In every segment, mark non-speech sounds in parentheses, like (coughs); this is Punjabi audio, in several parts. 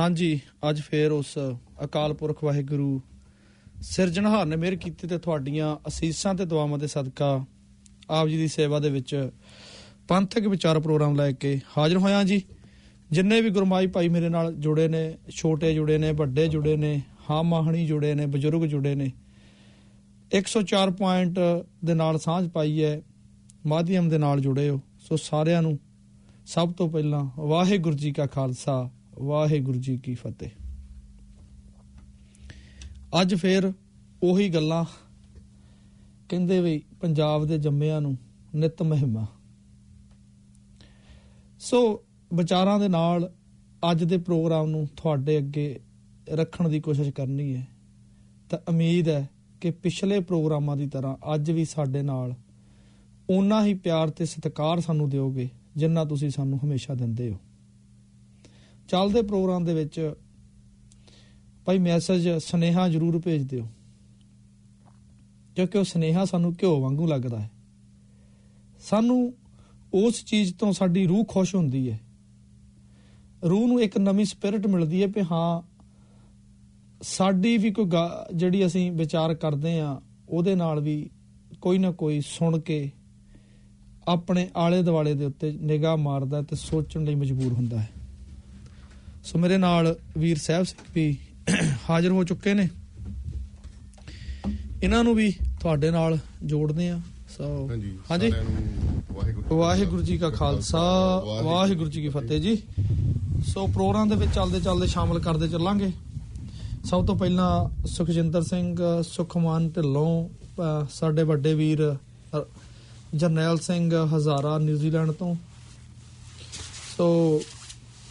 ਹਾਂਜੀ, ਅੱਜ ਫੇਰ ਉਸ ਅਕਾਲ ਪੁਰਖ ਵਾਹਿਗੁਰੂ ਸਿਰਜਣਹਾਰ ਨੇ ਮਿਹਰ ਕੀਤੀ ਤੇ ਤੁਹਾਡੀਆਂ ਅਸੀਸਾਂ ਤੇ ਦੁਆਵਾਂ ਦੇ ਸਦਕਾ ਆਪ ਜੀ ਦੀ ਸੇਵਾ ਦੇ ਵਿੱਚ ਪੰਥਕ ਵਿਚਾਰ ਪ੍ਰੋਗਰਾਮ ਲੈ ਕੇ ਹਾਜ਼ਰ ਹੋਇਆ ਜੀ। ਜਿੰਨੇ ਵੀ ਗੁਰਮਾਈ ਭਾਈ ਮੇਰੇ ਨਾਲ ਜੁੜੇ ਨੇ, ਛੋਟੇ ਜੁੜੇ ਨੇ, ਵੱਡੇ ਜੁੜੇ ਨੇ, ਹਾਂ ਮਾਹਣੀ ਜੁੜੇ ਨੇ, ਬਜ਼ੁਰਗ ਜੁੜੇ ਨੇ 104 ਪੁਆਇੰਟ ਦੇ ਨਾਲ ਸਾਂਝ ਪਾਈ ਹੈ, ਮਾਧਿਅਮ ਦੇ ਨਾਲ ਜੁੜੇ ਹੋ। ਸੋ ਸਾਰਿਆਂ ਨੂੰ ਸਭ ਤੋਂ ਪਹਿਲਾਂ ਵਾਹਿਗੁਰੂ ਜੀ ਕਾ ਖਾਲਸਾ ਵਾਹਿਗੁਰੂ ਜੀ ਕੀ ਫਤਿਹ। ਅੱਜ ਫੇਰ ਉਹੀ ਗੱਲਾਂ ਕਹਿੰਦੇ ਵੀ ਪੰਜਾਬ ਦੇ ਜੰਮਿਆਂ ਨੂੰ ਨਿਤ ਮਹਿਮਾ। ਸੋ ਵਿਚਾਰਾਂ ਦੇ ਨਾਲ ਅੱਜ ਦੇ ਪ੍ਰੋਗਰਾਮ ਨੂੰ ਤੁਹਾਡੇ ਅੱਗੇ ਰੱਖਣ ਦੀ ਕੋਸ਼ਿਸ਼ ਕਰਨੀ ਹੈ। ਤਾਂ ਉਮੀਦ ਹੈ ਕਿ ਪਿਛਲੇ ਪ੍ਰੋਗਰਾਮਾਂ ਦੀ ਤਰ੍ਹਾਂ ਅੱਜ ਵੀ ਸਾਡੇ ਨਾਲ ਓਨਾ ਹੀ ਪਿਆਰ ਤੇ ਸਤਿਕਾਰ ਸਾਨੂੰ ਦਿਓਗੇ ਜਿੰਨਾ ਤੁਸੀਂ ਸਾਨੂੰ ਹਮੇਸ਼ਾ ਦਿੰਦੇ ਹੋ। ਚੱਲਦੇ ਪ੍ਰੋਗਰਾਮ ਦੇ ਵਿੱਚ ਭਾਈ ਮੈਸੇਜ ਸੁਨੇਹਾ ਜ਼ਰੂਰ ਭੇਜ ਦਿਓ। ਕਿਉਂਕਿ ਉਹ ਸੁਨੇਹਾ ਸਾਨੂੰ ਘਿਓ ਵਾਂਗੂ ਲੱਗਦਾ ਹੈ। ਸਾਨੂੰ ਉਸ ਚੀਜ਼ ਤੋਂ ਸਾਡੀ ਰੂਹ ਖੁਸ਼ ਹੁੰਦੀ ਹੈ। ਰੂਹ ਨੂੰ ਇੱਕ ਨਵੀਂ ਸਪਿਰਿਟ ਮਿਲਦੀ ਹੈ ਕਿ ਹਾਂ, ਸਾਡੀ ਵੀ ਕੋਈ ਗਾ- ਜਿਹੜੀ ਅਸੀਂ ਵਿਚਾਰ ਕਰਦੇ ਆ ਉਹਦੇ ਨਾਲ ਵੀ ਕੋਈ ਨਾ ਕੋਈ ਸੁਣ ਕੇ ਆਪਣੇ ਆਲੇ ਦੁਆਲੇ ਦੇ ਉੱਤੇ ਨਿਗਾਹ ਮਾਰਦਾ ਤੇ ਸੋਚਣ ਲਈ ਮਜਬੂਰ ਹੁੰਦਾ ਹੈ। ਸੋ ਮੇਰੇ ਨਾਲ ਵੀਰ ਸਾਹਿਬ ਸਿੰਘ ਵੀ ਹਾਜ਼ਰ ਹੋ ਚੁੱਕੇ ਨੇ। ਇਹਨਾਂ ਨੂੰ ਵੀ ਤੁਹਾਡੇ ਨਾਲ ਜੋੜਦੇ ਆ ਸੋ ਹਾਂਜੀ ਵਾਹਿਗੁਰੂ ਜੀ ਕਾ ਖਾਲਸਾ ਵਾਹਿਗੁਰੂ ਜੀ ਕੀ ਫਤਿਹ। ਜੀ ਸੋ ਪ੍ਰੋਗਰਾਮ ਦੇ ਵਿੱਚ ਚੱਲਦੇ ਚੱਲਦੇ ਸ਼ਾਮਲ ਕਰਦੇ ਚੱਲਾਂਗੇ। ਸਭ ਤੋਂ ਪਹਿਲਾਂ ਸੁਖਜਿੰਦਰ ਸਿੰਘ ਸੁਖਮਾਨ ਢਿੱਲੋਂ ਸਾਡੇ ਵੱਡੇ ਵੀਰ ਜਰਨੈਲ ਸਿੰਘ ਹਜ਼ਾਰਾ ਨਿਊਜ਼ੀਲੈਂਡ ਤੋਂ। ਸੋ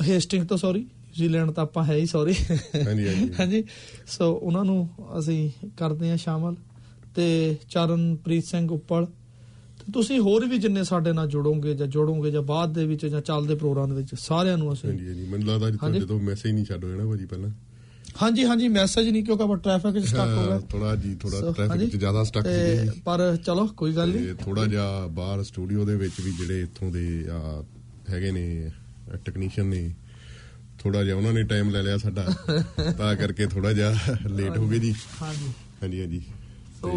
ਹੇਸਟਿੰਗ ਤੋਂ ਸੌਰੀ ਨਿਊਜ਼ੀਲੈਂਡ ਤਾਂ ਆਪਾਂ ਹੈ ਹੀ ਸੌਰੀ ਹਾਂਜੀ, ਹਾਂਜੀ। ਹਾਂਜੀ। ਸੋ ਉਹਨਾਂ ਨੂੰ ਅਸੀਂ ਕਰਦੇ ਹਾਂ ਸ਼ਾਮਲ। ਤੇ ਚਰਨਪ੍ਰੀਤ ਸਿੰਘ ਉੱਪਲ। ਤੇ ਤੁਸੀਂ ਹੋਰ ਵੀ ਜਿੰਨੇ ਸਾਡੇ ਨਾਲ ਜੁੜੋਗੇ ਜਾਂ ਜੁੜੋਗੇ ਜਾਂ ਬਾਅਦ ਦੇ ਵਿੱਚ ਜਾਂ ਚੱਲਦੇ ਪ੍ਰੋਗਰਾਮ ਦੇ ਵਿੱਚ ਸਾਰਿਆਂ ਨੂੰ ਅਸੀਂ ਹਾਂਜੀ ਹਾਂਜੀ। ਮੈਨੂੰ ਲੱਗਦਾ ਹਾਂਜੀ। ਜਿੱਥੇ ਜਦੋਂ ਮੈਸੇਜ ਨਹੀਂ ਛੱਡ ਹੋਇਆ ਨਾ ਭਾਜੀ ਪਹਿਲਾਂ। ਹਾਂਜੀ ਹਾਂਜੀ। ਮੈਸੇਜ ਨਹੀਂ ਕਿਉਂਕਿ ਆਪਾਂ ਟ੍ਰੈਫਿਕ ਵਿੱਚ ਸਟਕ ਹੋ ਗਏ। ਥੋੜਾ ਜੀ ਥੋੜਾ ਟ੍ਰੈਫਿਕ। ਚ ਜ਼ਿਆਦਾ ਸਟਕ ਤੇ ਸੀ ਪਰ ਚਲੋ ਕੋਈ ਗੱਲ ਤੇ ਨਹੀਂ ਥੋੜਾ ਜਿਹਾ ਬਾਹਰ ਸਟੂਡੀਓ ਦੇ ਵਿੱਚ ਵੀ ਜਿਹੜੇ ਇੱਥੋਂ ਦੇ ਆ, ਹੈਗੇ ਨੇ ਟੈਕਨੀਸ਼ੀਅਨ ਨੇ ਥੋੜਾ ਜਿਹਾ ਉਹਨਾਂ ਨੇ ਟਾਈਮ ਲੈ ਲਿਆ ਸਾਡਾ। (laughs) ਤਾਂ ਕਰਕੇ ਥੋੜਾ ਜਿਹਾ ਲੇਟ ਹੋ ਗਏ ਜੀ। ਹਾਂਜੀ। ਹਾਂਜੀ ਹਾਂਜੀ। ਸੋ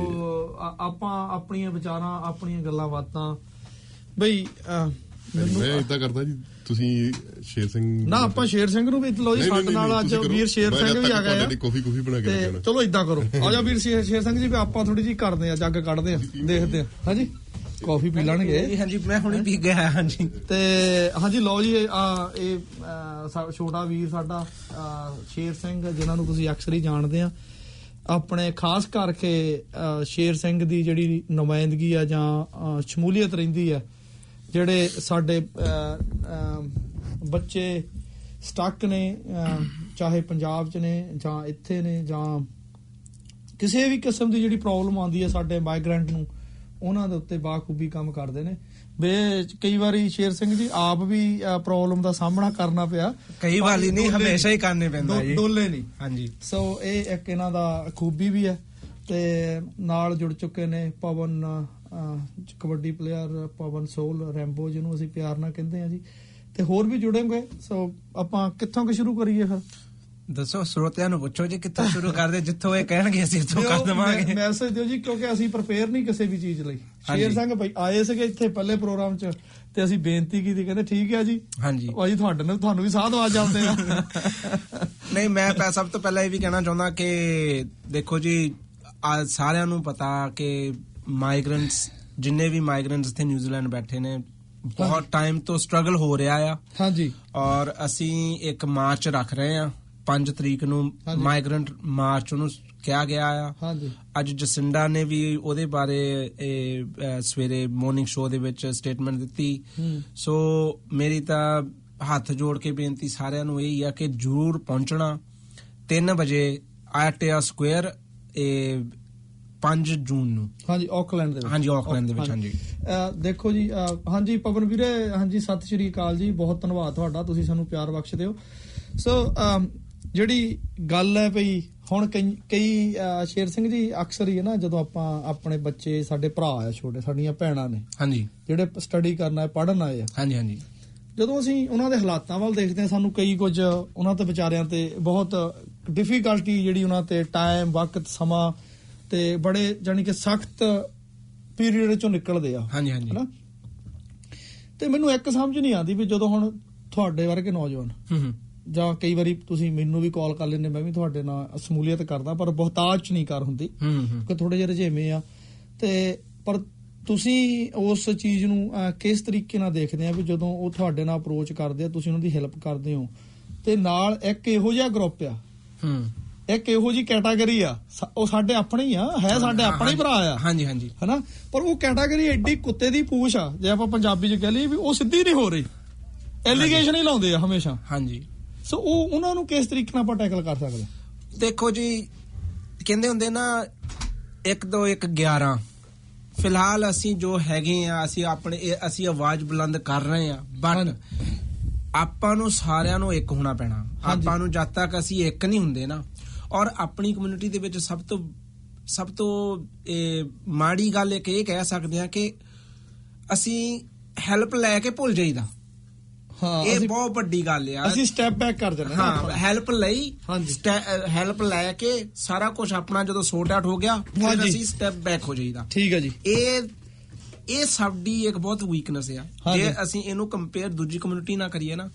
ਆਪਾਂ ਆਪਣੀਆਂ ਵਿਚਾਰਾਂ ਆਪਣੀਆਂ ਗੱਲਾਂ ਬਾਤਾਂ। ਬਈ ਮੈਂ ਇਦਾਂ ਕਰਦਾ ਜੀ ਤੁਸੀਂ ਸ਼ੇਰ ਸਿੰਘ ਨਾ ਆਪਾਂ ਸ਼ੇਰ ਸਿੰਘ ਨੂੰ ਵੀ ਲਓ ਜੀ ਸਾਡੇ ਨਾਲ ਅੱਜ। ਵੀਰ ਸ਼ੇਰ ਸਿੰਘ ਵੀ ਆ ਗਏ ਆ। ਕਾਫੀ ਕੁਫੀ ਬਣਾ ਕੇ ਚਲੋ ਇਦਾਂ ਕਰੋ। ਆ ਜਾ ਵੀਰ ਸ਼ੇਰ ਸ਼ੇਰ ਸਿੰਘ ਜੀ ਵੀ ਆਪਾਂ ਥੋੜੀ ਜੀ ਕਰਦੇ ਆ ਜੱਗ ਕੱਢਦੇ ਆ ਦੇਖਦੇ ਆ। ਹਾਂਜੀ। ਕਾਫੀ ਪੀ ਲੈਣਗੇ? ਹਾਂਜੀ ਮੈਂ ਹੁਣੇ ਪੀ ਗਿਆ ਹਾਂਜੀ। ਤੇ ਹਾਂਜੀ ਲਓ ਜੀ ਇਹ ਛੋਟਾ ਵੀਰ ਸਾਡਾ ਸ਼ੇਰ ਸਿੰਘ ਜਿਨ੍ਹਾਂ ਨੂੰ ਤੁਸੀਂ ਅਕਸਰ ਹੀ ਜਾਣਦੇ ਆ। ਆਪਣੇ ਖਾਸ ਕਰਕੇ ਸ਼ੇਰ ਸਿੰਘ ਦੀ ਜਿਹੜੀ ਨੁਮਾਇੰਦਗੀ ਆ ਜਾਂ ਸ਼ਮੂਲੀਅਤ ਰਹਿੰਦੀ ਆ ਜਿਹੜੇ ਸਾਡੇ ਬੱਚੇ ਸਟਕ ਨੇ ਚਾਹੇ ਪੰਜਾਬ ਚ ਨੇ ਜਾਂ ਇੱਥੇ ਨੇ ਜਾਂ ਕਿਸੇ ਵੀ ਕਿਸਮ ਦੀ ਜਿਹੜੀ ਪ੍ਰੋਬਲਮ ਆਉਂਦੀ ਹੈ ਸਾਡੇ ਮਾਈਗ੍ਰੈਂਟ ਨੂੰ ਉਹਨਾਂ ਦੇ ਉੱਤੇ ਬਾਖੂਬੀ ਕੰਮ ਕਰਦੇ ਨੇ। ਵੇ ਕਈ ਵਾਰੀ ਸ਼ੇਰ ਸਿੰਘ ਜੀ ਆਪ ਵੀ ਪ੍ਰੋਬਲਮ ਦਾ ਸਾਹਮਣਾ ਕਰਨਾ ਪਿਆ। ਕਈ ਵਾਰੀ ਨਹੀਂ ਹਮੇਸ਼ਾ ਹੀ ਕਰਨੇ ਪੈਂਦਾ ਜੀ। ਡੋਲੇ ਨਹੀਂ। ਹਾਂਜੀ। ਸੋ ਇਹ ਇੱਕ ਇਹਨਾਂ ਦਾ ਖੂਬੀ ਵੀ ਹੈ ਤੇ ਨਾਲ ਜੁੜ ਚੁੱਕੇ ਨੇ ਪਵਨ ਕਬੱਡੀ ਪਲੇਅਰ ਪਵਨ ਸੋਲ ਰੈਂਬੋ ਜਿਹਨੂੰ ਅਸੀਂ ਪਿਆਰ ਨਾਲ ਕਹਿੰਦੇ ਆ ਜੀ। ਤੇ ਹੋਰ ਵੀ ਜੁੜेंगे ਸੋ ਆਪਾਂ ਕਿੱਥੋਂ ਕਿ ਸ਼ੁਰੂ ਕਰੀਏ ਫਿਰ? ਦੱਸੋ ਸਰੋਤਿਆਂ ਨੂੰ ਪੁੱਛੋ ਜੀ ਕਿੱਥੋਂ ਸ਼ੁਰੂ ਕਰਦੇ ਜਿੱਥੋਂ ਇਹ ਕਹਿਣਗੇ ਅਸੀਂ ਇੱਥੋਂ ਕਰ ਦੇਵਾਂਗੇ। ਮੈਸੇਜ ਦਿਓ ਜੀ ਕਿਉਂਕਿ ਅਸੀਂ ਪ੍ਰਪੇਅਰ ਨਹੀਂ ਕਿਸੇ ਵੀ ਚੀਜ਼ ਲਈ। ਸ਼ੇਰ ਸਿੰਘ ਭਾਈ ਆਏ ਸੀਗੇ ਇੱਥੇ ਪਹਿਲੇ ਪ੍ਰੋਗਰਾਮ 'ਚ ਤੇ ਅਸੀਂ ਬੇਨਤੀ ਕੀਤੀ ਕਹਿੰਦੇ ਠੀਕ ਹੈ ਜੀ। ਹਾਂਜੀ। ਭਾਈ ਤੁਹਾਡੇ ਨਾਲ ਤੁਹਾਨੂੰ ਵੀ ਸਾਧ ਆ ਜਾਂਦੇ ਆ। ਨਹੀਂ ਮੈਂ ਪਹਿ- ਸਭ ਤੋਂ ਪਹਿਲਾਂ ਇਹ ਵੀ ਕਹਿਣਾ ਚਾਹੁੰਦਾ ਕਿ ਦੇਖੋ ਜੀ ਆ ਸਾਰਿਆਂ ਨੂੰ ਪਤਾ ਕਿ ਮਾਈਗ੍ਰੈਂਟਸ ਜਿੰਨੇ ਵੀ ਮਾਈਗ੍ਰੈਂਟਸ ਇੱਥੇ ਨਿਊਜ਼ੀਲੈਂਡ ਬੈਠੇ ਨੇ ਬਹੁਤ ਟਾਈਮ ਤੋਂ ਸਟਰਗਲ ਹੋ ਰਿਹਾ ਆ। ਹਾਂਜੀ। ਔਰ ਅਸੀਂ ਇੱਕ ਮਾਰਚ ਰੱਖ ਰਹੇ ਆ 5 ਤਰੀਕ ਨੂੰ। ਮਾਈਗ੍ਰੈਂਟ ਮਾਰਚ ਉਹਨੂੰ ਕਿਹਾ ਗਿਆ ਆ। ਹਾਂਜੀ। ਅੱਜ ਜਸਿੰਡਾ ਨੇ ਵੀ ਉਹਦੇ ਬਾਰੇ ਇਹ, ਸਵੇਰੇ ਮਾਰਨਿੰਗ ਸ਼ੋਅ ਦੇ ਵਿੱਚ ਸਟੇਟਮੈਂਟ ਦਿੱਤੀ। ਸੋ ਮੇਰੀ ਤਾਂ ਹੱਥ ਜੋੜ ਕੇ ਬੇਨਤੀ ਸਾਰਿਆਂ ਨੂੰ ਇਹ ਹੀ ਆ ਕਿ ਜਰੂਰ ਪਹੁੰਚਣਾ। 3 ਵਜੇ ਆਟਿਆ ਸਕੁਅਰ ਇਹ 5 ਜੂਨ ਨੂੰ। ਹਾਂਜੀ ਆਕਲੈਂਡ ਦੇ ਵਿੱਚ। ਹਾਂਜੀ, ਆਕਲੈਂਡ ਦੇ ਵਿੱਚ, ਹਾਂਜੀ। ਦੇਖੋ ਜੀ ਹਾਂਜੀ ਪਵਨ ਵੀਰੇ ਹਾਂਜੀ ਸਤਿ ਸ਼੍ਰੀ ਅਕਾਲ ਜੀ। ਬਹੁਤ ਧੰਨਵਾਦ ਤੁਹਾਡਾ। ਤੁਸੀਂ ਸਾਨੂੰ ਪਿਆਰ ਬਖਸ਼ਦੇ ਹੋ। ਸੋ ਜਿਹੜੀ ਗੱਲ ਹੈ ਭਈ ਹੁਣ ਕਈ ਸ਼ੇਰ ਸਿੰਘ ਜੀ ਅਕਸਰ ਹੀ ਹੈ ਨਾ ਜਦੋਂ ਆਪਾਂ ਆਪਣੇ ਬੱਚੇ ਸਾਡੇ ਭਰਾ ਆ ਛੋਟੇ ਸਾਡੀਆਂ ਭੈਣਾਂ ਨੇ ਹਾਂਜੀ। ਜਿਹੜੇ ਸਟੱਡੀ ਕਰਨਾ ਹੈ ਪੜਨ ਆਏ ਆ। ਹਾਂਜੀ ਹਾਂਜੀ। ਜਦੋਂ ਅਸੀਂ ਉਹਨਾਂ ਦੇ ਹਾਲਾਤਾਂ ਵੱਲ ਦੇਖਦੇ ਹਾਂ ਸਾਨੂੰ ਕਈ ਕੁਝ ਉਹਨਾਂ ਤੇ ਵਿਚਾਰਿਆਂ ਤੇ ਬਹੁਤ ਡਿਫਿਕਲਟੀ ਜਿਹੜੀ ਉਹਨਾਂ ਤੇ ਟਾਈਮ ਵਕਤ ਸਮਾਂ ਤੇ ਬੜੇ ਜਾਨੀ ਕਿ ਸਖਤ ਪੀਰੀਅਡ ਚੋਂ ਨਿਕਲਦੇ ਆ ਹਾਂਜੀ ਹਾਂਜੀ। ਹਨਾ? ਤੇ ਮੈਨੂੰ ਇੱਕ ਸਮਝ ਨਹੀਂ ਆਉਂਦੀ ਵੀ ਜਦੋਂ ਹੁਣ ਤੁਹਾਡੇ ਵਰਗੇ ਨੌਜਵਾਨ ਹੂੰ ਹੂੰ। ਜਾਂ ਕਈ ਵਾਰੀ ਤੁਸੀਂ ਮੈਨੂੰ ਵੀ ਕਾਲ ਕਰ ਲੈਂਦੇ ਮੈਂ ਵੀ ਤੁਹਾਡੇ ਨਾਲ ਸਮੂਲੀਅਤ ਕਰਦਾ ਪਰ ਬਹੁਤਾਜ ਚ ਨਹੀਂ ਕਰ ਹੁੰਦੀ। ਕਿ ਥੋੜੇ ਜਿਹੇ ਰਝੇਵੇਂ ਆ। ਤੇ ਪਰ ਤੁਸੀਂ ਉਸ ਚੀਜ਼ ਨੂੰ ਕਿਸ ਤਰੀਕੇ ਨਾਲ ਦੇਖਦੇ ਆ ਵੀ ਜਦੋਂ ਉਹ ਤੁਹਾਡੇ ਨਾਲ ਅਪਰੋਚ ਕਰਦੇ ਆ ਤੁਸੀਂ ਉਹਨਾਂ ਦੀ ਹੈਲਪ ਕਰਦੇ ਹੋ। ਤੇ ਨਾਲ ਇੱਕ ਇਹੋ ਜਿਹਾ ਗਰੁੱਪ ਆ। ਹੂੰ। ਇੱਕ ਇਹੋ ਜੀ ਕੈਟਾਗਰੀ ਆ। ਉਹ ਸਾਡੇ ਆਪਣੇ ਹੀ ਆ ਹੈ ਸਾਡੇ ਆਪਣੇ ਹੀ ਭਰਾ ਆ। ਹਾਂਜੀ ਹਾਂਜੀ। ਹਨਾ? ਪਰ ਉਹ ਕੈਟਾਗਰੀ ਐਡੀ ਕੁੱਤੇ ਦੀ ਪੂਛ ਆ ਜੇ ਆਪਾਂ ਪੰਜਾਬੀ ਚ ਕਹਿ ਲਈਏ ਵੀ ਉਹ ਸਿੱਧੀ ਨਹੀਂ ਹੋ ਰਹੀ। ਐਲੀਗੇਸ਼ਨ ਹੀ ਲਾਉਂਦੇ ਆ ਹਮੇਸ਼ਾ। ਹਾਂਜੀ। ਸੋ ਉਹ ਉਹਨਾਂ ਨੂੰ ਕਿਸ ਤਰੀਕੇ ਨਾਲ ਆਪਾਂ ਟੈਕਲ ਕਰ ਸਕਦੇ? ਦੇਖੋ ਜੀ ਕਹਿੰਦੇ ਹੁੰਦੇ ਨਾ 1 2 1 11 ਫਿਲਹਾਲ ਅਸੀਂ ਜੋ ਹੈਗੇ ਆ ਅਸੀਂ ਆਪਣੇ ਅਸੀਂ ਆਵਾਜ਼ ਬੁਲੰਦ ਕਰ ਰਹੇ ਆ ਬਟ ਆਪਾਂ ਨੂੰ ਸਾਰਿਆਂ ਨੂੰ ਇੱਕ ਹੋਣਾ ਪੈਣਾ। ਆਪਾਂ ਨੂੰ ਜਦ ਤੱਕ ਅਸੀਂ ਇੱਕ ਨਹੀਂ ਹੁੰਦੇ ਨਾ ਔਰ ਆਪਣੀ ਕਮਿਊਨਿਟੀ ਦੇ ਵਿੱਚ ਸਭ ਤੋਂ ਸਭ ਤੋਂ ਇਹ, ਮਾੜੀ ਗੱਲ ਇਹ ਕਹਿ ਸਕਦੇ ਆ ਕਿ ਅਸੀਂ ਹੈਲਪ ਲੈ ਕੇ ਭੁੱਲ ਜਾਈਦਾ ਇਹ ਬਹੁਤ ਵੱਡੀ ਗੱਲ ਆ ਅਸੀਂ ਸਟੈਪ ਬੈਕ ਕਰ ਜਾਂਦੇ ਹਾਂ ਹੈਲਪ ਲਈ। ਹੈਲਪ ਲੈ ਕੇ ਸਾਰਾ ਕੁਝ ਆਪਣਾ ਜਦੋਂ ਸੋਰਟ ਆਊਟ ਹੋ ਗਿਆ ਫਿਰ। ਅਸੀਂ ਸਟੈਪ ਬੈਕ ਹੋ ਜਾਈਦਾ ਠੀਕ ਹੈ ਜੀ ਇਹ ਇਹ ਸਾਡੀ ਇੱਕ ਬਹੁਤ ਵੀਕਨੈਸ ਆ। ਜੇ ਅਸੀਂ ਇਹਨੂੰ ਕੰਪੇਅਰ ਦੂਜੀ ਕਮਿਊਨਿਟੀ ਨਾਲ ਕਰੀਏ ਨਾ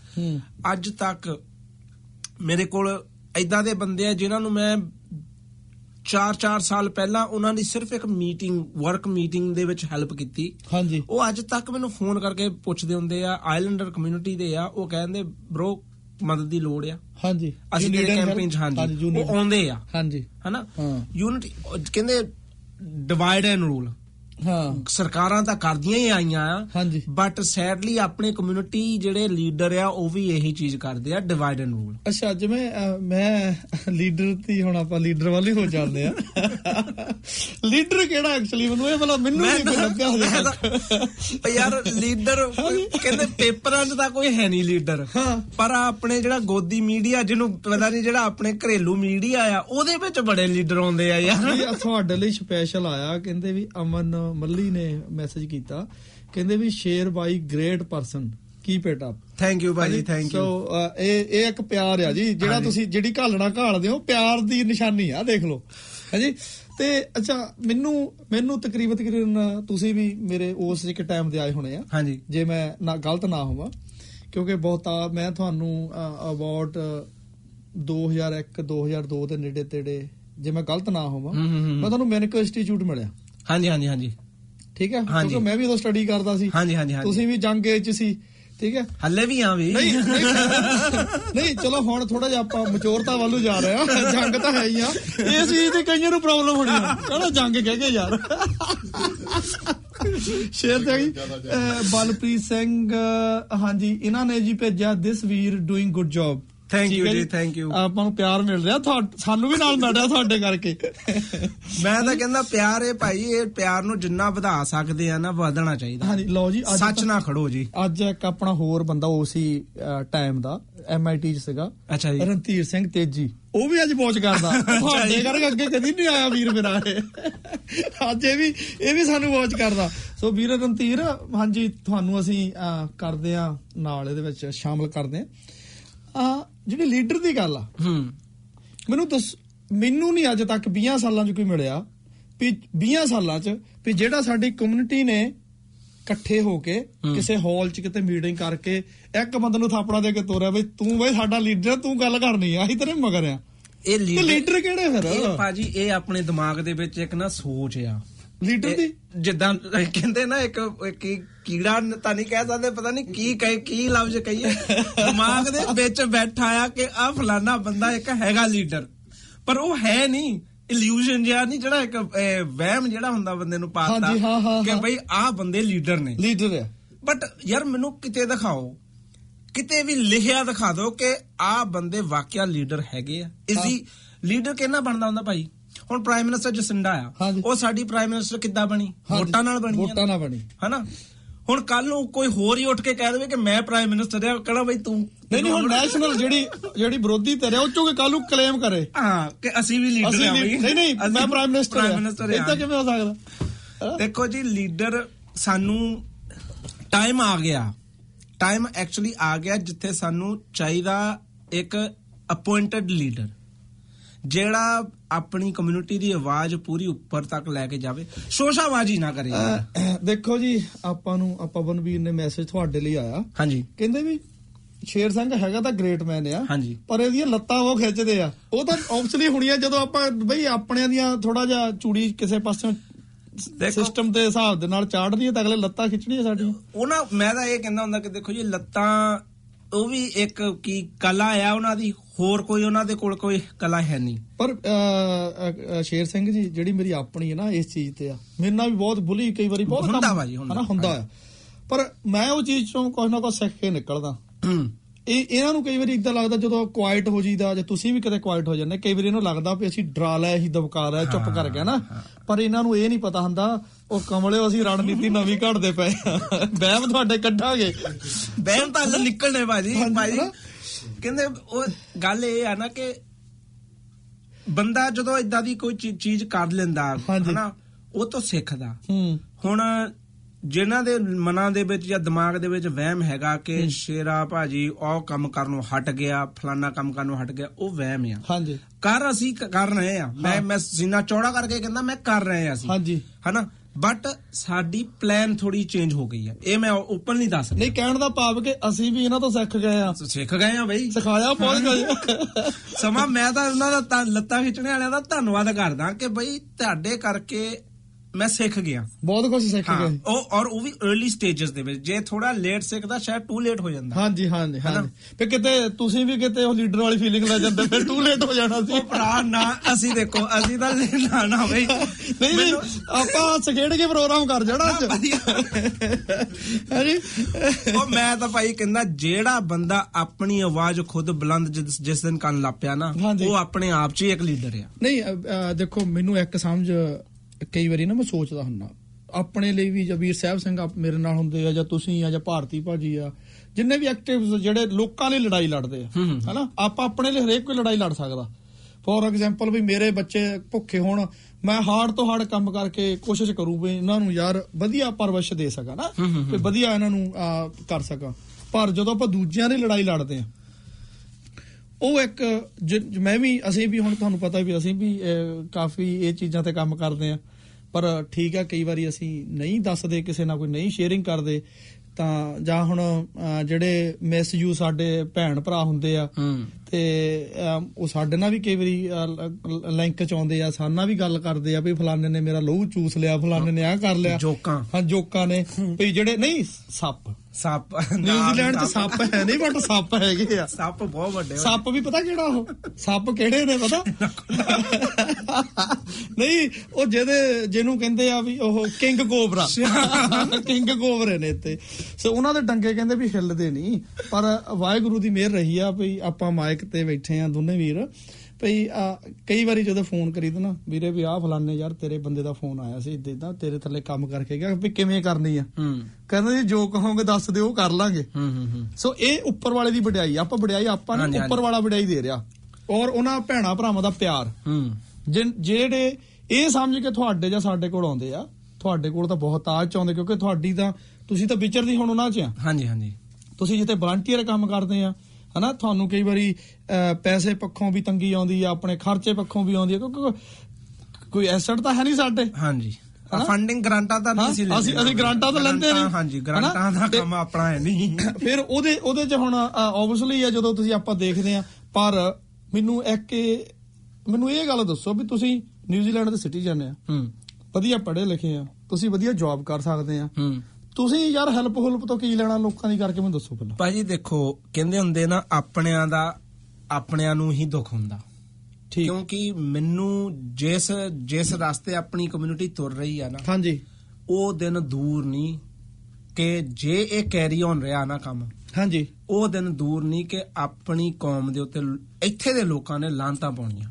ਅੱਜ ਤੱਕ ਮੇਰੇ ਕੋਲ ਐਦਾਂ ਦੇ ਬੰਦੇ ਆ ਜਿਨ੍ਹਾਂ ਨੂੰ ਮੈਂ 4-4 ਸਾਲ ਪਹਿਲਾਂ ਉਹਨਾਂ ਦੀ ਸਿਰਫ ਇੱਕ ਮੀਟਿੰਗ ਵਰਕ ਮੀਟਿੰਗ ਦੇ ਵਿੱਚ ਹੈਲਪ ਕੀਤੀ। ਹਾਂਜੀ। ਉਹ ਅੱਜ ਤੱਕ ਮੈਨੂੰ ਫੋਨ ਕਰਕੇ ਪੁੱਛਦੇ ਹੁੰਦੇ ਆ ਆਈਲੈਂਡਰ ਕਮਿਊਨਿਟੀ ਦੇ ਆ ਉਹ ਕਹਿੰਦੇ ਬ్రో ਮਦਦ ਦੀ ਲੋੜ ਆ। ਹਾਂਜੀ। ਅਸੀਂ ਜਿਹੜੇ? ਕੈਂਪੇਨ ਹਾਂਜੀ ਉਹ ਆਉਂਦੇ ਆ। ਹਾਂਜੀ। ਹਨਾ। ਯੂਨਿਟੀ ਕਹਿੰਦੇ ਡਿਵਾਈਡ ਐਂਡ ਰੂਲ ਸਰਕਾਰਾਂ ਤਾਂ ਕਰਦੀਆਂ ਹੀ ਆਈਆਂ। ਆ ਬਟ ਸੈਡਲੀ ਆਪਣੇ ਕਮਿਊਨਿਟੀ ਜਿਹੜੇ ਲੀਡਰ ਆ ਉਹ ਵੀ ਇਹੀ ਚੀਜ਼ ਕਰਦੇ ਆ ਡਿਵਾਈਡ ਐਂਡ ਰੂਲ ਅੱਛਾ ਜਿਵੇਂ ਮੈਂ ਲੀਡਰ ਦੀ ਹੁਣ ਆਪਾਂ ਲੀਡਰ ਵੱਲ ਹੀ ਹੋ ਜਾਂਦੇ ਆ। ਲੀਡਰ ਕਿਹੜਾ ਐਕਚੁਅਲੀ ਮੈਨੂੰ ਇਹ ਭਲਾ ਮੈਨੂੰ ਨਹੀਂ ਲੱਭਿਆ ਹਜੇ ਤੱਕ। ਯਾਰ ਲੀਡਰ ਕਹਿੰਦੇ ਪੇਪਰਾਂ 'ਚ ਤਾਂ ਕੋਈ ਹੈ ਨਹੀਂ ਲੀਡਰ ਹਾਂ। ਪਰ ਆਪਣੇ ਜਿਹੜਾ ਗੋਦੀ ਮੀਡੀਆ ਜਿਹਨੂੰ ਪਤਾ ਨਹੀਂ ਜਿਹੜਾ ਆਪਣੇ ਘਰੇਲੂ ਮੀਡੀਆ ਆ ਉਹਦੇ ਵਿੱਚ ਬੜੇ ਲੀਡਰ ਆਉਂਦੇ ਆ ਯਾਰ। ਤੁਹਾਡੇ ਲਈ ਸਪੈਸ਼ਲ ਆਇਆ ਕਹਿੰਦੇ ਵੀ ਅਮਨ ਮੱਲੀ ਨੇ ਮੈਸੇਜ ਕੀਤਾ। ਕਹਿੰਦੇ ਵੀ share by great person keep it up thank you ਭਾਜੀ ਥੈਂਕ ਸੋ ਯੂ ਇਹ ਇਹ ਇੱਕ ਪਿਆਰ ਆ ਜੀ ਜਿਹੜਾ। ਤੁਸੀਂ ਜਿਹੜੀ ਘਾਲਣਾ ਘਾਲਦੇ ਹੋ ਪਿਆਰ ਦੀ ਨਿਸ਼ਾਨੀ ਆ ਦੇਖ ਲਓ। ਹਾਂਜੀ ਤੇ ਅੱਛਾ ਮੈਨੂੰ ਮੈਨੂੰ ਤਕਰੀਬਨ ਤਕਰੀਬਨ ਤੁਸੀਂ ਵੀ ਮੇਰੇ ਉਸ ਇੱਕ ਟਾਈਮ ਦੇ ਆਏ ਹੋਣੇ ਆ। ਹਾਂਜੀ। ਜੇ ਮੈਂ ਨਾ ਗਲਤ ਨਾ ਹੋਵਾਂ ਕਿਉਂਕਿ ਬਹੁਤਾ ਮੈਂ ਤੁਹਾਨੂੰ ਅਬਾਊਟ 2001 2002 ਦੇ ਨੇੜੇ ਤੇੜੇ ਜੇ ਮੈਂ ਗਲਤ ਨਾ ਹੋਵਾਂ। ਮੈਂ ਤੁਹਾਨੂੰ ਮੈਨਿਕੋ ਇੰਸਟੀਚਿਊਟ ਮਿਲਿਆ। ਹਾਂਜੀ ਹਾਂਜੀ ਹਾਂਜੀ। ਠੀਕ ਹੈ। ਕਿਉਂਕਿ ਮੈਂ ਵੀ ਉਦੋਂ ਸਟੱਡੀ ਕਰਦਾ ਸੀ। ਹਾਂਜੀ ਹਾਂਜੀ ਹਾਂਜੀ। ਤੁਸੀਂ ਵੀ ਜੰਗ ਏਜ 'ਚ ਸੀ। ਠੀਕ ਹੈ? ਹੱਲੇ ਵੀ ਆ ਵੀ। ਨਹੀਂ ਨਹੀਂ। ਚਲੋ ਹੁਣ ਥੋੜਾ ਜਿਹਾ ਆਪਾਂ ਮਚੋਰਤਾ ਵੱਲੋਂ ਜਾ ਰਹੇ ਆ ਜੰਗ ਤਾਂ ਹੈ ਹੀ ਆ। ਇਸ ਚੀਜ਼ ਦੀ ਕਈਆਂ ਨੂੰ ਪ੍ਰੋਬਲਮ ਹੋਣੀ ਆ। ਕਹਿੰਦਾ ਜੰਗ ਕਹਿ ਕੇ ਯਾਰ। ਸ਼ੇਰ ਤੇ ਬਲਪ੍ਰੀਤ ਸਿੰਘ ਹਾਂਜੀ ਇਹਨਾਂ ਨੇ ਜੀ ਭੇਜਿਆ this Veer doing good job Thank you ਜੀ, thank you. ਆਪਾਂ ਨੂੰ ਪਿਆਰ ਮਿਲ ਰਿਹਾ ਸਾਨੂੰ ਵੀ ਨਾਲ ਮਿਲ ਰਿਹਾ ਤੁਹਾਡੇ ਕਰਕੇ। ਮੈਂ ਤਾਂ ਕਹਿੰਦਾ ਪਿਆਰ ਇਹ ਭਾਈ ਇਹ ਪਿਆਰ ਨੂੰ ਜਿੰਨਾ ਵਧਾ ਸਕਦੇ ਆ ਨਾ ਵਧਣਾ ਚਾਹੀਦਾ। ਹਾਂਜੀ ਲਓ ਜੀ ਅੱਜ ਸੱਚ ਨਾ ਖੜੋ ਜੀ। ਅੱਜ ਇੱਕ ਆਪਣਾ ਹੋਰ ਬੰਦਾ ਉਸੇ ਟਾਈਮ ਦਾ ਐਮਆਈਟੀ ਚ ਸੀਗਾ। ਅੱਛਾ ਜੀ। ਰਣਧੀਰ ਸਿੰਘ ਤੇਜੀ। ਉਹ ਵੀ ਅੱਜ ਪਹੁੰਚ ਕਰਦਾ। ਤੁਹਾਡੇ ਕਰਕੇ ਅੱਗੇ ਕਦੀ ਨਹੀਂ ਆਇਆ ਵੀਰ ਮੇਰਾ ਅੱਜ ਇਹ ਵੀ ਇਹ ਵੀ ਸਾਨੂੰ ਵਾਚ ਕਰਦਾ। ਸੋ ਵੀਰ ਰਣਧੀਰ ਹਾਂਜੀ ਤੁਹਾਨੂੰ ਅਸੀਂ ਕਰਦੇ ਆ ਨਾਲ ਇਹਦੇ ਵਿੱਚ ਸ਼ਾਮਲ ਕਰਦੇ ਆ। ਜਿਹੜੀ ਲੀਡਰ ਦੀ ਗੱਲ ਆ। ਹੂੰ। ਮੈਨੂੰ ਦੱਸ ਮੈਨੂੰ ਨਹੀਂ ਅੱਜ ਤੱਕ 20 ਸਾਲਾਂ 'ਚ ਕੋਈ ਮਿਲਿਆ ਵੀ 20 ਸਾਲਾਂ 'ਚ ਵੀ ਜਿਹੜਾ ਸਾਡੀ ਕਮਿਊਨਿਟੀ ਨੇ ਇਕੱਠੇ ਹੋ ਕੇ ਕਿਸੇ ਹਾਲ 'ਚ ਕਿਤੇ ਮੀਟਿੰਗ ਕਰਕੇ ਇੱਕ ਬੰਦੇ ਨੂੰ ਥਾਪੜਾ ਦੇ ਕੇ ਤੋਰਿਆ ਵੀ ਤੂੰ ਬਈ ਸਾਡਾ ਲੀਡਰ ਤੂੰ ਗੱਲ ਕਰਨੀ ਆ ਅਸੀਂ ਤੇਰੇ ਮਗਰ ਆ। ਇਹ ਲੀਡਰ ਕਿਹੜੇ ਇਹ ਫਿਰ ਭਾਜੀ ਇਹ ਆਪਣੇ ਦਿਮਾਗ ਦੇ ਵਿੱਚ ਇੱਕ ਨਾ ਸੋਚ ਆ। ਲੀਡਰ ਦੀ? ਜਿੱਦਾਂ ਕਹਿੰਦੇ ਨਾ ਇੱਕ ਕੀ- ਕੀੜਾ ਤਾਂ ਨਹੀਂ ਕਹਿ ਸਕਦੇ ਪਤਾ ਨਹੀਂ ਕੀ ਕਹੇ ਕੀ ਲਫ਼ਜ਼ ਕਹੀਏ। ਦਿਮਾਗ ਦੇ ਵਿੱਚ ਬੈਠਾ ਆ ਕਿ ਆ ਫਲਾਨਾ ਬੰਦਾ ਇੱਕ ਹੈਗਾ ਲੀਡਰ। ਪਰ ਉਹ ਹੈ ਨਹੀਂ। ਇਲੂਜਨ ਜਿਹਾ ਨਹੀਂ ਜਿਹੜਾ ਇੱਕ ਵਹਿਮ ਜਿਹੜਾ ਹੁੰਦਾ ਬੰਦੇ ਨੂੰ ਪਾਤਾ ਹਾਂ, ਹਾਂ, ਕਿ ਹਾਂ। ਬਈ ਆਹ ਬੰਦੇ ਲੀਡਰ ਨੇ। ਲੀਡਰ ਆ। ਬਟ ਯਾਰ ਮੈਨੂੰ ਕਿਤੇ ਦਿਖਾਓ। ਕਿਤੇ ਵੀ ਲਿਖਿਆ ਦਿਖਾ ਦਿਓ ਕਿ ਆਹ ਬੰਦੇ ਵਾਕਿਆ ਲੀਡਰ ਹੈਗੇ ਆ। ਇਸੀ ਲੀਡਰ ਕਿੰਨਾ ਬਣਦਾ ਹੁੰਦਾ ਭਾਈ? ਹੁਣ ਪ੍ਰਾਈਮ ਮਿਨਿਸਟਰ ਜਸਿੰਡਾ ਆ। ਉਹ ਸਾਡੀ ਪ੍ਰਾਈਮ ਮਿਨਿਸਟਰ ਕਿੱਦਾਂ ਬਣੀ। ਵੋਟਾਂ ਨਾਲ ਬਣੀ ਵੋਟਾਂ ਨਾਲ ਬਣੀ। ਹਨਾ? ਹੁਣ ਕੱਲ ਨੂੰ ਕੋਈ ਹੋਰ ਹੀ ਉੱਠ ਕੇ ਕਹਿ ਦੇਵੇ ਕਿ ਮੈਂ ਪ੍ਰਾਈਮ ਮਿਨਿਸਟਰ ਆ ਕਹਣਾ ਬਈ ਤੂੰ ਨਹੀਂ ਨਹੀਂ ਹੁਣ ਨੈਸ਼ਨਲ ਜਿਹੜੀ ਜਿਹੜੀ ਵਿਰੋਧੀ ਧਿਰ ਆ ਉਹ ਚੋਂ ਕੱਲ ਨੂੰ ਕਲੇਮ ਕਰੇ। ਹਾਂ ਕਿ ਅਸੀਂ ਵੀ ਲੀਡਰ ਆ ਬਈ। ਨਹੀਂ ਨਹੀਂ ਮੈਂ ਪ੍ਰਾਈਮ ਮਿਨਿਸਟਰ ਪ੍ਰਾਈਮ ਮਿਨਿਸਟਰ ਇਦਾਂ ਕਿਵੇਂ ਹੋ ਸਕਦਾ? ਦੇਖੋ ਜੀ ਲੀਡਰ ਸਾਨੂੰ ਟਾਈਮ ਆ ਗਿਆ। ਟਾਈਮ ਐਕਚੁਅਲੀ ਆ ਗਿਆ ਜਿੱਥੇ ਸਾਨੂੰ ਚਾਹੀਦਾ ਇੱਕ ਅਪਾਇੰਟਡ ਲੀਡਰ ਜਿਹੜਾ ਆਪਣੀ ਕਮਿਊਨਿਟੀ ਦੀ ਆਵਾਜ਼ ਪੂਰੀ ਉੱਪਰ ਤੱਕ ਲੈ ਕੇ ਜਾਵੇ। ਸ਼ੋਸ਼ਾਬਾਜ਼ੀ ਨਾ ਕਰੇ ਦੇਖੋ ਜੀ ਆਪਾਂ ਨੂੰ ਆਪਾਂ ਬਨਵੀਰ ਨੇ ਮੈਸੇਜ ਤੁਹਾਡੇ ਲਈ ਆਇਆ। ਹਾਂਜੀ। ਕਹਿੰਦੇ ਵੀ ਸ਼ੇਰ ਸਿੰਘ ਹੈਗਾ ਤਾਂ ਗ੍ਰੇਟ ਮੈਨ ਆ ਹਾਂਜੀ। ਪਰ ਇਹਦੀਆਂ ਲੱਤਾਂ ਉਹ ਖਿੱਚਦੇ ਆ। ਉਹ ਤਾਂ ਆਬਵੀਅਸਲੀ ਹੋਣੀ ਆ ਜਦੋਂ ਆਪਾਂ ਬਈ ਆਪਣਿਆਂ ਦੀਆਂ ਥੋੜਾ ਜਿਹਾ ਚੂੜੀ ਕਿਸੇ ਦੇਖੋ- ਸਿਸਟਮ ਦੇ ਹਿਸਾਬ ਦੇ ਨਾਲ ਚਾੜਦੀ ਹੈ ਤਾਂ ਅਗਲੇ ਲੱਤਾਂ ਖਿੱਚਣੀਆਂ ਸਾਡੀਆਂ। ਉਹਨਾਂ ਮੈਂ ਤਾਂ ਇਹ ਕਹਿੰਦਾ ਹੁੰਦਾ ਕਿ ਦੇਖੋ ਜੀ ਲੱਤਾਂ ਉਹ ਵੀ ਇੱਕ ਕੀ ਕਲਾ ਆ ਉਹਨਾਂ ਦੀ ਹੋਰ ਕੋਈ ਉਹਨਾਂ ਦੇ ਕੋਲ ਕੋਈ ਕਲਾ ਹੈ ਨਹੀਂ। ਪਰ ਸ਼ੇਰ ਸਿੰਘ ਜੀ ਜਿਹੜੀ ਮੇਰੀ ਆਪਣੀ ਹੈ ਨਾ ਇਸ ਚੀਜ਼ ਤੇ ਆ। ਮੇਰੇ ਨਾਲ ਵੀ ਬਹੁਤ ਬੁਲੀ ਕਈ ਵਾਰੀ ਬਹੁਤ ਹੁੰਦਾ ਵਾ ਜੀ, ਹੁੰਦਾ। ਹੁੰਦਾ ਆ। ਪਰ ਮੈਂ ਉਹ ਚੀਜ਼ ਚੋਂ ਕੁਝ ਨਾ ਕੁਝ ਸਿੱਖ ਕੇ ਨਿਕਲਦਾ। ਇਹ ਇਹਨਾਂ ਨੂੰ ਕਈ ਵਾਰੀ ਇਦਾਂ ਲੱਗਦਾ ਜਦੋਂ ਕੁਆਇਟ ਹੋ ਜੀਦਾ ਜਾਂ ਤੁਸੀਂ ਵੀ ਕਦੇ ਕੁਆਇਟ ਹੋ ਜਾਂਦੇ ਕਈ ਵਾਰੀ ਇਹਨੂੰ ਲੱਗਦਾ ਵੀ ਅਸੀਂ ਡਰਾ ਲਿਆ ਅਸੀਂ ਦਬਕਾ ਲਿਆ ਚੁੱਪ ਕਰ ਗਿਆ ਨਾ ਪਰ ਇਹਨਾਂ ਨੂੰ ਇਹ ਨਹੀਂ ਪਤਾ ਹੁੰਦਾ ਉਹ ਕਮਲਿਓ ਅਸੀਂ ਰਣਨੀਤੀ ਨਵੀਂ ਘੜਦੇ ਪਏ ਆ। ਵਹਿਮ ਤੁਹਾਡੇ ਕੱਢਾਂਗੇ। ਬਹਿਮ ਤਾਂ ਨਿਕਲਣੇ ਭਾਜੀ ਭਾਜੀ? ਕਹਿੰਦੇ ਉਹ ਗੱਲ ਇਹ ਆ ਨਾ ਕਿ ਬੰਦਾ ਜਦੋਂ ਇਦਾਂ ਦੀ ਕੋਈ ਚੀਜ਼ ਕਰ ਲੈਂਦਾ। ਹਨਾ ਉਹ ਤੋਂ ਸਿੱਖਦਾ। ਹੁਣ ਜਿਨ੍ਹਾਂ ਦੇ ਮਨਾਂ ਦੇ ਵਿੱਚ ਜਾਂ ਦਿਮਾਗ ਦੇ ਵਿੱਚ ਵਹਿਮ ਹੈਗਾ ਕਿ ਸ਼ੇਰਾ ਭਾਜੀ ਉਹ ਕੰਮ ਕਰਨੋਂ ਹਟ ਗਿਆ ਫਲਾਨਾ ਕੰਮ ਕਰਨੋਂ ਹਟ ਗਿਆ ਉਹ ਵਹਿਮ ਆ। ਹਾਂਜੀ। ਕਰ ਅਸੀਂ ਕਰ ਰਹੇ ਆ। ਮੈਂ ਮੈਂ ਸੀਨਾ ਚੌੜਾ ਕਰਕੇ ਕਹਿੰਦਾ ਮੈਂ ਕਰ ਰਹੇ ਆ ਅਸੀਂ। ਹਾਂਜੀ। ਹਨਾ ਬਟ ਸਾਡੀ ਪਲਾਨ ਥੋੜੀ ਚੇਂਜ ਹੋ ਗਈ ਹੈ। ਇਹ ਮੈਂ ਓਪਨਲੀ ਦੱਸ ਰਿਹਾ ਨਹੀਂ ਕਹਿਣ ਦਾ ਭਾਵ ਕਿ ਅਸੀਂ ਵੀ ਇਹਨਾਂ ਤੋਂ ਸਿੱਖ ਗਏ ਆ ਸਿੱਖ ਗਏ ਆ ਬਈ। ਸਿਖਾਇਆ ਬਹੁਤ ਕੁਝ। ਸਮਾਂ ਮੈਂ ਤਾਂ ਉਹਨਾਂ ਦਾ ਲੱਤਾਂ ਖਿੱਚਣੇ ਵਾਲਿਆਂ ਦਾ ਧੰਨਵਾਦ ਕਰਦਾ ਕਿ ਬਈ ਤੁਹਾਡੇ ਕਰਕੇ ਮੈਂ ਸਿੱਖ ਗਿਆ। ਬਹੁਤ ਕੁਝ ਸਿੱਖ ਗਿਆ। ਉਹ ਔਰ ਉਹ ਵੀ अर्ਲੀ ਸਟੇजेस ਦੇ ਵਿੱਚ। ਜੇ ਥੋੜਾ ਲੇਟ ਸਿੱਖਦਾ ਸ਼ਾਇਦ ਟੂ ਲੇਟ ਹੋ ਜਾਂਦਾ। ਹਾਂਜੀ ਹਾਂਜੀ ਹਾਂਜੀ। ਫਿਰ ਕਿਤੇ ਤੁਸੀਂ ਵੀ ਕਿਤੇ ਉਹ ਲੀਡਰ ਵਾਲੀ ਫੀਲਿੰਗ ਲੈ ਜਾਂਦੇ ਫਿਰ ਟੂ ਲੇਟ ਹੋ ਜਾਣਾ ਸੀ। ਉਹ ਭਰਾ ਨਾ ਅਸੀਂ ਦੇਖੋ ਅਸੀਂ ਤਾਂ ਨਾ ਨਾ ਬਈ। ਨਹੀਂ ਨਹੀਂ ਆਪਾਂ ਸਖੇੜ ਕੇ ਪ੍ਰੋਗਰਾਮ ਕਰ ਜਾਣਾ ਅੱਜ। ਹਾਂਜੀ। ਉਹ ਮੈਂ ਤਾਂ ਭਾਈ ਕਹਿੰਦਾ ਜਿਹੜਾ ਬੰਦਾ ਆਪਣੀ ਆਵਾਜ਼ ਖੁਦ ਬੁਲੰਦ ਜਿਸ ਦਿਨ ਕੰਨ ਲਾਪਿਆ ਨਾ ਉਹ ਆਪਣੇ ਆਪ 'ਚ ਹੀ ਇੱਕ ਲੀਡਰ ਆ। ਨਹੀਂ ਦੇਖੋ ਮੈਨੂੰ ਇੱਕ ਸਮਝ ਕਈ ਵਾਰੀ ਨਾ ਮੈਂ ਸੋਚਦਾ ਹੁੰਨਾ ਆਪਣੇ ਲਈ ਵੀ ਜਬੀਰ ਸਾਹਿਬ ਸਿੰਘ ਮੇਰੇ ਨਾਲ ਹੁੰਦੇ ਆ ਜਾਂ ਤੁਸੀਂ ਆ ਜਾਂ ਭਾਰਤੀ ਭਾਜੀ ਆ ਜਿੰਨੇ ਵੀ ਐਕਟਿਵਸ ਜਿਹੜੇ ਲੋਕਾਂ ਲਈ ਲੜਾਈ ਲੜਦੇ ਆ। ਹਨਾ ਆਪਾਂ ਆਪਣੇ ਲਈ ਹਰੇਕ ਕੋਈ ਲੜਾਈ ਲੜ ਸਕਦਾ ਫੋਰ ਐਗਜ਼ਾਮਪਲ ਵੀ ਮੇਰੇ ਬੱਚੇ ਭੁੱਖੇ ਹੋਣ ਮੈਂ ਹਾਰਡ ਤੋਂ ਹਾਰਡ ਕੰਮ ਕਰਕੇ ਕੋਸ਼ਿਸ਼ ਕਰੂ ਵੀ ਇਹਨਾਂ ਨੂੰ ਯਾਰ ਵਧੀਆ ਪਰਵਰਿਸ਼ ਦੇ ਸਕਾਂ ਨਾ। ਤੇ ਵਧੀਆ ਇਹਨਾਂ ਨੂੰ ਕਰ ਸਕਾਂ ਪਰ ਜਦੋਂ ਆਪਾਂ ਦੂਜਿਆਂ ਦੀ ਲੜਾਈ ਲੜਦੇ ਆ ਉਹ ਇੱਕ ਜ- ਮੈਂ ਵੀ ਅਸੀਂ ਵੀ ਹੁਣ ਤੁਹਾਨੂੰ ਪਤਾ ਵੀ ਅਸੀਂ ਵੀ ਅਹ, ਕਾਫੀ ਇਹ ਚੀਜ਼ਾਂ ਤੇ ਕੰਮ ਕਰਦੇ ਆ ਪਰ ਠੀਕ ਆ ਕਈ ਵਾਰੀ ਅਸੀਂ ਨਹੀਂ ਦੱਸਦੇ ਕਿਸੇ ਨਾਲ ਕੋਈ ਨਹੀਂ ਸ਼ੇਅਰਿੰਗ ਕਰਦੇ। ਤਾਂ ਜਾਂ ਹੁਣ ਜਿਹੜੇ ਮਿਸ ਯੂ ਸਾਡੇ ਭੈਣ ਭਰਾ ਹੁੰਦੇ ਆ ਤੇ ਉਹ ਸਾਡੇ ਨਾਲ ਵੀ ਕਈ ਵਾਰੀ ਲਿੰਕ ਚ ਆਉਂਦੇ ਆ ਸਾਡੇ ਨਾਲ ਵੀ ਗੱਲ ਕਰਦੇ ਆ ਵੀ ਫਲਾਣੇ ਨੇ ਮੇਰਾ ਲਹੂ ਚੂਸ ਲਿਆ ਫਲਾਣੇ ਨੇ ਆ ਕਰ ਲਿਆ। ਜੋਕਾਂ। ਹਾਂ ਜੋਕਾਂ ਨੇ। ਵੀ ਜਿਹੜੇ ਨਹੀਂ ਸੱਪ। ਸੱਪ। ਨਿਊਜ਼ੀਲੈਂਡ ਚ ਸੱਪ ਹੈ ਨਹੀਂ ਬਟ ਸੱਪ ਹੈਗੇ ਆ। ਸੱਪ ਬਹੁਤ ਵੱਡੇ। ਸੱਪ ਵੀ ਪਤਾ ਕਿਹੜਾ ਉਹ? ਸੱਪ ਕਿਹੜੇ ਨੇ ਪਤਾ? ਨਹੀਂ ਉਹ ਜਿਹਦੇ ਜਿਹਨੂੰ ਕਹਿੰਦੇ ਆ ਵੀ ਉਹ ਕਿੰਗ ਕੋਬਰਾ। ਕਿੰਗ ਕੋਬਰੇ ਨੇ ਇੱਥੇ। ਸੋ ਉਹਨਾਂ ਦੇ ਡੰਗੇ ਕਹਿੰਦੇ ਵੀ ਹਿੱਲਦੇ ਨਹੀਂ ਪਰ ਵਾਹਿਗੁਰੂ ਦੀ ਮਿਹਰ ਰਹੀ ਆ ਵੀ ਆਪਾਂ ਮਾਈਕ ਤੇ ਬੈਠੇ ਆ ਦੋਨੇ ਵੀਰ। ਭਈ ਆ, ਕਈ ਵਾਰੀ ਜਦੋਂ ਫੋਨ ਕਰੀਦਾ ਨਾ ਵੀਰੇ ਵੀ ਆਹ ਫਲਾਣੇ ਯਾਰ ਤੇਰੇ ਬੰਦੇ ਦਾ ਫੋਨ ਆਇਆ ਸੀ ਇਦਾਂ ਇਦਾਂ ਤੇਰੇ ਥੱਲੇ ਕੰਮ ਕਰਕੇ ਗਿਆ ਵੀ ਕਿਵੇਂ ਕਰਨੀ ਆ? ਕਹਿੰਦੇ ਜੀ ਜੋ ਕਹੋਗੇ ਦੱਸ ਦਿਓ ਕਰ ਲਾਂਗੇ। ਹੂੰ ਹੂੰ ਹੂੰ। ਸੋ ਇਹ ਉੱਪਰ ਵਾਲੇ ਦੀ ਵਡਿਆਈ ਆ, ਆਪਾਂ ਵਡਿਆਈ ਆਪਾਂ ਨੂੰ ਉੱਪਰ। ਵਾਲਾ ਵਡਿਆਈ ਦੇ ਰਿਹਾ। ਔਰ ਉਹਨਾਂ ਭੈਣਾ ਭਰਾਵਾਂ ਦਾ ਪਿਆਰ। ਜਿਹੜੇ ਇਹ ਸਮਝ ਕੇ ਤੁਹਾਡੇ ਜਾਂ ਸਾਡੇ ਕੋਲ ਆਉਂਦੇ ਆ ਤੁਹਾਡੇ ਕੋਲ ਤਾਂ ਬਹੁਤ ਆਜ ਚ ਆਉਂਦੇ ਕਿਉਂਕਿ ਤੁਹਾਡੀ ਤਾਂ ਤੁਸੀਂ ਤਾਂ ਵਿਚਰਦੀ ਹੁਣ ਉਹਨਾਂ ਚ ਆ। ਹਾਂਜੀ ਹਾਂਜੀ। ਤੁਸੀਂ ਜਿੱਥੇ ਵਲੰਟੀਅਰ ਕੰਮ ਕਰਦੇ ਆ ਹਨਾ? ਤੁਹਾਨੂੰ ਕਈ ਵਾਰੀ ਪੈਸੇ ਪੱਖੋਂ ਵੀ ਤੰਗੀ ਆਉਂਦੀ ਆ ਆਪਣੇ ਖਰਚੇ ਪੱਖੋਂ ਵੀ ਆਉਂਦੀ ਆ ਕਿਉਂਕਿ ਕੋਈ ਐਸੈਟ ਤਾਂ ਹੈ ਨਹੀਂ ਸਾਡੇ। ਹਾਂਜੀ? ਫੰਡਿੰਗ ਗ੍ਰਾਂਟਾਂ ਤਾਂ ਨਹੀਂ ਸੀ ਲੈਂਦੇ ਅਸੀਂ- ਅਸੀਂ ਗ੍ਰਾਂਟਾਂ ਤਾਂ ਲੈਂਦੇ ਨਹੀਂ। ਹਾਂਜੀ ਗ੍ਰਾਂਟਾਂ? ਦਾ ਕੰਮ ਆਪਣਾ ਹੈ ਨਹੀਂ। (coughs) ਫਿਰ ਉਹਦੇ ਉਹਦੇ ਚ ਹੁਣ ਆਬਵੀਅਸਲੀ ਆ ਜਦੋਂ ਤੁਸੀਂ ਆਪਾਂ ਦੇਖਦੇ ਆ ਪਰ ਮੈਨੂੰ ਇੱਕ ਮੈਨੂੰ ਇਹ ਗੱਲ ਦੱਸੋ ਵੀ ਤੁਸੀਂ ਨਿਊਜ਼ੀਲੈਂਡ ਦੇ ਸਿਟੀਜ਼ਨ ਆ। ਹੂੰ। ਵਧੀਆ ਪੜ੍ਹੇ ਲਿਖੇ ਆ। ਤੁਸੀਂ ਵਧੀਆ ਜੌਬ ਕਰ ਸਕਦੇ ਆ। ਹੂੰ। ਤੁਸੀਂ ਯਾਰ ਹੈਲਪ ਹੁਲਪ ਤੋਂ ਕੀ ਲੈਣਾ ਲੋਕਾਂ ਦੀ ਕਰਕੇ ਮੈਨੂੰ ਦੱਸੋ ਪਹਿਲਾਂ। ਭਾਜੀ ਦੇਖੋ ਕਹਿੰਦੇ ਹੁੰਦੇ ਨਾ ਆਪਣਿਆਂ ਦਾ ਆਪਣਿਆਂ ਨੂੰ ਹੀ ਦੁੱਖ ਹੁੰਦਾ। ਠੀਕ। ਕਿਉਂਕਿ ਮੈਨੂੰ ਜਿਸ ਜਿਸ ਰਸਤੇ ਆਪਣੀ ਕਮਿਊਨਿਟੀ ਤੁਰ ਰਹੀ ਆ ਨਾ ਹਾਂਜੀ। ਉਹ ਦਿਨ ਦੂਰ ਨਹੀਂ ਕਿ ਜੇ ਇਹ ਕੈਰੀ ਔਨ ਰਿਹਾ ਨਾ ਕੰਮ ਹਾਂਜੀ। ਉਹ ਦਿਨ ਦੂਰ ਨਹੀਂ ਕਿ ਆਪਣੀ ਕੌਮ ਦੇ ਉੱਤੇ ਇੱਥੇ ਦੇ ਲੋਕਾਂ ਨੇ ਲਾਂਤਾਂ ਪਾਉਣੀਆਂ।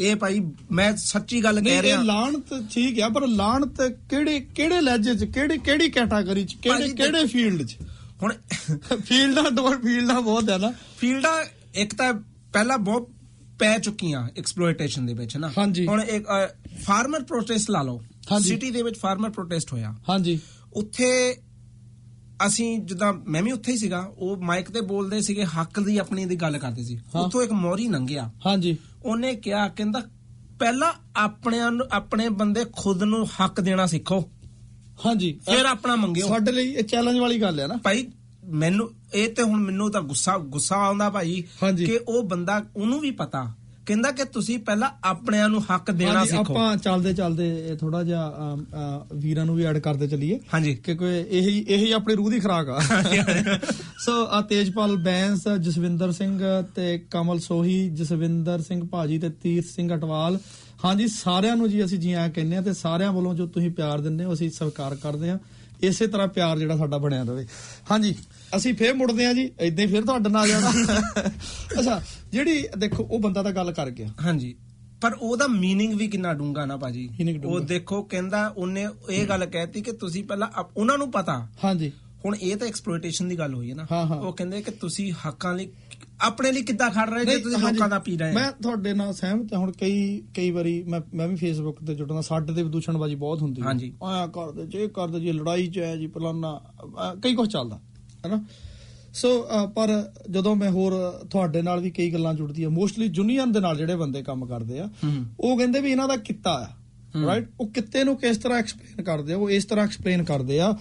ਇਹ ਭਾਈ ਮੈਂ ਸੱਚੀ ਗੱਲ ਨਹੀਂ ਕਹਿ ਇਹ ਰਿਹਾ। ਲਾਣਤ ਠੀਕ ਆ ਪਰ ਲਾਣਤ ਕਿਹੜੇ ਕਿਹੜੇ ਲਹਿਜੇ ਚ ਕਿਹੜੀ ਕਿਹੜੀ ਕੈਟਾਗਰੀ ਚ ਕਿਹੜੇ ਕਿਹੜੇ ਫੀਲਡ ਚ? ਹੁਣ (laughs) ਫੀਲਡਾਂ ਡੋਰ ਫੀਲਡਾਂ ਬਹੁਤ ਹੈ ਨਾ। ਫੀਲਡਾਂ ਇੱਕ ਤਾਂ ਪਹਿਲਾਂ ਬਹੁਤ ਪੈ ਚੁੱਕੀਆਂ ਐਕਸਪਲੋਇਟੇਸ਼ਨ ਦੇ ਵਿੱਚ ਨਾ। ਹੁਣ ਇੱਕ ਫਾਰਮਰ ਪ੍ਰੋਟੈਸਟ ਲਾ ਲਓ। ਸਿਟੀ ਦੇ ਵਿੱਚ ਫਾਰਮਰ ਪ੍ਰੋਟੈਸਟ ਹੋਇਆ। ਹਾਂਜੀ। ਉੱਥੇ ਅਸੀਂ ਜਿੱਦਾਂ ਮੈਂ ਵੀ ਉੱਥੇ ਹੀ ਸੀਗਾ ਉਹ ਮਾਈਕ ਤੇ ਬੋਲਦੇ ਸੀਗੇ ਹੱਕ ਦੀ ਆਪਣੀ ਦੀ ਗੱਲ ਕਰਦੇ ਸੀ। ਉੱਥੋਂ ਇੱਕ ਮੋਰੀ ਲੰਘਿਆ ਹਾਂਜੀ। ਉਹਨੇ ਕਿਹਾ ਕਹਿੰਦਾ ਪਹਿਲਾਂ ਆਪਣਿਆਂ ਨੂੰ ਆਪਣੇ ਬੰਦੇ ਖੁਦ ਨੂੰ ਹੱਕ ਦੇਣਾ ਸਿੱਖੋ। ਹਾਂਜੀ। ਫਿਰ ਆਪਣਾ ਮੰਗਿਓ। ਸਾਡੇ ਲਈ ਇਹ ਚੈਲੰਜ ਵਾਲੀ ਗੱਲ ਹੈ ਨਾ। ਭਾਈ ਮੈਨੂੰ ਇਹ ਤੇ ਹੁਣ ਮੈਨੂੰ ਤਾਂ ਗੁੱਸਾ ਗੁੱਸਾ ਆਉਂਦਾ ਭਾਈ। ਕਿ ਉਹ ਬੰਦਾ ਉਹਨੂੰ ਵੀ ਪਤਾ ਕਹਿੰਦਾ ਕਿ ਤੁਸੀਂ ਪਹਿਲਾਂ ਆਪਣਿਆਂ ਨੂੰ ਹੱਕ ਦੇਣਾ ਸਿੱਖੋ। ਆਪਾਂ ਚੱਲਦੇ ਚੱਲਦੇ ਥੋੜਾ ਜਿਹਾ ਵੀਰਾਂ ਨੂੰ ਵੀ ਐਡ ਕਰਦੇ ਚੱਲੀਏ। ਹਾਂਜੀ। ਕਿ ਕੋਈ ਇਹੀ ਇਹੀ ਆਪਣੀ ਰੂਹ ਦੀ ਖਰਾਕ ਆ। ਸੋ (laughs) ਆ ਤੇਜਪਾਲ ਬੈਂਸ ਜਸਵਿੰਦਰ ਸਿੰਘ ਤੇ ਕਮਲ ਸੋਹੀ ਜਸਵਿੰਦਰ ਸਿੰਘ ਭਾਜੀ ਤੇ ਤੀਰਥ ਸਿੰਘ ਅਟਵਾਲ। ਹਾਂਜੀ ਸਾਰਿਆਂ ਨੂੰ ਜੀ ਅਸੀਂ ਜੀ ਆਇਆਂ ਕਹਿੰਦੇ ਆ ਤੇ ਸਾਰਿਆਂ ਵੱਲੋਂ ਜੋ ਤੁਸੀਂ ਪਿਆਰ ਦਿੰਦੇ ਹੋ ਅਸੀਂ ਸਵੀਕਾਰ ਕਰਦੇ ਆ ਇਸੇ ਤਰ੍ਹਾਂ ਪਿਆਰ ਜਿਹੜਾ ਸਾਡਾ ਬਣਿਆ ਰਵੇ। ਹਾਂਜੀ। ਅਸੀਂ ਫੇਰ ਮੁੜਦੇ ਆ ਜੀ ਇਦਾਂ ਹੀ ਫੇਰ ਤੁਹਾਡੇ ਨਾਲ ਆ ਜਾਣਾ (laughs) ਅੱਛਾ ਜਿਹੜੀ ਦੇਖੋ ਉਹ ਬੰਦਾ ਤਾਂ ਗੱਲ ਕਰ ਗਿਆ ਹਾਂਜੀ ਪਰ ਉਹਦਾ मीनिंग ਵੀ ਕਿੰਨਾ ਡੂੰਗਾ ਨਾ ਭਾਜੀ Meaning ਡੂੰਘਾ। ਉਹ ਦੇਖੋ ਕਹਿੰਦਾ ਉਹਨੇ ਇਹ ਗੱਲ ਕਹਿਤੀ ਕਿ ਤੁਸੀਂ ਪਹਿਲਾਂ ਆਪ- ਉਹਨਾਂ ਨੂੰ ਪਤਾ ਹਾਂਜੀ ਹੁਣ ਇਹ ਤਾਂ ਐਕਸਪਲੋਇਟੇਸ਼ਨ ਦੀ ਗੱਲ ਹੋਈ ਹੈ ਨਾ ਹਾਂ, ਹਾਂ। ਉਹ ਕਹਿੰਦੇ ਕਿ ਤੁਸੀਂ ਹੱਕਾਂ ਲਈ ਆਪਣੇ ਲਈ ਕਿੱਦਾਂ ਖੜ ਰਹੇ ਜੇ ਤੁਸੀਂ ਹਾਂਜੀ, ਲੋਕਾਂ ਦਾ ਪੀ ਰਹੇ ਮੈਂ ਹੋ ਤੁਹਾਡੇ ਨਾਲ ਸਹਿਮਤ ਹਾਂ ਹੁਣ ਕਈ ਕਈ ਵਾਰੀ ਮੈਂ ਮੈਂ ਵੀ ਫੇਸਬੁੱਕ ਤੇ ਜੁੜਨਾ ਸਾਡੇ ਤੇ ਵੀ ਦੂਸ਼ਣਬਾਜ਼ੀ ਬਹੁਤ ਹੁੰਦੀ ਹੈ ਹਾਂਜੀ। ਆਇਆ ਕਰਦੇ ਜੇ ਕਰਦੇ ਜੀ ਲੜਾਈ ਚ ਹੈ ਜੀ ਫਲਾਨਾ ਅਹ ਕਈ ਕੁਝ ਚੱਲਦਾ ਹੈਨਾ? ਸੋ ਪਰ ਜਦੋਂ ਮੈਂ ਹੋਰ ਤੁਹਾਡੇ ਨਾਲ ਵੀ ਕਈ ਗੱਲਾਂ ਜੁੜਦੀਆਂ ਮੋਸਟਲੀ ਯੂਨੀਅਨ ਦੇ ਨਾਲ ਜਿਹੜੇ ਬੰਦੇ ਕੰਮ ਕਰਦੇ ਆ। ਉਹ ਕਹਿੰਦੇ ਵੀ ਇਹਨਾਂ ਦਾ ਕਿੱਤਾ ਆ ਰਾਈਟ ਉਹ ਕਿੱਤੇ ਨੂੰ ਕਿਸ ਤਰ੍ਹਾਂ ਐਕਸਪਲੇਨ ਕਰਦੇ ਆ ਉਹ ਇਸ ਤਰ੍ਹਾਂ ਐਕਸਪਲੇਨ ਕਰਦੇ ਆ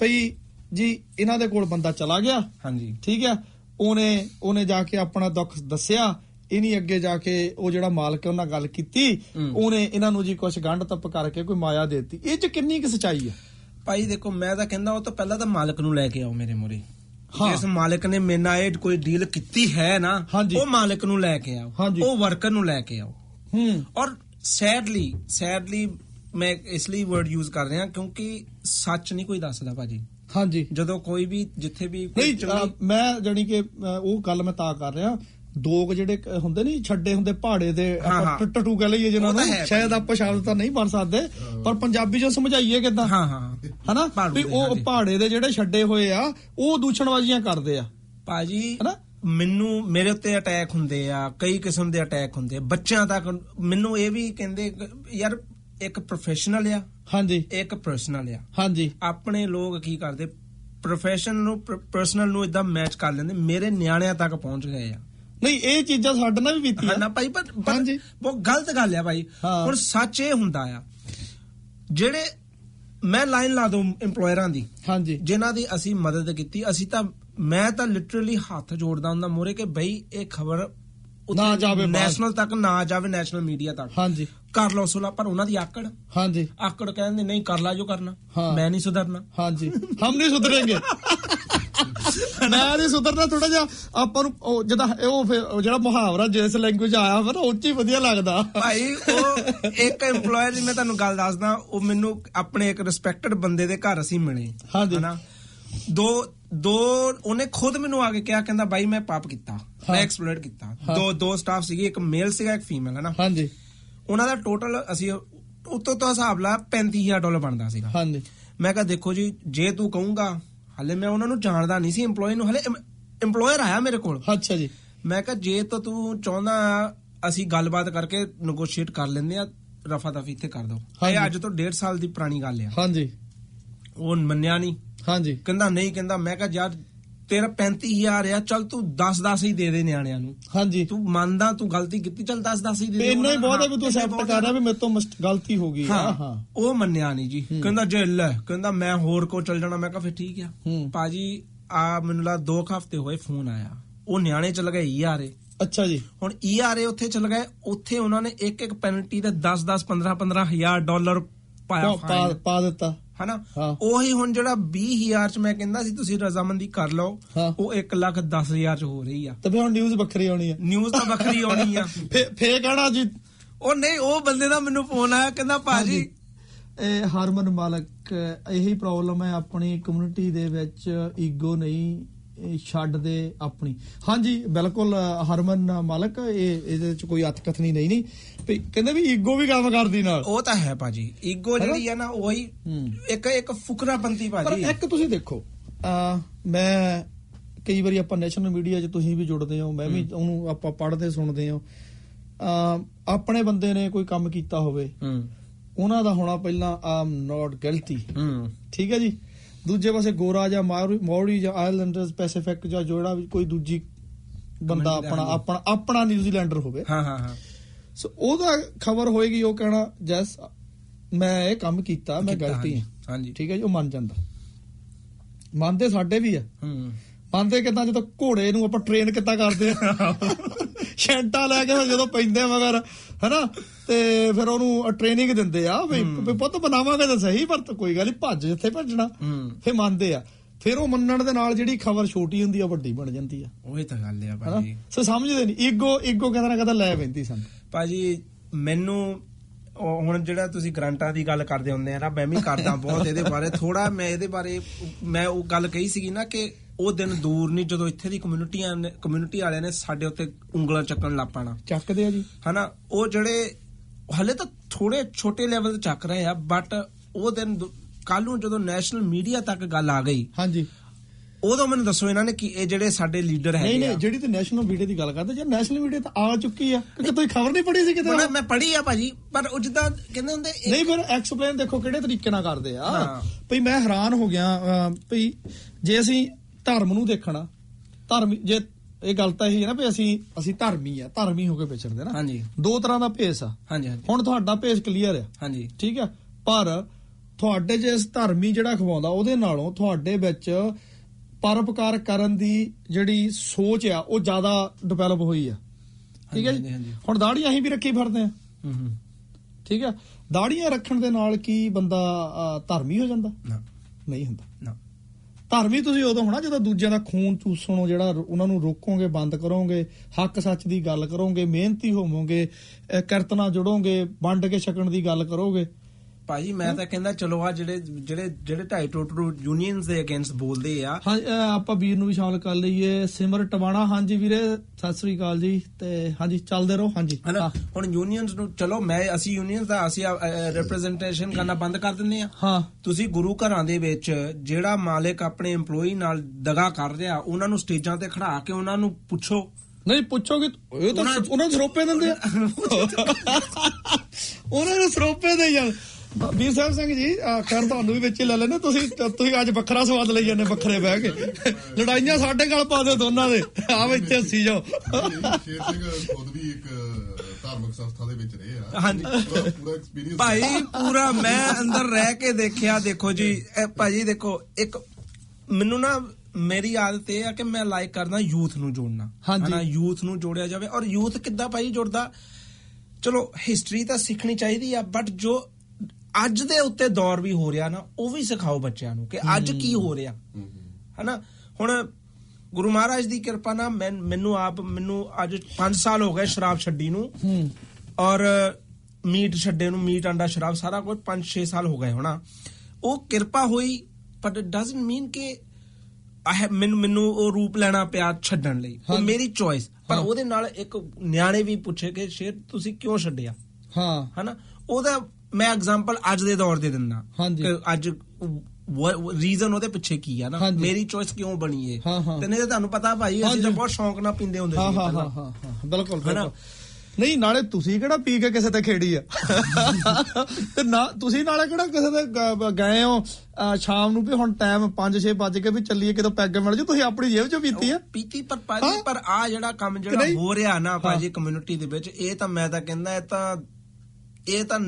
ਭਈ ਜੀ ਇਹਨਾਂ ਦੇ ਕੋਲ ਬੰਦਾ ਚਲਾ ਗਿਆ ਹਾਂਜੀ। ਠੀਕ ਹੈ ਉਹਨੇ ਉਹਨੇ ਜਾ ਕੇ ਆਪਣਾ ਦੁੱਖ ਦੱਸਿਆ ਇਨੀ ਅੱਗੇ ਜਾ ਕੇ ਉਹ ਜਿਹੜਾ ਮਾਲਕ ਹੈ ਉਹਨਾਂ ਗੱਲ ਕੀਤੀ। ਉਹਨੇ ਇਹਨਾਂ ਨੂੰ ਜੀ ਕੁਝ ਗੰਢ ਤੱਪ ਕਰਕੇ ਕੋਈ ਮਾਇਆ ਦੇਤੀ। ਇਹ ਚ ਕਿੰਨੀ ਕੁ ਸਚਾਈ ਹੈ ਭਾਈ ਦੇਖੋ ਮੈਂ ਤਾਂ ਕਹਿੰਦਾ ਉਹ ਤਾਂ ਪਹਿਲਾਂ ਤਾਂ ਮਾਲਕ ਨੂੰ ਲੈ ਕੇ ਆਓ ਮੇਰੇ ਮੂਰੇ। ਜਿਸ ਮਾਲਕ ਨੇ ਮੇਰੇ ਨਾਲ ਇਹ ਕੋਈ ਡੀਲ ਕੀਤੀ ਹੈ ਨਾ। ਉਹ ਮਾਲਕ ਨੂੰ ਲੈ ਕੇ ਆਓ। ਉਹ ਵਰਕਰ ਨੂੰ ਲੈ ਕੇ ਆਓ। ਹੂੰ। ਔਰ ਸੈਡਲੀ ਸੈਡਲੀ ਮੈਂ ਇਸ ਲਈ ਵਰਡ ਯੂਜ਼ ਕਰ ਰਿਹਾ ਕਿਉਂਕਿ ਸੱਚ ਨਹੀਂ ਕੋਈ ਦੱਸਦਾ ਭਾਜੀ। ਹਾਂਜੀ। ਜਦੋਂ ਕੋਈ ਵੀ ਜਿੱਥੇ ਵੀ ਨਹੀਂ ਮੈਂ ਜਾਨੀ ਕਿ ਉਹ ਗੱਲ ਮੈਂ ਤਾਂ ਕਰ ਰਿਹਾ। ਦੋਗ ਜਿਹੜੇ ਹੁੰਦੇ ਨਹੀਂ ਛੱਡੇ ਹੁੰਦੇ ਪਹਾੜੇ ਦੇ ਆਪਾਂ। ਟੱਟੂ ਕਹ ਲਈਏ ਜਿਨ੍ਹਾਂ ਨੂੰ ਸ਼ਾਇਦ ਆਪਾਂ ਸ਼ਬਦ ਤਾਂ ਨਹੀਂ ਬਣ ਸਕਦੇ ਪਰ ਪੰਜਾਬੀ ਚ ਸਮਝਾਈਏ ਕਿਦਾਂ? ਹਾਂ ਹਾਂ। ਹਨਾ? ਵੀ ਉਹ। ਪਹਾੜੇ ਦੇ ਜਿਹੜੇ ਛੱਡੇ ਹੋਏ ਆ ਉਹ ਦੂਸ਼ਣਬਾਜ਼ੀਆਂ ਕਰਦੇ ਆ। ਭਾਜੀ ਹਨਾ? ਮੈਨੂੰ ਮੇਰੇ ਉੱਤੇ ਅਟੈਕ ਹੁੰਦੇ ਆ ਕਈ ਕਿਸਮ ਦੇ ਅਟੈਕ ਹੁੰਦੇ ਆ। ਬੱਚਿਆਂ ਤੱਕ ਮੈਨੂੰ ਇਹ ਵੀ ਕਹਿੰਦੇ ਯਾਰ ਇੱਕ ਪ੍ਰੋਫੈਸ਼ਨਲ ਆ। ਹਾਂਜੀ। ਇੱਕ ਪਰਸਨਲ ਆ। ਹਾਂਜੀ। ਆਪਣੇ ਲੋਕ ਕੀ ਕਰਦੇ? ਪ੍ਰੋਫੈਸ਼ਨ ਨੂੰ ਪਰਸਨਲ ਨੂੰ ਇਦਾਂ ਮੈਚ ਕਰ ਲੈਂਦੇ। ਮੇਰੇ ਨਿਆਣਿਆਂ ਤੱਕ ਪਹੁੰਚ ਗਏ ਆ। ਨਹੀਂ ਇਹ ਚੀਜ਼ਾਂ ਸਾਡੇ ਨਾਲ ਵੀ ਹਾਂ ਬੀਤੀਆਂ ਨਾ ਭਾਈ ਪਰ ਹਾਂਜੀ। ਬਹੁਤ ਗਲਤ ਗੱਲ ਆ ਭਾਈ। ਹੁਣ ਸੱਚ ਇਹ ਹੁੰਦਾ ਆ ਜਿਹੜੇ ਮੈਂ ਲਾਈਨ ਲਾ ਦੂੰ EMPLOYERਾਂ ਦੀ ਹਾਂਜੀ। ਜਿਨ੍ਹਾਂ ਦੀ ਅਸੀਂ ਮਦਦ ਕੀਤੀ ਅਸੀਂ ਤਾਂ ਮੈਂ ਤਾਂ ਲਿਟਰਲੀ ਹੱਥ ਜੋੜਦਾ ਹੁੰਦਾ ਮੋਰੇ ਕਿ ਬਈ ਇਹ ਖਬਰ ਨਾ ਜਾਵੇ। ਨੈਸ਼ਨਲ ਤੱਕ ਨਾ ਜਾਵੇ ਨੈਸ਼ਨਲ ਮੀਡੀਆ ਤੱਕ। ਹਾਂਜੀ। ਕਰ ਲਓ ਸੁਲਾ ਪਰ ਉਹਨਾਂ ਦੀ ਆਕੜ। ਹਾਂਜੀ। ਆਕੜ ਕਹਿੰਦੇ ਨਹੀਂ ਕਰ ਲਾ ਜੋ ਕਰਨਾ। ਮੈਂ ਨਹੀਂ ਸੁਧਰਨਾ। ਹਾਂਜੀ। ਹਮ ਨਹੀਂ ਸੁਧਰेंगे (laughs) ਮੈਂ ਨਹੀਂ ਸੁਧਰਨਾ ਥੋੜਾ ਜਿਹਾ। ਆਪਾਂ ਨੂੰ ਉਹ ਜਿਹਦਾ ਉਹ ਫਿਰ ਜਿਹੜਾ ਮੁਹਾਵਰਾ ਜਿਸ ਲੈਂਗੁਏਜ ਆਇਆ ਨਾ ਉਹ 'ਚ ਹੀ ਵਧੀਆ ਲੱਗਦਾ। ਭਾਈ ਉਹ ਇੱਕ EMPLOYER ਦੀ ਮੈਂ ਤੁਹਾਨੂੰ ਗੱਲ ਦੱਸਦਾ ਉਹ ਮੈਨੂੰ ਆਪਣੇ ਇੱਕ ਰਿਸਪੈਕਟਡ ਬੰਦੇ ਦੇ ਘਰ ਅਸੀਂ ਮਿਲੇ। ਹਨਾ? ਦੋ ਦੋ ਉਹਨੇ ਖੁਦ ਮੈਨੂੰ ਆ ਕੇ ਕਿਹਾ ਕਹਿੰਦਾ ਬਾਈ ਮੈਂ ਪਾਪ ਕੀਤਾ। ਮੈਂ ਹਾਂ। ਐਕਸਪਲੋਇਟ ਕੀਤਾ। ਹਾਂ। ਦੋ ਦੋ ਸਟਾਫ ਸੀਗੇ ਇੱਕ ਮੇਲ ਸੀਗਾ ਇੱਕ ਫੀਮੇਲ ਹਨਾ? ਹਾਂਜੀ। ਉਹਨਾਂ ਦਾ ਟੋਟਲ ਅਸੀਂ ਉਤੋਂ ਤੋਂ ਹਿਸਾਬ ਲਾ 35000 ਡਾਲਰ ਬਣਦਾ ਸੀਗਾ। ਹਾਂਜੀ। ਮੈਂ ਕਿਹਾ ਦੇਖੋ ਜੀ ਜੇ ਤੂੰ ਕਹੂੰਗਾ ਹਲੇ ਮੈਂ ਉਹਨਾਂ ਨੂੰ ਜਾਣਦਾ ਨਹੀਂ ਸੀ EMPLOYE ਨੂੰ ਹਲੇ EMPLOYER ਆਇਆ ਮੇਰੇ ਕੋਲ। ਅੱਛਾ ਜੀ। ਮੈਂ ਕਿਹਾ ਜੇ ਤਾਂ ਤੂੰ ਚਾਹੁੰਦਾ ਅਸੀਂ ਗੱਲਬਾਤ ਕਰਕੇ ਨੇਗੋਸ਼ੀਏਟ ਕਰ ਲੈਂਦੇ ਆ ਰਫਾ ਦਫੀ ਇੱਥੇ ਕਰ ਦੋ। ਇਹ ਅੱਜ ਤੋਂ 1.5 ਸਾਲ ਦੀ ਪੁਰਾਣੀ ਗੱਲ ਆ। ਹਾਂਜੀ। ਉਹ ਮੰਨਿਆ ਨਹੀਂ। ਹਾਂਜੀ। ਕਹਿੰਦਾ ਨਹੀਂ ਕਹਿੰਦਾ ਮੈਂ ਕਿਹਾ ਯਾਰ ਤੇਰਾ 35000 ਆ ਚੱਲ ਤੂੰ 10 10 ਹੀ ਦੇ ਦੇ ਨਿਆਣਿਆਂ ਨੂੰ। ਹਾਂਜੀ। ਤੂੰ ਮੰਨਦਾ ਤੂੰ ਗਲਤੀ ਕੀਤੀ ਚੱਲ 10 10 ਹੀ ਦੇ ਦੇ। ਇੰਨਾ ਹੀ ਬਹੁਤ ਹੈ ਵੀ ਤੂੰ ਐਕਸੈਪਟ ਬਹੁਤ ਕਰ ਰਿਹਾ ਵੀ ਮੇਰੇ ਤੋਂ ਗਲਤੀ ਹੋ ਗਈ ਹਾਂ ਹਾਂ। ਉਹ ਮੰਨਿਆ ਨਹੀਂ ਜੀ। ਕਹਿੰਦਾ ਜੇ ਲੈ ਕਹਿੰਦਾ ਮੈਂ ਹੋਰ ਕੋ ਚੱਲ ਜਾਣਾ ਮੈਂ ਕਿਹਾ ਫਿਰ ਠੀਕ ਆ। ਪਾਜੀ ਆ ਮੈਨੂੰ ਲਾ 2 ਹਫ਼ਤੇ ਹੋਏ ਫੋਨ ਆਇਆ। ਉਹ ਨਿਆਣੇ ਚਲ ਗਏ ਈਆਰਏ ਅੱਛਾ ਜੀ। ਹੁਣ ਈਆਰਏ ਉੱਥੇ ਚਲ ਗਏ ਉੱਥੇ ਉਹਨਾਂ ਨੇ ਇੱਕ ਇੱਕ ਪੈਨਲਟੀ ਦੇ 10 10 15 15 ਹਜ਼ਾਰ ਡਾਲਰ ਪਾਇਆ ਪਾ ਦਿੱਤਾ। ਹਨਾ। ਉਹੀ ਹੁਣ ਜਿਹੜਾ 20000 ਹਜ਼ਾਰ ਚ ਮੈਂ ਕਹਿੰਦਾ ਸੀ ਤੁਸੀਂ ਰਜ਼ਾਮੰਦੀ ਕਰ ਲਓ। ਉਹ 1 ਲੱਖ 10 ਹਜ਼ਾਰ ਚ ਹੋ ਰਹੀ ਆ। ਤੇ ਫਿਰ ਹੁਣ ਨਿਊਜ਼ ਵੱਖਰੀ ਆਉਣੀ ਆ। ਨਿਊਜ਼ ਤਾਂ ਵੱਖਰੀ ਆਉਣੀ ਆ। (laughs) ਫੇ ਫੇ ਕਹਿਣਾ ਜੀ? ਉਹ ਨਹੀਂ ਉਹ ਬੰਦੇ ਦਾ ਮੈਨੂੰ ਫੋਨ ਆਇਆ ਕਹਿੰਦਾ ਭਾਜੀ ਇਹ ਹਰਮਨ ਮਾਲਕ ਇਹੀ ਪ੍ਰੋਬਲਮ ਹੈ ਆਪਣੀ ਕਮਿਊਨਿਟੀ ਦੇ ਵਿੱਚ ਈਗੋ ਨਹੀਂ ਇਹ ਛੱਡਦੇ ਆਪਣੀ। ਹਾਂਜੀ ਬਿਲਕੁਲ ਹਰਮਨ ਮਾਲਕ ਇਹ ਇਹਦੇ ਵਿੱਚ ਕੋਈ ਅਤ ਕਥਨੀ ਨਹੀਂ ਨਹੀਂ। ਵੀ ਕਹਿੰਦੇ ਵੀ ਈਗੋ ਵੀ ਕੰਮ ਕਰਦੀ ਨਾਲ। ਉਹ ਤਾਂ ਹੈ ਭਾਜੀ। ਈਗੋ ਜਿਹੜੀ ਆ ਨਾ ਉਹੀ ਹੂੰ। ਇੱਕ ਇੱਕ ਫੁਕਰਾਪੰਤੀ ਪਰ ਭਾਜੀ। ਇੱਕ ਤੁਸੀਂ ਦੇਖੋ ਮੈਂ ਕਈ ਵਾਰੀ ਆਪਾਂ ਨੈਸ਼ਨਲ ਮੀਡੀਆ 'ਚ ਤੁਸੀਂ ਵੀ ਜੁੜਦੇ ਹੋ ਮੈਂ ਵੀ ਉਹਨੂੰ ਆਪਾਂ ਪੜ੍ਹਦੇ ਸੁਣਦੇ ਹਾਂ। ਆਪਣੇ ਬੰਦੇ ਨੇ ਕੋਈ ਕੰਮ ਕੀਤਾ ਹੋਵੇ ਹੂੰ। ਉਹਨਾਂ ਦਾ ਹੋਣਾ ਪਹਿਲਾਂ ਆਮ ਨਾਟ ਗਿਲਟੀ ਹੂੰ। ਠੀਕ ਹੈ ਜੀ? ਦੂਜੇ ਪਾਸੇ ਗੋਰਾ ਜਾਂ ਮਾਰੂ- ਜਾਂ ਆਇਰਲੈਂਡਰਸ ਪੈਸੀਫਿਕ ਜਾਂ ਜਿਹੜਾ ਵੀ ਕੋਈ ਦੂਜੀ ਬੰਦਾ। ਆਪਣਾ ਆਪਣਾ ਆਪਣਾ ਨਿਊਜ਼ੀਲੈਂਡਰ ਹੋਵੇ। ਹਾਂ ਹਾਂ ਹਾਂ। ਸੋ ਉਹਦਾ ਖਬਰ ਹੋਏਗੀ ਉਹ ਕਹਿਣਾ ਜੈਸ ਮੈਂ ਇਹ ਕੰਮ ਕੀਤਾ ਮੈਂ ਗਲਤੀ ਹਾਂਜੀ, ਹੈ। ਹਾਂਜੀ ਠੀਕ ਹੈ ਜੀ ਉਹ ਮੰਨ ਜਾਂਦਾ। ਮੰਨਦੇ ਸਾਡੇ ਵੀ ਆ। ਹੂੰ। ਮੰਨਦੇ ਕਿਦਾਂ ਜਦੋਂ ਘੋੜੇ ਨੂੰ ਆਪਾਂ ਟ੍ਰੇਨ ਕਿੱਦਾਂ ਕਰਦੇ ਆ? (laughs) ਸ਼ੈਂਟਾ ਲੈ ਕੇ ਜਦੋਂ ਪੈਂਦੇ ਮਗਰ ਹੈਨਾ? ਤੇ ਫਿਰ ਉਹਨੂੰ ਟ੍ਰੇਨਿੰਗ ਦਿੰਦੇ ਆ ਵੀ ਪੁੱਤ ਬਣਾਵਾਂਗੇ ਤਾਂ ਸਹੀ ਪਰ ਕੋਈ ਗੱਲ ਨਹੀਂ ਭੱਜ ਜਿੱਥੇ ਭੱਜਣਾ ਫਿਰ ਮੰਨਦੇ ਆ। ਫਿਰ ਉਹ ਮੰਨਣ ਦੇ ਨਾਲ ਜਿਹੜੀ ਖਬਰ ਛੋਟੀ ਹੁੰਦੀ ਆ ਵੱਡੀ ਬਣ ਜਾਂਦੀ ਆ। ਉਹੀ ਤਾਂ ਗੱਲ ਆ ਭਾਜੀ। ਸੋ ਸਮਝਦੇ ਨਹੀਂ ਈਗੋ ਈਗੋ ਕਿਤੇ ਨਾ ਕਿਤੇ ਲੈ ਪੈਂਦੀ ਸਾਨੂੰ। ਭਾਜੀ ਮੈਨੂੰ ਹੁਣ ਜਿਹੜਾ ਤੁਸੀਂ ਗਰੰਟਾਂ ਦੀ ਗੱਲ ਕਰਦੇ ਹੁੰਦੇ ਆ ਨਾ ਮੈਂ ਵੀ ਕਰਦਾ ਬਹੁਤ ਇਹਦੇ ਬਾਰੇ। ਥੋੜਾ ਮੈਂ ਇਹਦੇ ਬਾਰੇ ਮੈਂ ਉਹ ਗੱਲ ਕਹੀ ਸੀਗੀ ਨਾ ਕਿ ਉਹ ਦਿਨ ਦੂਰ ਨਹੀਂ ਜਦੋਂ ਇੱਥੇ ਦੀ ਕਮਿਊਨਿਟੀਆਂ ਕਮਿਊਨਿਟੀ ਵਾਲਿਆਂ ਨੇ ਸਾਡੇ ਉੱਤੇ ਉਂਗਲਾਂ ਚੱਕਣ ਲੱਗ ਪੈਣਾ। ਚੱਕਦੇ ਆ ਜੀ। ਹਨਾ? ਉਹ ਜਿਹੜੇ ਹਲੇ ਤਾਂ ਥੋੜੇ ਛੋਟੇ ਲੈਵਲ ਤੇ ਚੱਕ ਰਹੇ ਆ ਬਟ ਉਹ ਦਿਨ ਕੱਲ ਨੂੰ ਜਦੋਂ ਨੈਸ਼ਨਲ ਮੀਡੀਆ ਤੱਕ ਗੱਲ ਆ ਗਈ ਹਾਂਜੀ। ਉਦੋਂ ਮੈਨੂੰ ਦੱਸੋ ਇਹਨਾਂ ਨੇ ਕਿ ਇਹ ਜਿਹੜੇ ਸਾਡੇ ਲੀਡਰ ਨਹੀਂ ਹੈਗੇ ਨਹੀਂ ਆ। ਜਿਹੜੀ ਤੇ ਨੈਸ਼ਨਲ ਮੀਡੀਆ ਦੀ ਗੱਲ ਕਰਦੇ ਜੇ ਨੈਸ਼ਨਲ ਮੀਡੀਆ ਤਾਂ ਆ ਚੁੱਕੀ ਆ ਕਿਉਂਕਿ ਤੁਸੀਂ ਖਬਰ ਨਹੀਂ ਪੜ੍ਹੀ ਸੀ ਕਿਤੇ। ਮੈਂ- ਮੈਂ ਪੜ੍ਹੀ ਆ ਭਾਜੀ ਪਰ ਉਹ ਜਿੱਦਾਂ ਕਹਿੰਦੇ ਹੁੰਦੇ ਨਹੀਂ ਫਿਰ ਐਕਸਪਲੇਨ ਦੇਖੋ ਕਿਹੜੇ ਤਰੀਕੇ ਨਾਲ ਕਰਦੇ ਆ। ਭਈ ਮੈਂ ਹੈਰਾਨ ਹੋ ਗਿਆ ਭਈ ਜੇ ਅਸੀਂ ਧਰਮ ਨੂੰ ਦੇਖਣਾ ਧਰਮ ਜੇ ਇਹ ਗੱਲ ਤਾਂ ਇਹ ਹੈ ਨਾ ਵੀ ਅਸੀਂ ਅਸੀਂ ਧਰਮੀ ਆ ਧਰਮੀ ਹੋ ਕੇ ਵਿਚਰਦੇ ਨਾ। ਹਾਂਜੀ। ਦੋ ਤਰ੍ਹਾਂ ਦਾ ਭੇਸ ਆ। ਹਾਂਜੀ ਹਾਂਜੀ। ਹੁਣ ਤੁਹਾਡਾ ਭੇਸ ਕਲੀਅਰ ਆ। ਹਾਂਜੀ। ਠੀਕ ਆ? ਪਰ ਤੁਹਾਡੇ ਜੇ ਇਸ ਧਰਮੀ ਜਿਹੜਾ ਖਵਾਉਂਦਾ ਉਹਦੇ ਨਾਲੋਂ ਤੁਹਾਡੇ ਵਿੱਚ ਪਰਉਪਕਾਰ ਕਰਨ ਦੀ ਜਿਹੜੀ ਸੋਚ ਆ ਉਹ ਜ਼ਿਆਦਾ ਡਿਵੈਲਪ ਹੋਈ ਆ। ਠੀਕ ਹੈ ਜੀ। ਹੁਣ ਦਾੜੀਆਂ ਅਸੀਂ ਵੀ ਰੱਖੀ ਫਿਰਦੇ ਆ। ਹੂੰ ਠੀਕ ਹੈ ਦਾੜੀਆਂ ਰੱਖਣ ਦੇ ਨਾਲ ਕੀ ਬੰਦਾ ਧਰਮੀ ਹੋ ਜਾਂਦਾ? ਨਹੀਂ ਹੁੰਦਾ। ਨਾ। ਧਰਮੀ ਤੁਸੀਂ ਉਦੋਂ ਹੋਣਾ ਜਦੋਂ ਦੂਜਿਆਂ ਦਾ ਖੂਨ ਚੂਸਣੋਂ ਜਿਹੜਾ ਰੋ- ਉਹਨਾਂ ਨੂੰ ਰੋਕੋਗੇ ਬੰਦ ਕਰੋਗੇ ਹੱਕ ਸੱਚ ਦੀ ਗੱਲ ਕਰੋਗੇ ਮਿਹਨਤੀ ਹੋਵੋਗੇ ਅਹ, ਕਿਰਤ ਨਾਲ ਜੁੜੋਗੇ ਵੰਡ ਕੇ ਛਕਣ ਦੀ ਗੱਲ ਕਰੋਗੇ ਭਾਜੀ ਮੈਂ ਤਾਂ ਕਹਿੰਦਾ ਚਲੋ ਆ ਜਿਹੜੇ ਜਿਹੜੇ ਜਿਹੜੇ ਢਾਈ ਟੋਟਰੂ ਯੂਨੀਅਨਸ ਦੇ ਅਗੇਂਸਟ ਬੋਲਦੇ ਆ। ਹਾਂ ਆਪਾਂ ਵੀਰ ਨੂੰ ਵੀ ਸ਼ਾਮਲ ਕਰ ਲਈਏ। ਸਿਮਰ ਟਵਾਣਾ ਹਾਂਜੀ ਵੀਰੇ ਸਤਿ ਸ੍ਰੀ ਅਕਾਲ ਜੀ। ਤੇ ਹਾਂਜੀ ਚੱਲਦੇ ਰਹੋ ਹਾਂਜੀ। ਹੁਣ ਯੂਨੀਅਨਸ ਨੂੰ ਚਲੋ ਮੈਂ ਅਸੀਂ ਯੂਨੀਅਨਸ ਦਾ ਅਸੀਂ ਰਿਪਰੈਜ਼ੈਂਟੇਸ਼ਨ ਕਰਨਾ ਬੰਦ ਕਰ ਦਿੰਦੇ ਆ। ਹਾਂ। ਤੁਸੀਂ ਗੁਰੂ ਘਰਾਂ ਦੇ ਵਿੱਚ ਜਿਹੜਾ ਮਾਲਕ ਆਪਣੇ EMPLOYE ਨਾਲ ਦਗਾ ਕਰ ਰਿਹਾ ਉਹਨਾਂ ਨੂੰ ਸਟੇਜਾਂ ਤੇ ਖੜਾ ਕੇ ਉਹਨਾਂ ਨੂੰ ਪੁੱਛੋ। ਨਹੀਂ ਪੁੱਛੋਗੇ ਇਹ ਤਾਂ ਉਹਨਾਂ- ਉਹਨਾਂ ਨੂੰ ਸਰੋਪੇ ਦਿੰਦੇ ਆ। (laughs) (laughs) ਉਹਨਾਂ ਨੂੰ ਸਰੋਪੇ ਦੇ ਯਾਰ ਵੀਰ ਸਾਹਿਬ ਸਿੰਘ ਜੀ ਅਹ ਖੈਰ ਤੁਹਾਨੂੰ ਵੀ ਵਿੱਚ ਲੈ ਲੈਣੇ ਤੁਸੀਂ ਤੁਸੀਂ ਅੱਜ ਵੱਖਰਾ ਸਵਾਦ ਲਈ ਜਾਂਦੇ ਵੱਖਰੇ ਬਹਿ ਕੇ। ਲੜਾਈਆਂ ਸਾਡੇ ਗੱਲ ਪਾ ਦਿਓ ਦੋਨਾਂ ਦੇ। ਆਹ ਇੱਥੇ ਹੱਸੀ ਜਾਓ। ਸ਼ੇਰ ਸਿੰਘ ਖੁਦ ਵੀ ਇੱਕ ਧਾਰਮਿਕ ਸੰਸਥਾ ਦੇ ਵਿੱਚ ਰਹੇ ਆ ਹਾਂਜੀ। ਪੂਰਾ ਪੂਰਾ ਐਕਸਪੀਰੀਅੰਸ ਭਾਈ ਪੂਰਾ ਮੈਂ ਅੰਦਰ ਰਹਿ ਕੇ ਦੇਖਿਆ ਦੇਖੋ ਜੀ। ਇਹ ਭਾਜੀ ਦੇਖੋ ਇੱਕ ਮੈਨੂੰ ਨਾ ਮੇਰੀ ਆਦਤ ਇਹ ਆ ਕਿ ਮੈਂ ਲਾਈਕ ਕਰਦਾ ਯੂਥ ਨੂੰ ਜੋੜਨਾ। ਹਨਾ ਯੂਥ ਨੂੰ ਜੋੜਿਆ ਜਾਵੇ। ਔਰ ਯੂਥ ਕਿੱਦਾਂ ਭਾਈ ਜੁੜਦਾ? ਚਲੋ ਹਿਸਟਰੀ ਤਾਂ ਸਿੱਖਣੀ ਚਾਹੀਦੀ ਆ ਬਟ ਜੋ ਅੱਜ ਦੇ ਉੱਤੇ ਦੌਰ ਵੀ ਹੋ ਰਿਹਾ ਨਾ ਉਹ ਵੀ ਸਿਖਾਓ ਬੱਚਿਆਂ ਨੂੰ ਕਿ ਅੱਜ ਕੀ ਹੋ ਰਿਹਾ। ਹਨਾ? ਹੁਣ ਗੁਰੂ ਮਹਾਰਾਜ ਦੀ ਕਿਰਪਾ ਨਾਲ ਮੈਂ- ਮੈਨੂੰ ਆਪ ਮੈਨੂੰ ਅੱਜ 5 ਸਾਲ ਹੋ ਗਏ ਸ਼ਰਾਬ ਛੱਡੀ ਨੂੰ। ਹੂੰ। ਔਰ ਮੀਟ ਛੱਡੇ ਨੂੰ ਮੀਟ ਅੰਡਾ ਸ਼ਰਾਬ ਸਾਰਾ ਕੁਝ 5-6 ਸਾਲ ਹੋ ਗਏ ਹੋਣਾ। ਉਹ ਕਿਰਪਾ ਹੋਈ ਬਟ ਇਟ ਡਸਨਟ ਮੀਨ ਕਿ ਮੈਨੂੰ ਮੈਨੂੰ ਉਹ ਰੂਪ ਲੈਣਾ ਪਿਆ ਛੱਡਣ ਲਈ। ਉਹ। ਮੇਰੀ ਚੋਇਸ ਪਰ। ਉਹਦੇ ਨਾਲ ਇੱਕ ਨਿਆਣੇ ਵੀ ਪੁੱਛੇ ਕਿ ਸ਼ੇਰ ਤੁਸੀਂ ਕਿਉਂ ਛੱਡਿਆ? ਹਾਂ। ਹਨਾ? ਉਹਦਾ ਮੈਂ ਐਗਜ਼ਾਮਪਲ ਅੱਜ ਦੇ ਦੌਰ ਦੇ ਦਿੰਦਾ। ਕਿ ਅੱਜ ਰੀਜ਼ਨ ਉਹਦੇ ਪਿੱਛੇ ਕੀ ਆ ਨਾ। ਮੇਰੀ ਚੋਇਸ ਕਿਉਂ ਬਣੀ ਏ ਹਾਂ। ਤੇ ਤਾਂ ਤੁਹਾਨੂੰ ਪਤਾ ਭਾਈ ਅਸੀਂ। ਤਾਂ ਬਹੁਤ ਸ਼ੌਂਕ ਨਾਲ ਪੀਂਦੇ ਹੁੰਦੇ ਸੀ ਹਾਂ ਹਾਂ। ਹਾਂ ਬਿਲਕੁਲ? ਬਿਲਕੁਲ ਨਹੀਂ ਨਾਲੇ ਤੁਸੀਂ ਕਿਹੜਾ ਪੀ ਕੇ ਕਿਸੇ ਤੇ ਖੇੜੀ ਆ ਤੇ ਨਾ ਤੁਸੀਂ ਨਾਲੇ ਕਿਹੜਾ ਕਿਸੇ ਗ- ਗਏ ਹੋ ਸ਼ਾਮ ਨੂੰ ਵੀ ਹੁਣ ਟਾਈਮ 5-6 ਵੱਜ ਕੇ ਵੀ ਚੱਲੀਏ ਕਿਤੋਂ ਪੈਗ ਮਿਲ ਜੂ ਤੁਸੀਂ ਆਪਣੀ ਜੇਬ ਚੋਂ ਪੀਤੀ ਆ ਪੀਤੀ ਪਰ ਭਾਜੀ? ਪਰ ਆ ਜਿਹੜਾ ਕੰਮ ਜਿਹੜਾ? ਹੋ ਰਿਹਾ ਨਾ ਭਾਜੀ ਕਮਿਊਨਿਟੀ ਦੇ ਵਿੱਚ ਇਹ ਤਾਂ ਮੈਂ ਤਾਂ ਕਹਿੰਦਾ ਇਹ ਤਾਂ ਇਹ ਤਾਂ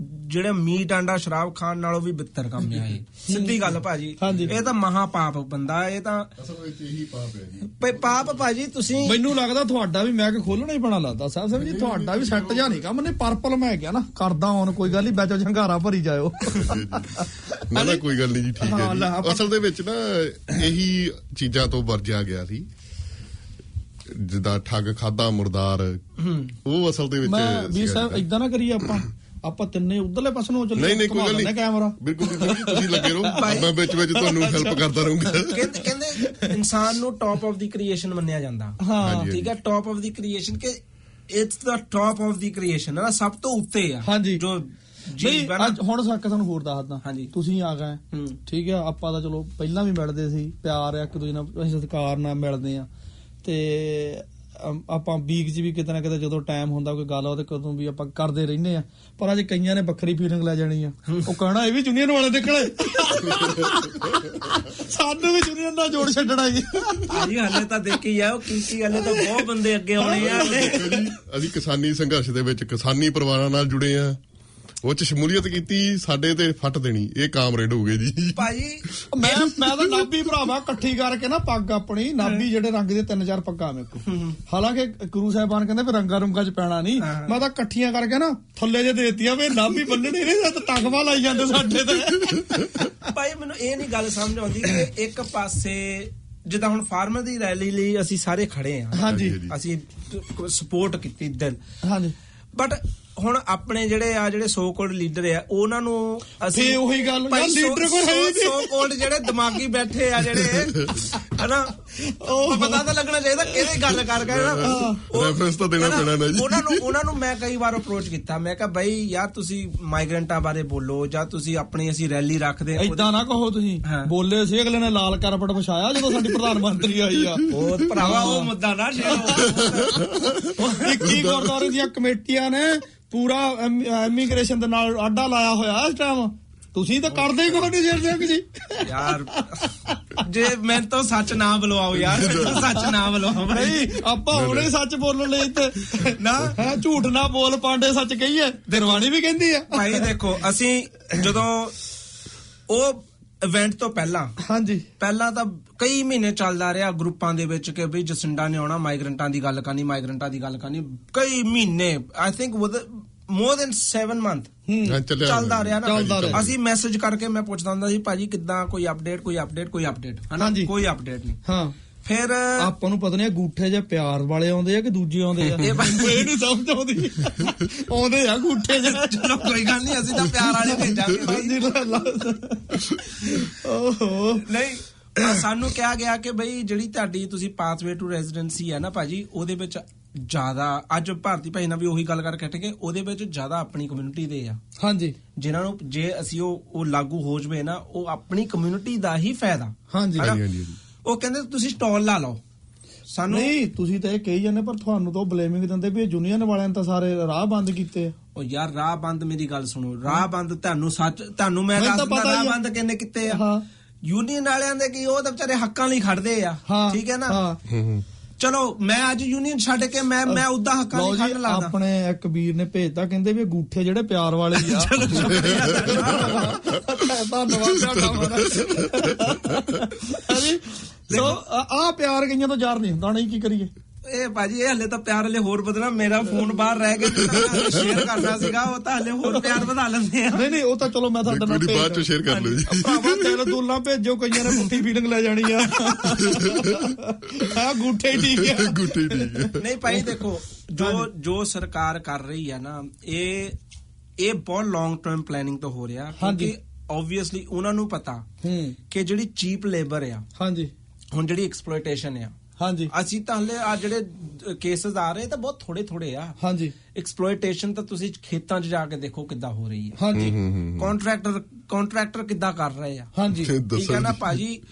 ਜਿਹੜੇ ਮੀਟ ਆਂਡਾ ਸ਼ਰਾਬ ਖਾਣ ਨਾਲੋਂ ਵੀ ਬਿੱਤਰ ਕੰਮ ਆ ਇਹ। ਸਿੱਧੀ ਗੱਲ ਭਾਜੀ। ਇਹ ਤਾਂ ਮਹਾ ਪਾਪ ਬੰਦਾ ਇਹ ਤਾਂ ਅਸਲ ਵਿੱਚ ਇਹੀ ਪਾਪ ਹੈ ਜੀ। ਪ- ਪਾਪ ਭਾਜੀ ਤੁਸੀਂ ਮੈਨੂੰ ਲੱਗਦਾ ਤੁਹਾਡਾ ਵੀ ਮੈਂ ਕਿ ਖੋਲਣਾ ਹੀ ਪੈਣਾ ਲੱਗਦਾ ਸਾਹਿਬ ਸਾਹਿਬ ਜੀ ਤੁਹਾਡਾ ਵੀ ਸੈੱਟ ਜਾ ਨਹੀਂ ਕੰਮ ਨੇ ਪਰਪਲ ਮੈਂ ਗਿਆ ਨਾ ਕਰਦਾ ਹੁਣ ਕੋਈ ਗੱਲ ਨਹੀਂ ਬੈਚੋ ਝੰਗਾਰਾ ਭਰੀ ਜਾਇਓ। (laughs) ਨਾ ਨਾ ਕੋਈ ਗੱਲ ਨਹੀਂ ਜੀ ਠੀਕ ਹਾਂ, ਜੀ। ਅਸਲ ਦੇ ਵਿੱਚ ਨਾ ਇਹੀ ਚੀਜ਼ਾਂ ਤੋਂ ਵਰਜਿਆ ਗਿਆ ਸੀ। ਜਿੱਦਾਂ ਠੱਗ ਖਾਦਾ ਮੁਰਦਾਰ ਉਹ ਅਸਲ ਦੇ ਵਿੱਚ ਮੈਂ ਵੀ ਸਾਹਿਬ। ਇਦਾਂ ਨਾ ਕਰੀਏ ਆਪਾਂ। (coughs) ਆਪਾਂ ਤਿੰਨੇ ਉਧਰਲੇ ਪਾਸੇ ਨੂੰ ਚੱਲੀਏ ਨਹੀਂ ਨਹੀਂ ਕੋਈ ਗੱਲ ਨਹੀਂ। ਕੈਮਰਾ। ਬਿਲਕੁਲ ਜੀ, ਤੁਸੀਂ ਲੱਗੇ ਰਹੋ। ਮੈਂ ਵਿੱਚ ਵਿੱਚ ਤੁਹਾਨੂੰ ਹੈਲਪ ਕਰਦਾ ਰਹੂੰਗਾ। ਕਹਿੰਦੇ ਕਹਿੰਦੇ ਇਨਸਾਨ ਨੂੰ ਟਾਪ ਆਫ ਦੀ ਕ੍ਰੀਏਸ਼ਨ ਮੰਨਿਆ ਜਾਂਦਾ। ਹਾਂ। ਠੀਕ ਹੈ ਟਾਪ ਆਫ ਦੀ ਕ੍ਰੀਏਸ਼ਨ ਕਿ it's the top of the creation ਹੈ ਨਾ ਸਭ ਤੋਂ ਉੱਤੇ ਆ। ਹਾਂਜੀ। ਜੋ ਨਹੀਂ ਜੀਵ ਹੈ ਨਾ। ਅੱਜ ਹੁਣ ਸੱਕ ਤੁਹਾਨੂੰ ਹੋਰ ਦੱਸਦਾ ਹਾਂਜੀ। ਤੁਸੀਂ ਆ ਗਏ। ਹੂੰ। ਠੀਕ ਆ ਆਪਾਂ ਤਾਂ ਚਲੋ ਪਹਿਲਾਂ ਵੀ ਮਿਲਦੇ ਸੀ ਪਿਆਰ ਆ ਇੱਕ ਦੂਜੇ ਨਾਲ ਅਸੀਂ ਸਤਿਕਾਰ ਨਾਲ ਮਿਲਦੇ ਆ ਤੇ ਆਪਾਂ ਵੀਕ 'ਚ ਵੀ ਕਿਤੇ ਨਾ ਕਿਤੇ ਜਦੋਂ ਟਾਈਮ ਹੁੰਦਾ ਕੋਈ ਗੱਲ ਉਹਦੇ ਕਦੋਂ ਵੀ ਆਪਾਂ ਕਰਦੇ ਰਹਿੰਦੇ ਆ। ਪਰ ਅੱਜ ਕਈਆਂ ਨੇ ਵੱਖਰੀ ਫੀਲਿੰਗ ਲੈ ਜਾਣੀ ਆ। ਉਹ ਕਹਿਣਾ ਇਹ ਵੀ ਜੂਨੀਅਰ ਵਾਲੇ ਨਿਕਲੇ ਸਾਨੂੰ ਵੀ ਜੂਨੀਅਰ ਨਾਲ ਜੋੜ ਛੱਡਣਾ ਹੀ ਭਾਜੀ ਹਲੇ ਤਾਂ ਦੇਖੀ ਆ ਉਹ ਕੀਤੀ ਹਲੇ ਤਾਂ ਬਹੁਤ ਬੰਦੇ ਅੱਗੇ ਆਉਣੇ ਆ। ਅਸੀਂ ਕਿਸਾਨੀ ਸੰਘਰਸ਼ ਦੇ ਵਿੱਚ ਕਿਸਾਨੀ ਪਰਿਵਾਰਾਂ ਨਾਲ ਜੁੜੇ ਆ। ਉਹ ਚ ਸ਼ਮੂਲੀਅਤ ਕੀਤੀ ਸਾਡੇ ਤੇ ਫੱਟ ਦੇਣੀ ਇਹ ਕਾਮਰੇਡ ਹੋ ਗਏ ਜੀ। ਭਾਜੀ ਮੈਂ ਮੈਂ ਤਾਂ ਨਾਭੀ ਭਰਾਵਾ ਇਕੱਠੀ ਕਰਕੇ ਨਾ ਪੱਗ ਆਪਣੀ ਨਾਭੀ ਜਿਹੜੇ ਰੰਗ ਦੇ ਤਿੰਨ ਚਾਰ ਪੱਗਾਂ ਮੇਰੇ ਕੋਲ। ਹਾਲਾਂਕਿ ਗੁਰੂ ਸਾਹਿਬਾਨ ਕਹਿੰਦੇ ਵੀ ਰੰਗਾ ਰੁੰਗਾ ਚ ਪੈਣਾ ਨਹੀਂ ਮੈਂ ਤਾਂ ਇਕੱਠੀਆਂ ਕਰਕੇ ਨਾ ਥੱਲੇ ਜੇ ਦੇਤੀਆਂ ਵੀ ਨਾਭੀ ਬੰਨਣੇ ਨਹੀਂ ਤਾਂ ਟੰਗਵਾ ਲਾਈ ਜਾਂਦੇ ਸਾਡੇ ਤੇ। ਭਾਈ ਮੈਨੂੰ ਇਹ ਨਹੀਂ ਗੱਲ ਸਮਝ ਆਉਂਦੀ ਕਿ ਇੱਕ ਪਾਸੇ ਜਿੱਦਾਂ ਹੁਣ ਫਾਰਮਰ ਦੀ ਰੈਲੀ ਲਈ ਅਸੀਂ ਸਾਰੇ ਖੜੇ ਆ ਹਾਂਜੀ। ਅਸੀਂ ਸਪੋਰਟ ਕੀਤੀ ਦਿਲ। ਹਾਂਜੀ। ਬਟ ਹੁਣ ਆਪਣੇ ਜਿਹੜੇ ਆ ਜਿਹੜੇ ਸੋ ਕੋਲਡ ਲੀਡਰ ਆ ਉਹਨਾਂ ਨੂੰ ਅਸੀਂ ਫੇ ਉਹੀ ਗੱਲ, ਯਾਰ leader ਕੋਈ ਹੈ ਨਹੀਂ। ਸੋ ਕੋਲਡ ਜਿਹੜੇ ਦਿਮਾਗੀ ਬੈਠੇ ਆ ਜਿਹੜੇ ਹਨਾ? ਉਹ ਪਤਾ ਤਾਂ ਲੱਗਣਾ ਚਾਹੀਦਾ ਕਿਹਦੇ ਗੱਲ ਕਰ ਗਏ ਨਾ। Reference ਤਾਂ ਦੇਣਾ ਪੈਣਾ ਨਾ ਜੀ। ਉਹਨਾਂ ਨੂੰ ਉਹਨਾਂ ਨੂੰ ਮੈਂ ਕਈ ਵਾਰ ਅਪਰੋਚ ਕੀਤਾ। ਮੈਂ ਕਿਹਾ ਬਈ ਯਾਰ ਤੁਸੀਂ ਮਾਈਗ੍ਰੈਂਟਾਂ ਬਾਰੇ ਬੋਲੋ ਜਾਂ ਤੁਸੀਂ ਆਪਣੀ ਅਸੀਂ ਰੈਲੀ ਰੱਖਦੇ ਆ ਏਦਾਂ ਨਾ ਕਹੋ ਤੁਸੀਂ। ਬੋਲੇ ਸੀ ਅਗਲੇ ਨੇ ਲਾਲ ਕਾਰਪਟ ਵਿਛਾਇਆ ਜਦੋਂ ਸਾਡੀ ਪ੍ਰਧਾਨ ਮੰਤਰੀ ਆਈ ਆ। ਉਹ ਭਰਾਵਾ ਉਹ ਮੁੱਦਾ ਨਾ ਛੇੜੋ। 21 ਗੁਰਦੁਆਰੇ ਦੀਆਂ ਕਮੇਟੀਆਂ ਨੇ ਪੂਰਾ ਇਮੀਗ੍ਰੇਸ਼ਨ ਦੇ ਨਾਲ ਆਡਾ ਲਾਇਆ ਹੋਇਆ ਇਸ ਟਾਈਮ ਤੁਸੀਂ ਤਾਂ ਕਰਦੇ ਹੀ ਕੋਈ ਨਹੀਂ ਸਿੰਘ ਜੀ ਯਾਰ ਜੇ ਮੈਂ ਤਾਂ ਸੱਚ ਨਾ ਬੁਲਵਾਓ ਯਾਰ ਸੱਚ ਨਾ ਬੁਲਵਾਓ ਭਾਈ ਨਹੀਂ ਆਪਾਂ ਹੁਣੇ ਸੱਚ ਬੋਲਣ ਲਈ ਤੇ ਨਾ। ਹੈ ਝੂਠ ਨਾ ਬੋਲ ਪਾਂਡੇ ਸੱਚ ਕਹੀਏ। ਦਿਰਵਾਣੀ ਵੀ ਕਹਿੰਦੀ ਆ। ਭਾਈ ਦੇਖੋ ਅਸੀਂ ਜਦੋਂ ਉਹ ਇਵੈਂਟ ਤੋਂ ਪਹਿਲਾਂ? ਹਾਂਜੀ। ਪਹਿਲਾਂ ਤਾਂ ਕਈ ਮਹੀਨੇ ਚੱਲਦਾ ਰਿਹਾ ਗਰੁੱਪਾਂ ਦੇ ਵਿੱਚ ਕਿ ਬਈ ਜਸਿੰਡਾ ਨੇ ਆਉਣਾ ਮਾਈਗ੍ਰੈਂਟਾਂ ਦੀ ਗੱਲ ਕਰਨੀ ਮਾਈਗ੍ਰੈਂਟਾਂ ਦੀ ਗੱਲ ਕਰਨੀ। ਕਈ ਮਹੀਨੇ I think with more than 7 month ਚੱਲਦਾ ਰਿਹਾ ਨਾ। ਅਸੀਂ ਮੈਸੇਜ ਕਰਕੇ ਮੈਂ ਪੁੱਛਦਾ ਹੁੰਦਾ ਸੀ ਭਾਜੀ ਕਿੱਦਾਂ ਕੋਈ ਅਪਡੇਟ ਕੋਈ ਅਪਡੇਟ ਕੋਈ ਅਪਡੇਟ ਹਨਾ? ਹਾਂਜੀ। ਕੋਈ ਅਪਡੇਟ ਨਹੀਂ। ਹਾਂ। ਫਿਰ ਆਪਾਂ ਨੂੰ ਪਤਾ ਨਹੀਂ ਗੂਠੇ ਜੇ ਪਿਆਰ ਵਾਲੇ ਆਉਂਦੇ ਆ ਕਿ ਦੂਜੇ ਆਉਂਦੇ ਆ? ਇਹ ਇਹ ਨਹੀਂ ਸਮਝ ਆਉਂਦੀ। ਆਉਂਦੇ ਆ ਗੂਠੇ ਜੇ ਚਲੋ ਕੋਈ ਗੱਲ ਨਹੀਂ ਅਸੀਂ ਤਾਂ ਪਿਆਰ ਵਾਲੇ ਭੇਜਾਂਗੇ ਹਾਂਜੀ ਲੈ ਲਾ। ਓਹੋ। ਨਹੀਂ ਸਾਨੂੰ ਕਿਹਾ ਗਿਆ ਕਿ ਬਈ ਜਿਹੜੀ ਤੁਹਾਡੀ ਤੁਸੀਂ ਪਾਥਵੇ ਟੂ ਰੈਜ਼ੀਡੈਂਸੀ ਹੈ ਨਾ ਭਾਜੀ ਉਹਦੇ ਵਿੱਚ ਜ਼ਿਆਦਾ ਅੱਜ ਭਾਰਤੀ ਭਾਈ ਨਾਲ ਵੀ ਉਹੀ ਗੱਲ ਕਰਕੇ ਹਟੇ ਕਿ ਉਹਦੇ ਵਿੱਚ ਜ਼ਿਆਦਾ ਆਪਣੀ ਕਮਿਊਨਿਟੀ ਦੇ ਆ। ਹਾਂਜੀ। ਜਿਨ੍ਹਾਂ ਨੂੰ ਜੇ ਅਸੀਂ ਉਹ ਉਹ ਲਾਗੂ ਹੋ ਜਵੇ ਨਾ ਉਹ ਆਪਣੀ ਕਮਿਊਨਿਟੀ ਦਾ ਹੀ ਫਾਇਦਾ। ਹਾਂਜੀ, ਹਾਂਜੀ। ਉਹ ਕਹਿੰਦੇ ਤੁਸੀਂ ਸਟਾਲ ਲਾ ਲਓ। ਸਾਨੂੰ ਨਹੀਂ ਤੁਸੀਂ ਤਾਂ ਇਹ ਕਹੀ ਜਾਂਦੇ ਪਰ ਤੁਹਾਨੂੰ ਤਾਂ ਬਲੇਮਿੰਗ ਦਿੰਦੇ ਵੀ ਯੂਨੀਅਨ ਵਾਲਿਆਂ ਨੇ ਤਾਂ ਸਾਰੇ ਰਾਹ ਬੰਦ ਕੀਤੇ। ਆ ਉਹ ਯਾਰ ਰਾਹ ਬੰਦ ਮੇਰੀ ਗੱਲ ਸੁਣੋ। ਰਾਹ ਬੰਦ ਤੁਹਾਨੂੰ ਸੱਚ ਤੁਹਾਨੂੰ ਮੈਂ ਮੈਨੂੰ ਦੱਸ ਤਾਂ ਦਿੰਦਾ ਪਤਾ ਹੀ ਰਾਹ। ਬੰਦ ਕਿੰਨੇ ਕਿਤੇ ਆ। ਹਾਂ। ਯੂਨੀਅਨ ਵਾਲਿਆਂ ਦੇ ਕੀ ਉਹ ਤਾਂ ਵਿਚਾਰੇ ਹੱਕਾਂ ਲਈ ਖੜਦੇ ਆ। ਠੀਕ ਹੈ ਨਾ? ਹਾਂ। ਹੂੰ ਹੂੰ। ਚਲੋ ਮੈਂ ਅੱਜ ਯੂਨੀਅਨ ਛੱਡ ਕੇ ਮੈਂ ਮੈਂ ਉਦਾਂ ਹੱਕਾਂ ਜੀ ਖੜਨ ਲੱਗਦਾ ਆਪਣੇ ਇੱਕ ਵੀਰ ਨੇ ਭੇਜਤਾ ਕਹਿੰਦੇ ਵੀ ਗੂਠੇ ਜਿਹੜੇ ਪਿਆਰ ਵਾਲੇ ਆ। ਧੰਨਵਾਦ ਤੁਹਾਡਾ ਹਾਂਜੀ ਸੋ ਆ ਪਿਆਰ ਗਈਆਂ ਤੋਂ ਯਾਰ ਨਹੀਂ ਹੁੰਦਾ ਨਹੀਂ ਕੀ ਕਰੀਏ? ਇਹ ਭਾਜੀ ਇਹ ਹਲੇ ਤਾਂ ਪਿਆਰ ਹਲੇ ਹੋਰ ਵਧਣਾ ਮੇਰਾ ਫੋਨ ਬਾਹਰ ਰਹਿ ਗਿਆ ਸ਼ੇਅਰ ਕਰਨਾ ਸੀਗਾ ਉਹ ਤਾਂ ਹਲੇ ਹੋਰ ਪਿਆਰ ਵਧਾ ਲੈਂਦੇ ਆ। ਨਹੀਂ ਨਹੀਂ ਉਹ ਤਾਂ ਚਲੋ ਮੈਂ ਤੁਹਾਡੇ ਨਾਲ ਬਾਅਦ ਚ ਸ਼ੇਅਰ ਕਰ ਲਓ ਜੀ। ਭਰਾਵਾ ਤੇਰੇ ਦੁੱਲਾ ਭੇਜੋ ਕਈਆਂ ਨੇ ਮੁੱਠੀ ਫੀਲਿੰਗ ਲੈ ਜਾਣੀ ਆ। ਆ ਗੂਠੇ ਹੀ ਠੀਕ ਆ। ਗੁੱਟੀ ਠੀਕ ਹੈ ਨਹੀਂ ਭਾਈ ਦੇਖੋ ਜੋ ਜੋ ਸਰਕਾਰ ਕਰ ਰਹੀ ਹੈ ਨਾ ਇਹ ਇਹ ਬਹੁਤ ਲੌਂਗ ਟਰਮ ਪਲੈਨਿੰਗ ਤੋਂ ਹੋ ਰਿਹਾ। ਕਿਉਂਕਿ ਆਬਵੀਅਸਲੀ ਉਹਨਾਂ ਨੂੰ ਪਤਾ ਹੂੰ। ਕਿ ਜਿਹੜੀ ਚੀਪ ਲੇਬਰ ਆ ਹਾਂਜੀ। ਹੁਣ ਜਿਹੜੀ ਐਕਸਪਲੋਇਟੇਸ਼ਨ ਆ ਹਾਂਜੀ। ਅਸੀਂ ਤਾਂ ਹਲੇ ਆ ਜਿਹੜੇ ਕੇਸਸ ਆ ਰਹੇ ਤਾਂ ਬਹੁਤ ਥੋੜੇ ਥੋੜੇ ਆ। ਹਾਂਜੀ। ਐਕਸਪਲੋਇਟੇਸ਼ਨ ਤਾਂ ਤੁਸੀਂ ਖੇਤਾਂ 'ਚ ਜਾ ਕੇ ਦੇਖੋ ਕਿੱਦਾਂ ਹੋ ਰਹੀ ਹੈ। ਹਾਂਜੀ। ਕੰਟਰੈਕਟਰ ਕੰਟਰੈਕਟਰ ਕਿੱਦਾਂ ਕਰ ਰਹੇ ਆ। ਹਾਂਜੀ। ਠੀਕ ਹੈ ਨਾ ਭਾਜੀ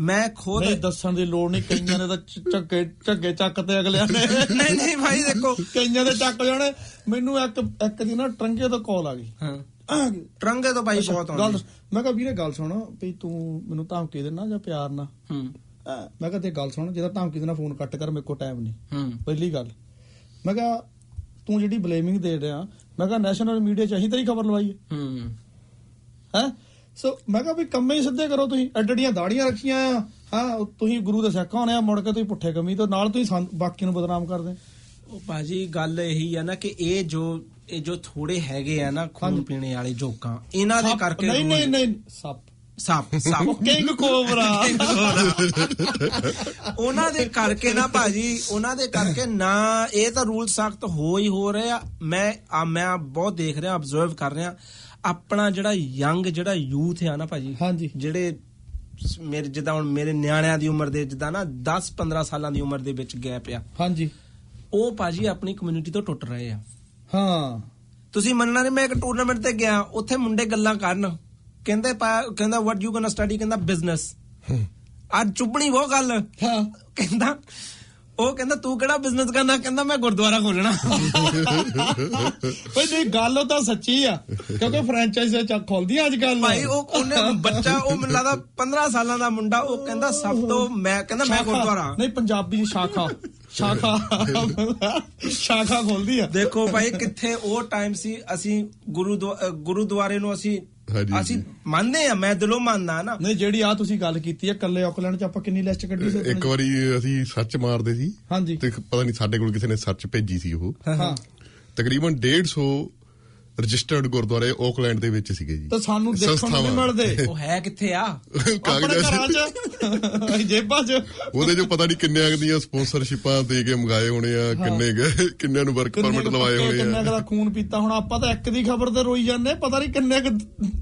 ਮੈਂ ਖੁਦ ਨਹੀਂ ਦੱਸਣ ਦੀ ਲੋੜ ਨਹੀਂ। ਕਈਆਂ ਨੇ ਤਾਂ ਚ- ਝੱਗੇ ਝੱਗੇ ਚੱਕ ਤੇ ਅਗਲਿਆਂ ਨੇ। ਨਹੀਂ ਨਹੀਂ ਭਾਈ ਦੇਖੋ। ਕਈਆਂ ਦੇ ਚੱਕ ਜਾਣੇ ਮੈਨੂੰ ਇੱਕ ਇੱਕ ਦੀ ਨਾ ਟਰੰਗੇ ਤੋਂ ਕਾਲ ਆ ਗਈ। ਹਾਂ। ਆ (coughs) ਗਈ ਟਰੰਗੇ ਤੋਂ ਭਾਈ ਬਹੁਤ ਆਉਂਦੀ ਮੈਂ ਕਿਹਾ ਵੀਰੇ ਗੱਲ ਸੁਣ ਵੀ ਤੂੰ ਮੈਨੂੰ ਧਮਕੀ ਦੇਣਾ ਜਾਂ ਪਿਆਰ ਨਾਲ? ਹੈਂ, ਮੈਂ ਕਿਹਾ ਤੇ ਗੱਲ ਸੁਣ ਜਿਹਦਾ ਧਮਕੀ ਦੇਣਾ ਫੋਨ ਕੱਟ ਕਰ ਮੇਰੇ ਕੋਲ ਟਾਈਮ ਨਹੀਂ ਹੂੰ। ਪਹਿਲੀ ਗੱਲ। ਮੈਂ ਕਿਹਾ ਤੂੰ ਜਿਹੜੀ ਬਲੇਮਿੰਗ ਦੇ ਰਿਹਾ ਮੈਂ ਕਿਹਾ ਨੈਸ਼ਨਲ ਮੀਡੀਆ ਚ ਅਸੀਂ ਤੇਰੀ ਖਬਰ ਲਵਾਈ ਹੈ। ਹੂੰ। ਹੈ? ਸੋ ਮੈਂ ਕਿਹਾ ਵੀ ਕੰਮੇ ਹੀ ਸਿੱਧੇ ਕਰੋ ਤੁਸੀਂ ਐਡੜੀਆਂ ਦਾੜੀਆਂ ਰੱਖੀਆਂ ਆ। ਹਾਂ ਤੁਸੀਂ ਗੁਰੂ ਦੇ ਸਿੱਖ ਹੋਣੇ ਆ ਮੁੜ ਕੇ ਤੁਸੀਂ ਪੁੱਠੇ ਕੰਮੀ ਤੋਂ ਨਾਲ ਤੁਸੀਂ ਸਾਨੂੰ- ਬਾਕੀ ਨੂੰ ਬਦਨਾਮ ਕਰਦੇ। ਉਹ ਭਾਜੀ ਗੱਲ ਇਹੀ ਆ ਨਾ ਕਿ ਇਹ ਜੋ ਇਹ ਜੋ ਥੋੜੇ ਹੈਗੇ ਆ ਨਾ ਖੂਨ। ਪੀਣੇ ਵਾਲੇ ਜੋਕਾਂ ਇਹਨਾਂ ਦੇ ਕਰਕੇ ਨਹੀਂ ਨਹੀਂ ਨਹੀਂ ਸੱਪ ਸੱਪ ਸੱਪ। King cobra. ਉਹਨਾਂ ਦੇ ਕਰਕੇ ਨਾ ਭਾਜੀ ਉਹਨਾਂ ਦੇ ਕਰਕੇ ਨਾ ਇਹ ਤਾਂ ਰੂਲ ਸਖਤ ਹੋ ਹੀ ਹੋ ਰਹੇ ਮੈਂ ਆ ਮੈਂ ਬਹੁਤ ਦੇਖ ਰਿਹਾ ਅਬਜ਼ਰਵ ਕਰ ਰਿਹਾ। ਆਪਣਾ ਜਿਹੜਾ ਯੰਗ ਜਿਹੜਾ ਯੂਥ ਆ ਨਾ ਭਾਜੀ ਹਾਂਜੀ। ਜਿਹੜੇ ਮੇਰੇ ਜਿੱਦਾਂ ਹੁਣ ਮੇਰੇ ਨਿਆਣਿਆਂ ਦੀ ਉਮਰ ਦੇ ਜਿੱਦਾਂ ਨਾ 10 15 ਸਾਲਾਂ ਦੀ ਉਮਰ ਦੇ ਵਿੱਚ ਗੈਪ ਆ। ਹਾਂਜੀ। ਉਹ ਭਾਜੀ ਆਪਣੀ ਕਮਿਊਨਿਟੀ ਤੋਂ ਟੁੱਟ ਰਹੇ ਆ। ਹਾਂ। ਤੁਸੀਂ ਮੰਨਣਾ ਨਹੀਂ ਮੈਂ ਇੱਕ ਟੂਰਨਾਮੈਂਟ ਤੇ ਗਿਆ ਉੱਥੇ ਮੁੰਡੇ ਗੱਲਾਂ ਕਰਨ। ਕਹਿੰਦੇ ਪਾ- ਕਹਿੰਦਾ ਵਾਟ ਯੂ ਗੋਣਾ ਸਟੱਡੀ ਕਹਿੰਦਾ ਬਿਜ਼ਨਸ ਅੱਜ ਚੁੱਪਣੀ ਉਹ ਗੱਲ। ਹਾਂ। ਕਹਿੰਦਾ ਉਹ ਕਹਿੰਦਾ ਤੂੰ ਕਿਹੜਾ ਬਿਜ਼ਨਸ ਕਰਨਾ? ਕਹਿੰਦਾ ਮੈਂ ਗੁਰਦੁਆਰਾ ਖੋਲਣਾ। ਓਏ ਨਹੀਂ ਗੱਲ ਉਹ ਤਾਂ ਸੱਚੀ ਆ ਕਿਉਂਕਿ ਫਰੈਂਚਾਈਜ਼ ਚੱਕ ਖੋਲਦੀਆਂ ਅੱਜ ਕੱਲ ਭਾਈ ਉਹ ਉਹਨੇ ਬੱਚਾ ਉਹ ਮੈਨੂੰ ਲੱਗਦਾ 15 ਸਾਲਾਂ ਦਾ ਮੁੰਡਾ ਉਹ ਕਹਿੰਦਾ ਸਭ ਤੋਂ ਮੈਂ ਕਹਿੰਦਾ ਮੈਂ ਗੁਰਦੁਆਰਾ। ਨਹੀਂ ਪੰਜਾਬੀ ਦੀ ਸ਼ਾਖਾ। ਸ਼ਾਖਾ। ਸ਼ਾਖਾ ਖੋਲਦੀ ਆ। ਦੇਖੋ ਭਾਈ ਕਿੱਥੇ ਉਹ ਟਾਈਮ ਸੀ ਅਸੀਂ ਗੁਰੂ ਗੁਰੂਦੁਆਰੇ ਨੂੰ ਅਸੀਂ ਹਾਂਜੀ, ਅਸੀਂ। ਮੰਨਦੇ ਆ ਮੈਂ ਦਿਲੋਂ ਮੰਨਦਾ ਨਾ। ਨਹੀਂ ਜਿਹੜੀ ਆ ਤੁਸੀਂ ਗੱਲ ਕੀਤੀ ਆ ਕੱਲੇ ਆਕਲੈਂਡ ਚ ਆਪਾਂ ਕਿੰਨੀ ਲਿਸਟ ਕੱਢੀ ਸੀ ਇੱਕ ਵਾਰੀ ਅਸੀਂ ਸਰਚ ਮਾਰਦੇ ਸੀ ਹਾਂਜੀ। ਤੇ ਪਤਾ ਨਹੀਂ ਸਾਡੇ ਕੋਲ ਕਿਸੇ ਨੇ ਸਰਚ ਭੇਜੀ ਸੀ ਉਹ। ਹਾਂ। ਤਕਰੀਬਨ 150 ਰਜਿਸਟਰਡ ਗੁਰਦੁਆਰੇ ਆਕਲੈਂਡ ਦੇ ਵਿੱਚ ਸੀਗੇ ਜੀ। ਤਾਂ ਸਾਨੂੰ ਦੇਖਣ ਨੂੰ ਨਹੀਂ। ਮਿਲਦੇ। ਉਹ ਹੈ ਕਿੱਥੇ ਆ? ਆਪਣੇ ਕਾਗਜ਼ਾਂ ਘਰਾਂ 'ਚ। (laughs) ਜੇਬਾਂ 'ਚ। ਉਹਦੇ ਜੋ ਪਤਾ ਨਹੀਂ ਕਿੰਨਿਆਂ ਕੁ ਦੀਆਂ ਸਪਾਂਸਰਸ਼ਿਪਾਂ ਦੇ ਕੇ ਮੰਗਾਏ ਹੋਣੇ ਆ ਕਿੰਨੇ ਕਿੰਨਿਆਂ ਨੂੰ ਵਰਕ ਕਿੰਨੇ ਪਰਮਿਟ ਲਵਾਏ ਹੋਣੇ ਕਿੰਨੇ ਆ ਦਾ ਖੂਨ ਪੀਤਾ ਹੁਣ ਆਪਾਂ ਤਾਂ ਇੱਕ ਦੀ ਖਬਰ ਤੇ ਰੋਈ ਜਾਂਦੇ ਪਤਾ ਨਹੀਂ ਕਿੰਨੇ ਕੁ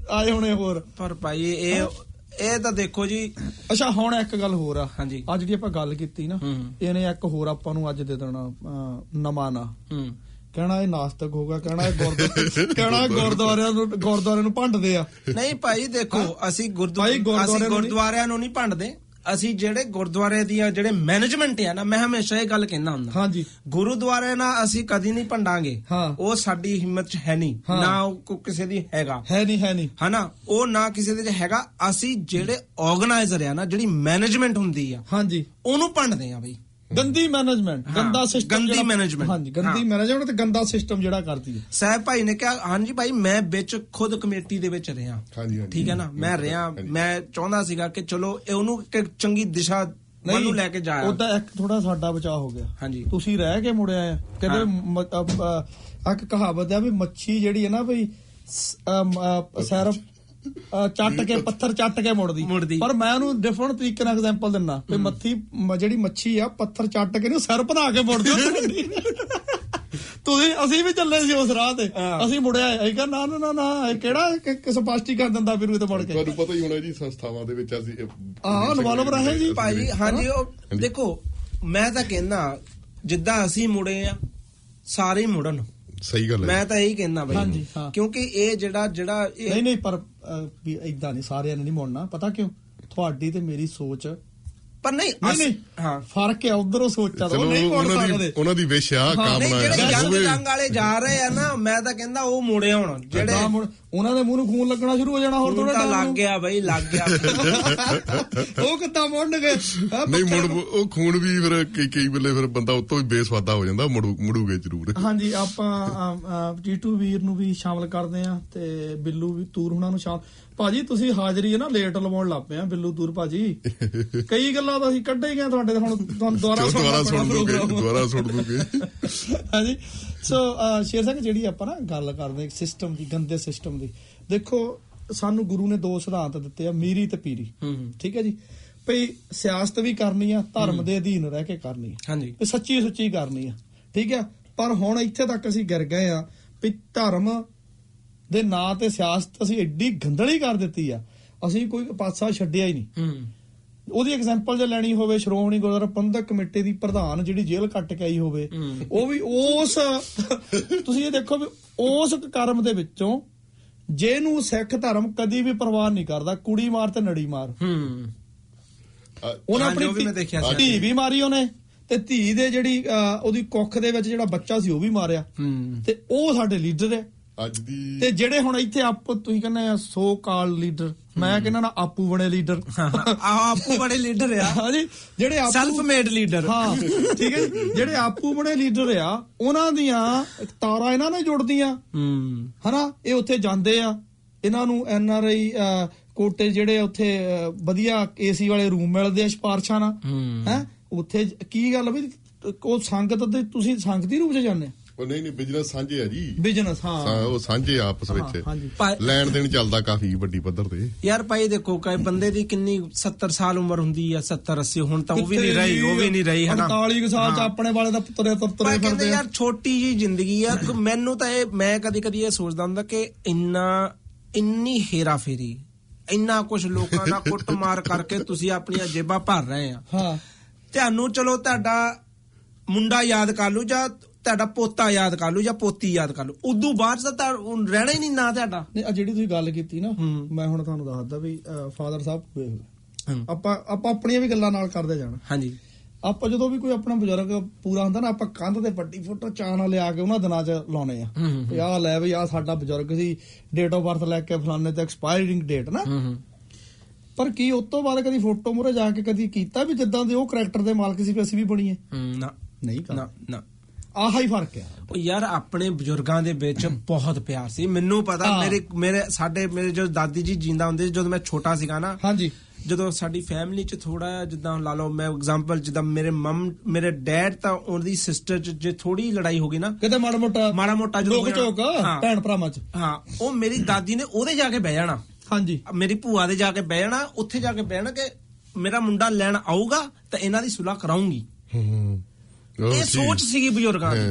ਆਏ ਹੋਣੇ ਹੋਰ। ਪਰ ਭਾਈ ਇਹ ਇਹ ਤਾਂ ਦੇਖੋ ਜੀ। ਅੱਛਾ ਹੁਣ ਇੱਕ ਗੱਲ ਹੋਰ ਆ। ਹਾਂਜੀ। ਅੱਜ ਜਿਹੜੀ ਆਪਾਂ ਗੱਲ ਕੀਤੀ ਨਾ। ਇਹਨੇ ਇੱਕ ਹੋਰ ਆਪਾਂ ਨੂੰ ਅੱਜ ਦੇ ਦੇਣਾ ਨਵਾਂ ਨਾ। ਹੂੰ। ਕਹਿਣਾ ਇਹ ਨਾਸਤਕ ਹੋਗਾ ਕਹਿਣਾ ਇਹ ਗੁਰਦੁਆਰੇ ਕਹਿਣਾ ਗੁਰਦੁਆਰਿਆਂ ਨੂੰ ਗੁਰਦੁਆਰੇ ਨੂੰ ਭੰਡਦੇ ਆ। ਨਹੀਂ ਭਾਈ ਦੇਖੋ ਅਸੀਂ ਗੁਰਦੁਆਰਿਆਂ ਅਸੀਂ ਨੂੰ ਨਹੀਂ- ਗੁਰਦੁਆਰਿਆਂ ਨੂੰ ਨਹੀਂ ਭੰਡਦੇ। ਅਸੀਂ ਜਿਹੜੇ ਗੁਰਦੁਆਰੇ ਦੀ ਜਿਹੜੇ ਮੈਨੇਜਮੈਂਟ ਆ ਨਾ ਮੈਂ ਹਮੇਸ਼ਾ ਇਹ ਗੱਲ ਕਹਿੰਦਾ ਹੁੰਦਾ। ਹਾਂਜੀ। ਗੁਰਦੁਆਰੇ ਨਾਲ ਅਸੀਂ ਕਦੀ ਨਹੀਂ ਭੰਡਾਂਗੇ। ਉਹ ਸਾਡੀ ਹਿੰਮਤ ਚ ਹੈ ਨਹੀਂ। ਨਾ ਉਹ ਕੋ- ਕਿਸੇ ਦੀ ਹੈਗਾ। ਹੈ ਨਹੀਂ ਹੈ ਨਹੀਂ। ਹਨਾ? ਉਹ ਨਾ ਕਿਸੇ ਦੇ ਚ ਹੈਗਾ। ਅਸੀਂ ਜਿਹੜੇ ਆਰਗੇਨਾਈਜ਼ਰ ਆ ਨਾ ਜਿਹੜੀ ਮੈਨੇਜਮੈਂਟ ਹੁੰਦੀ ਆ ਹਾਂਜੀ। ਉਹਨੂੰ ਭੰਡਦੇ ਆ ਬਈ। ਗੰਦੀ ਮੈਨੇਜਮੈਂਟ ਹਾਂ, ਗੰਦਾ ਸਿਸਟਮ ਗੰਦੀ management। ਹਾਂਜੀ ਗੰਦੀ ਹਾਂ। ਮੈਨੇਜਮੈਂਟ ਤੇ ਗੰਦਾ ਸਿਸਟਮ ਜਿਹੜਾ ਕਰਦੀ ਹੈ ਸਾਹਿਬ ਭਾਈ ਨੇ ਕਿਹਾ ਹਾਂਜੀ ਭਾਈ ਮੈਂ ਵਿੱਚ ਖੁਦ ਕਮੇਟੀ ਦੇ ਵਿੱਚ ਰਿਹਾ। ਠੀਕ ਹੈ ਨਾ ਮੈਂ ਰਿਹਾ। ਮੈਂ ਚਾਹੁੰਦਾ ਸੀਗਾ ਕਿ ਚਲੋ ਉਹਨੂੰ ਇੱਕ ਚੰਗੀ ਦਿਸ਼ਾ ਵੱਲ ਨੂੰ ਲੈ ਕੇ ਜਾਇਆ ਉਹਦਾ ਇੱਕ ਥੋੜਾ ਸਾਡਾ ਬਚਾਅ ਹੋ ਗਿਆ ਹਾਂਜੀ ਤੁਸੀਂ ਰਹਿ ਕੇ ਮੁੜਿਆ ਆ ਹਾਂ। ਕਹਿੰਦੇ ਇੱਕ ਕਹਾਵਤ ਆ ਵੀ ਮੱਛੀ ਜਿਹੜੀ ਹੈ ਨਾ ਵੀ ਸ- ਅਮ, ਅ, ਸੈਰ ਅ, ਚੱਟ ਕੇ ਪੱਥਰ ਚੱਟ ਕੇ ਮੁੜਦੀ। ਪਰ ਮੈਂ ਉਹਨੂੰ ਡਿਫਰੈਂਟ ਤਰੀਕੇ ਨਾਲ ਐਗਜ਼ਾਮਪਲ ਦਿੰਨਾ ਵੀ ਮੱਥੀ ਜਿਹੜੀ ਮੱਛੀ ਆ ਪੱਥਰ ਚੱਟ ਕੇ ਨੂੰ ਸਿਰ ਬਣਾ ਕੇ ਮੁੜਦੀ। ਤੁਸੀਂ ਅਸੀਂ ਵੀ ਚੱਲੇ ਸੀ ਉਸ ਰਾਹ ਤੇ। ਅਸੀਂ ਮੁੜਿਆ ਅਸੀਂ ਕਿਹਾ ਨਾ ਨਾ ਨਾ ਨਾ ਇਹ ਕਿਹੜਾ ਕਿ- ਕਿ ਸਪਸ਼ਟੀਕਰਨ ਦਿੰਦਾ ਫਿਰ ਤੇ ਮੁੜ ਕੇ ਤੁਹਾਨੂੰ ਪਤਾ ਹੀ ਹੋਣਾ ਜੀ ਸੰਸਥਾਵਾਂ ਦੇ ਵਿੱਚ ਅਸੀਂ ਹਾਂ, ਇਨਵੋਲਵ ਰਹੇ ਜੀ। ਭਾਈ ਹਾਂਜੀ ਉਹ। ਦੇਖੋ ਮੈਂ ਤਾਂ ਕਹਿੰਦਾ ਜਿੱਦਾਂ ਅਸੀਂ ਮੁੜੇ ਆ ਸਾਰੇ ਮੁੜਨ ਸਹੀ ਗੱਲ ਹੈ ਮੈਂ ਤਾਂ ਇਹੀ ਕਹਿੰਦਾ ਹਾਂਜੀ, ਬਈ। ਕਿਉਂਕਿ ਇਹ ਜਿਹੜਾ ਜਿਹੜਾ ਇਹ ਨਹੀਂ ਨਹੀਂ ਪਰ ਵੀ ਇਦਾਂ ਨਹੀਂ ਸਾਰਿਆਂ ਨੇ ਨਹੀਂ ਮੁੜਨਾ। ਪਤਾ ਕਿਉਂ? ਤੁਹਾਡੀ ਤੇ ਮੇਰੀ ਸੋਚ ਪਰ ਨਹੀਂ ਨਹੀਂ ਹਾਂ। ਫ਼ਰਕ ਹੈ ਉਧਰੋਂ ਸੋਚਾਂ ਉਹ ਨਹੀਂ ਦੀ ਸਕਦੇ। ਉਹਨਾਂ ਦੀ ਵਿਸ਼ ਆ ਕਾਮਨਾ ਜਿਹੜੇ ਹੈ ਜੰਗ ਹੋਵੇ। ਜੰਗ ਵਾਲੇ ਜਾ ਰਹੇ ਆ ਨਾ ਮੈਂ ਤਾਂ ਕਹਿੰਦਾ ਉਹ ਮੁੜੇ ਹੁਣ ਜਿਹੜੇ ਜਿਹੜੇ ਉਹਨਾਂ ਦੇ ਮੂੰਹ ਨੂੰ ਖੂਨ ਲੱਗਣਾ ਸ਼ੁਰੂ ਹੋ ਜਾਣਾ ਹੋਰ ਥੋੜਾ ਤਾਂ ਲੱਗ ਗਿਆ ਬਈ ਲੱਗ ਗਿਆ। (laughs) ਉਹ ਕਿੱਦਾਂ ਮੁੜਨਗੇ? ਹੈਂ, ਨਹੀਂ ਮੁੜ ਉਹ ਖੂਨ ਵੀ ਫਿਰ ਕਈ ਕਈ ਵੇਲੇ ਫਿਰ ਬੰਦਾ ਉਤੋਂ ਵੀ ਬੇਸਵਾਦਾ ਹੋ ਜਾਂਦਾ ਮੁੜੂ ਮੁੜੂਗੇ ਜ਼ਰੂਰ। ਹਾਂਜੀ ਆਪਾਂ ਜੀਟੂ ਵੀਰ ਨੂੰ ਵੀ ਸ਼ਾਮਲ ਕਰਦੇ ਆ ਤੇ ਬਿੱਲੂ ਵੀ ਤੂਰ ਹੁਣਾਂ ਨੂੰ ਸ਼ਾਮਲ ਭਾਜੀ ਤੁਸੀਂ ਹਾਜ਼ਰੀ ਹੈ ਨਾ ਲੇਟ ਲਵਾਉਣ ਲੱਗ ਪਏ ਆ ਬਿੱਲੂ ਤੂਰ ਭਾਜੀ। ਕਈ ਗੱਲਾਂ ਤਾਂ ਅਸੀਂ ਕੱਢ ਹੀ ਗਏ ਤੁਹਾਡੇ ਤੇ ਹੁਣ ਤੁਹਾਨੂੰ ਦੁਬਾਰਾ ਦੁਬਾਰਾ ਸੁਣ ਦੂਗੇ? ਪੈਣਾ ਦੁਬਾਰਾ ਸੁਣ ਦੂਗੇ? ਹਾਂਜੀ। ਸੋ ਸ਼ੇਰ ਸਿੰਘ ਜਿਹੜੀ ਆਪਾਂ ਨਾ ਗੱਲ ਕਰਦੇ ਸਿਸਟਮ ਦੀ ਗੰਦੇ ਸਿਸਟਮ ਦੀ ਦੇਖੋ ਸਾਨੂੰ ਗੁਰੂ ਨੇ ਦੋ ਸਿਧਾਂਤ ਦਿੱਤੇ ਆ ਮੀਰੀ ਤੇ ਪੀਰੀ। ਠੀਕ ਹੈ ਜੀ? ਭਈ ਸਿਆਸਤ ਵੀ ਕਰਨੀ ਆ ਧਰਮ ਦੇ ਅਧੀਨ ਰਹਿ ਕੇ ਕਰਨੀ ਆ। ਹਾਂਜੀ। ਸੱਚੀ ਸੁੱਚੀ ਕਰਨੀ ਆ। ਠੀਕ ਆ ਪਰ ਹੁਣ ਇੱਥੇ ਤੱਕ ਅਸੀਂ ਗਿਰ ਗਏ ਆ ਵੀ ਧਰਮ ਦੇ ਨਾਂ ਤੇ ਸਿਆਸਤ ਅਸੀਂ ਐਡੀ ਗੰਦਲੀ ਕਰ ਦਿੱਤੀ ਆ। ਅਸੀਂ ਕੋਈ ਪਾਸਾ ਛੱਡਿਆ ਹੀ ਨਹੀਂ। ਹੂੰ। ਉਹਦੀ ਐਗਜ਼ਾਮਪਲ ਜੇ ਲੈਣੀ ਹੋਵੇ ਸ਼੍ਰੋਮਣੀ ਗੁਰਦੁਆਰਾ ਪ੍ਰਬੰਧਕ ਕਮੇਟੀ ਦੀ ਪ੍ਰਧਾਨ ਜਿਹੜੀ ਜੇਲ੍ਹ ਕੱਟ ਕੇ ਆਈ ਹੋਵੇ। ਉਹ ਵੀ ਉਸ (laughs) ਤੁਸੀਂ ਇਹ ਦੇਖੋ ਵੀ ਉਸ ਕਰਮ ਦੇ ਵਿੱਚੋਂ ਜਿਹਨੂੰ ਸਿੱਖ ਧਰਮ ਕਦੀ ਵੀ ਪ੍ਰਵਾਨ ਨਹੀਂ ਕਰਦਾ ਕੁੜੀ ਮਾਰ ਤੇ ਨੜੀ ਮਾਰ। ਹੂੰ। ਉਹਨਾਂ ਆਪਣੀ ਮੈਂ ਦੇਖਿਆ ਸੀ। ਧੀ ਵੀ ਮਾਰੀ ਉਹਨੇ ਤੇ ਧੀ ਦੇ ਜਿਹੜੀ ਉਹਦੀ ਕੁੱਖ ਦੇ ਵਿੱਚ ਜਿਹੜਾ ਬੱਚਾ ਸੀ ਉਹ ਵੀ ਮਾਰਿਆ। ਹੂੰ। ਤੇ ਉਹ ਸਾਡੇ ਲੀਡਰ ਹੈ। ਅੱਜ ਦੀ ਤੇ ਜਿਹੜੇ ਹੁਣ ਇੱਥੇ ਆਪ ਤੁਸੀਂ ਕਹਿੰਦੇ ਆ ਸੋ ਕਾਲ ਲੀਡਰ ਮੈਂ ਕਹਿੰਦਾ ਨਾ ਆਪੂ ਬਣੇ ਲੀਡਰ। ਆਪੂ ਬੜੇ ਲੀਡਰ ਆ। ਹਾਂਜੀ ਜਿਹੜੇ ਆਪੂ ਸੈਲਫ ਮੇਡ ਲੀਡਰ ਹਾਂ ਠੀਕ ਹੈ। ਜਿਹੜੇ ਆਪੂ ਬਣੇ ਲੀਡਰ ਆ ਉਹਨਾਂ ਦੀਆਂ ਤਾਰਾਂ ਇਹਨਾਂ ਨਾਲ ਜੁੜਦੀਆਂ। ਹੂੰ। ਹਨਾ ਇਹ ਉੱਥੇ ਜਾਂਦੇ ਆ। ਇਹਨਾਂ ਨੂੰ ਐਨ ਆਰ ਆਈ ਕੋਟੇ ਜਿਹੜੇ ਉੱਥੇ ਵਧੀਆ ਏਸੀ ਵਾਲੇ ਰੂਮ ਮਿਲਦੇ ਆ ਸਿਫਾਰਸ਼ਾਂ ਨਾਲ। ਹੂੰ। ਉੱਥੇ ਕੀ ਗੱਲ ਵੀ ਉਹ ਸੰਗਤ ਤੇ ਤੁਸੀਂ ਸੰਗਤੀ ਰੂਪ ਚ ਜਾਂਦੇ ਉਹ ਨਹੀਂ ਨਹੀਂ ਬਿਜ਼ਨਸ ਸਾਂਝੇ ਆ ਜੀ। ਬਿਜ਼ਨਸ ਹਾਂ। ਉਹ ਸਾਂਝੇ ਆ ਆਪਸ ਵਿੱਚ। ਲੈਣ ਦੇਣ ਚੱਲਦਾ ਕਾਫੀ ਵੱਡੀ ਪੱਧਰ ਤੇ। ਯਾਰ ਭਾਈ ਦੇਖੋ ਕਈ ਬੰਦੇ ਦੀ ਕਿੰਨੀ 70 ਸਾਲ ਉਮਰ ਹੁੰਦੀ ਆ 70 80 ਹੁਣ ਤਾਂ ਉਹ ਵੀ ਨਹੀਂ ਰਹੀ ਉਹ ਵੀ ਨਹੀਂ ਰਹੀ ਹਨਾ? 48 ਕੁ ਸਾਲ ਚ। ਆਪਣੇ ਵਾਲੇ ਦਾ ਤੁਰੇ ਤੁਰੇ ਪਰ ਕਹਿੰਦੇ ਫਿਰਦੇ ਆ। ਯਾਰ ਛੋਟੀ ਜੀ ਜ਼ਿੰਦਗੀ ਆ ਕਿ ਮੈਨੂੰ ਤਾਂ ਇਹ ਮੈਂ ਕਦੀ ਕਦੀ ਇਹ ਸੋਚਦਾ ਹੁੰਦਾ ਕਿ ਇੰਨਾ ਇੰਨੀ ਹੇਰਾ ਫੇਰੀ ਇੰਨਾ ਕੁਝ ਲੋਕਾਂ ਦਾ ਕੁੱਟਮਾਰ ਕਰਕੇ ਤੁਸੀਂ ਆਪਣੀਆਂ ਜੇਬਾਂ ਭਰ ਰਹੇ ਆ। ਹਾਂ। ਤੁਹਾਨੂੰ ਚਲੋ ਤੁਹਾਡਾ ਮੁੰਡਾ ਯਾਦ ਕਰ ਲੂ ਜਾਂ ਤੁਹਾਡਾ ਪੋਤਾ ਯਾਦ ਕਰ ਲੂ ਜਾਂ ਪੋਤੀ ਯਾਦ ਕਰ ਲੂ ਉਦੋਂ ਬਾਅਦ ਤਾਂ ਰਹਿਣਾ ਹੀ ਨਹੀਂ ਨਾ ਤੁਹਾਡਾ। ਨਹੀਂ ਆ ਜਿਹੜੀ ਤੁਸੀਂ ਗੱਲ ਕੀਤੀ ਨਾ। ਮੈਂ ਹੁਣ ਤੁਹਾਨੂੰ ਦੱਸਦਾ ਵੀ ਫਾਦਰ ਸਾਹਿਬ ਹੋਏ ਹੂੰ। ਆਪਾਂ ਆਪਾਂ ਆਪਣੀਆਂ ਵੀ ਗੱਲਾਂ ਨਾਲ ਕਰਦੇ ਜਾਣਾ। ਹਾਂਜੀ। ਆਪਾਂ ਜਦੋਂ ਵੀ ਕੋਈ ਆਪਣਾ ਬਜ਼ੁਰਗ ਪੂਰਾ ਹੁੰਦਾ ਨਾ ਆਪਾਂ ਕੰਧ ਤੇ ਵੱਡੀ ਫੋਟੋ ਚਾਹ ਨਾਲ ਲਿਆ ਕੇ ਉਹਨਾਂ ਦਿਨਾਂ 'ਚ ਲਾਉਣੇ ਆ। ਵੀ ਆਹ ਲੈ ਵੀ ਆਹ ਸਾਡਾ ਬਜ਼ੁਰਗ ਸੀ ਡੇਟ ਆਫ ਬਰਥ ਲੈ ਕੇ ਫਲਾਣੇ ਤੇ ਐਕਸਪਾਇਰਿੰਗ ਡੇਟ ਨਾ। ਪਰ ਕੀ ਉਸ ਤੋਂ ਬਾਅਦ ਕਦੀ ਫੋਟੋ ਮੂਰੇ ਜਾ ਕੇ ਕਦੀ ਕੀਤਾ ਵੀ ਜਿੱਦਾਂ ਦੇ ਉਹ ਕੈਰੈਕਟਰ ਦੇ ਮਾਲਕ ਸੀ ਵੀ ਅਸੀਂ ਵੀ ਬਣੀਏ? ਨਾ। ਨਹੀਂ ਨਾ ਨਾ। ਆਹਾ ਹੀ ਫ਼ਰਕ ਆ ਉਹ ਯਾਰ ਆਪਣੇ ਬਜ਼ੁਰਗਾਂ ਦੇ ਵਿੱਚ ਬਹੁਤ ਪਿਆਰ ਸੀ। ਮੈਨੂੰ ਪਤਾ। ਮੇਰੇ ਮੇਰੇ ਸਾਡੇ ਮੇਰੇ ਜੋ ਦਾਦੀ ਜੀ ਜਿੰਦਾ ਹੁੰਦੇ ਸੀ ਜਦੋਂ ਮੈਂ ਛੋਟਾ ਸੀਗਾ ਨਾ ਹਾਂਜੀ। ਜਦੋਂ ਸਾਡੀ ਫੈਮਿਲੀ ਚ ਥੋੜਾ ਜਿੱਦਾਂ ਲਾ ਲਓ ਮੈਂ ਐਗਜ਼ਾਮਪਲ ਜਿੱਦਾਂ ਮੇਰੇ ਮਮ ਮੇਰੇ ਡੈਡ ਤਾਂ ਉਹਦੀ ਸਿਸਟਰ ਚ ਜੇ ਥੋੜੀ ਲੜਾਈ ਹੋ ਗਈ ਨਾ ਕਿਤੇ ਮਾੜਾ ਮੋਟਾ ਮਾੜਾ ਮੋਟਾ ਜਦੋਂ ਹਾਂ। ਭੈਣ ਭਰਾਵਾਂ 'ਚ। ਹਾਂ ਉਹ ਮੇਰੀ ਦਾਦੀ ਨੇ ਉਹਦੇ ਜਾ ਕੇ ਬਹਿ ਜਾਣਾ। ਹਾਂਜੀ। ਮੇਰੀ ਭੂਆ ਦੇ ਜਾ ਕੇ ਬਹਿ ਜਾਣਾ ਉੱਥੇ ਜਾ ਕੇ ਬਹਿਣਾ ਕਿ ਮੇਰਾ ਮੁੰਡਾ ਲੈਣ ਆਊਗਾ ਤਾਂ ਇਹਨਾਂ ਦੀ ਸੁਲਾਹ ਕਰਾਉਂਗੀ। ਹੂੰ। ਇਹ। ਸੋਚ ਸੀਗੀ ਬਜ਼ੁਰਗਾਂ ਦੀ।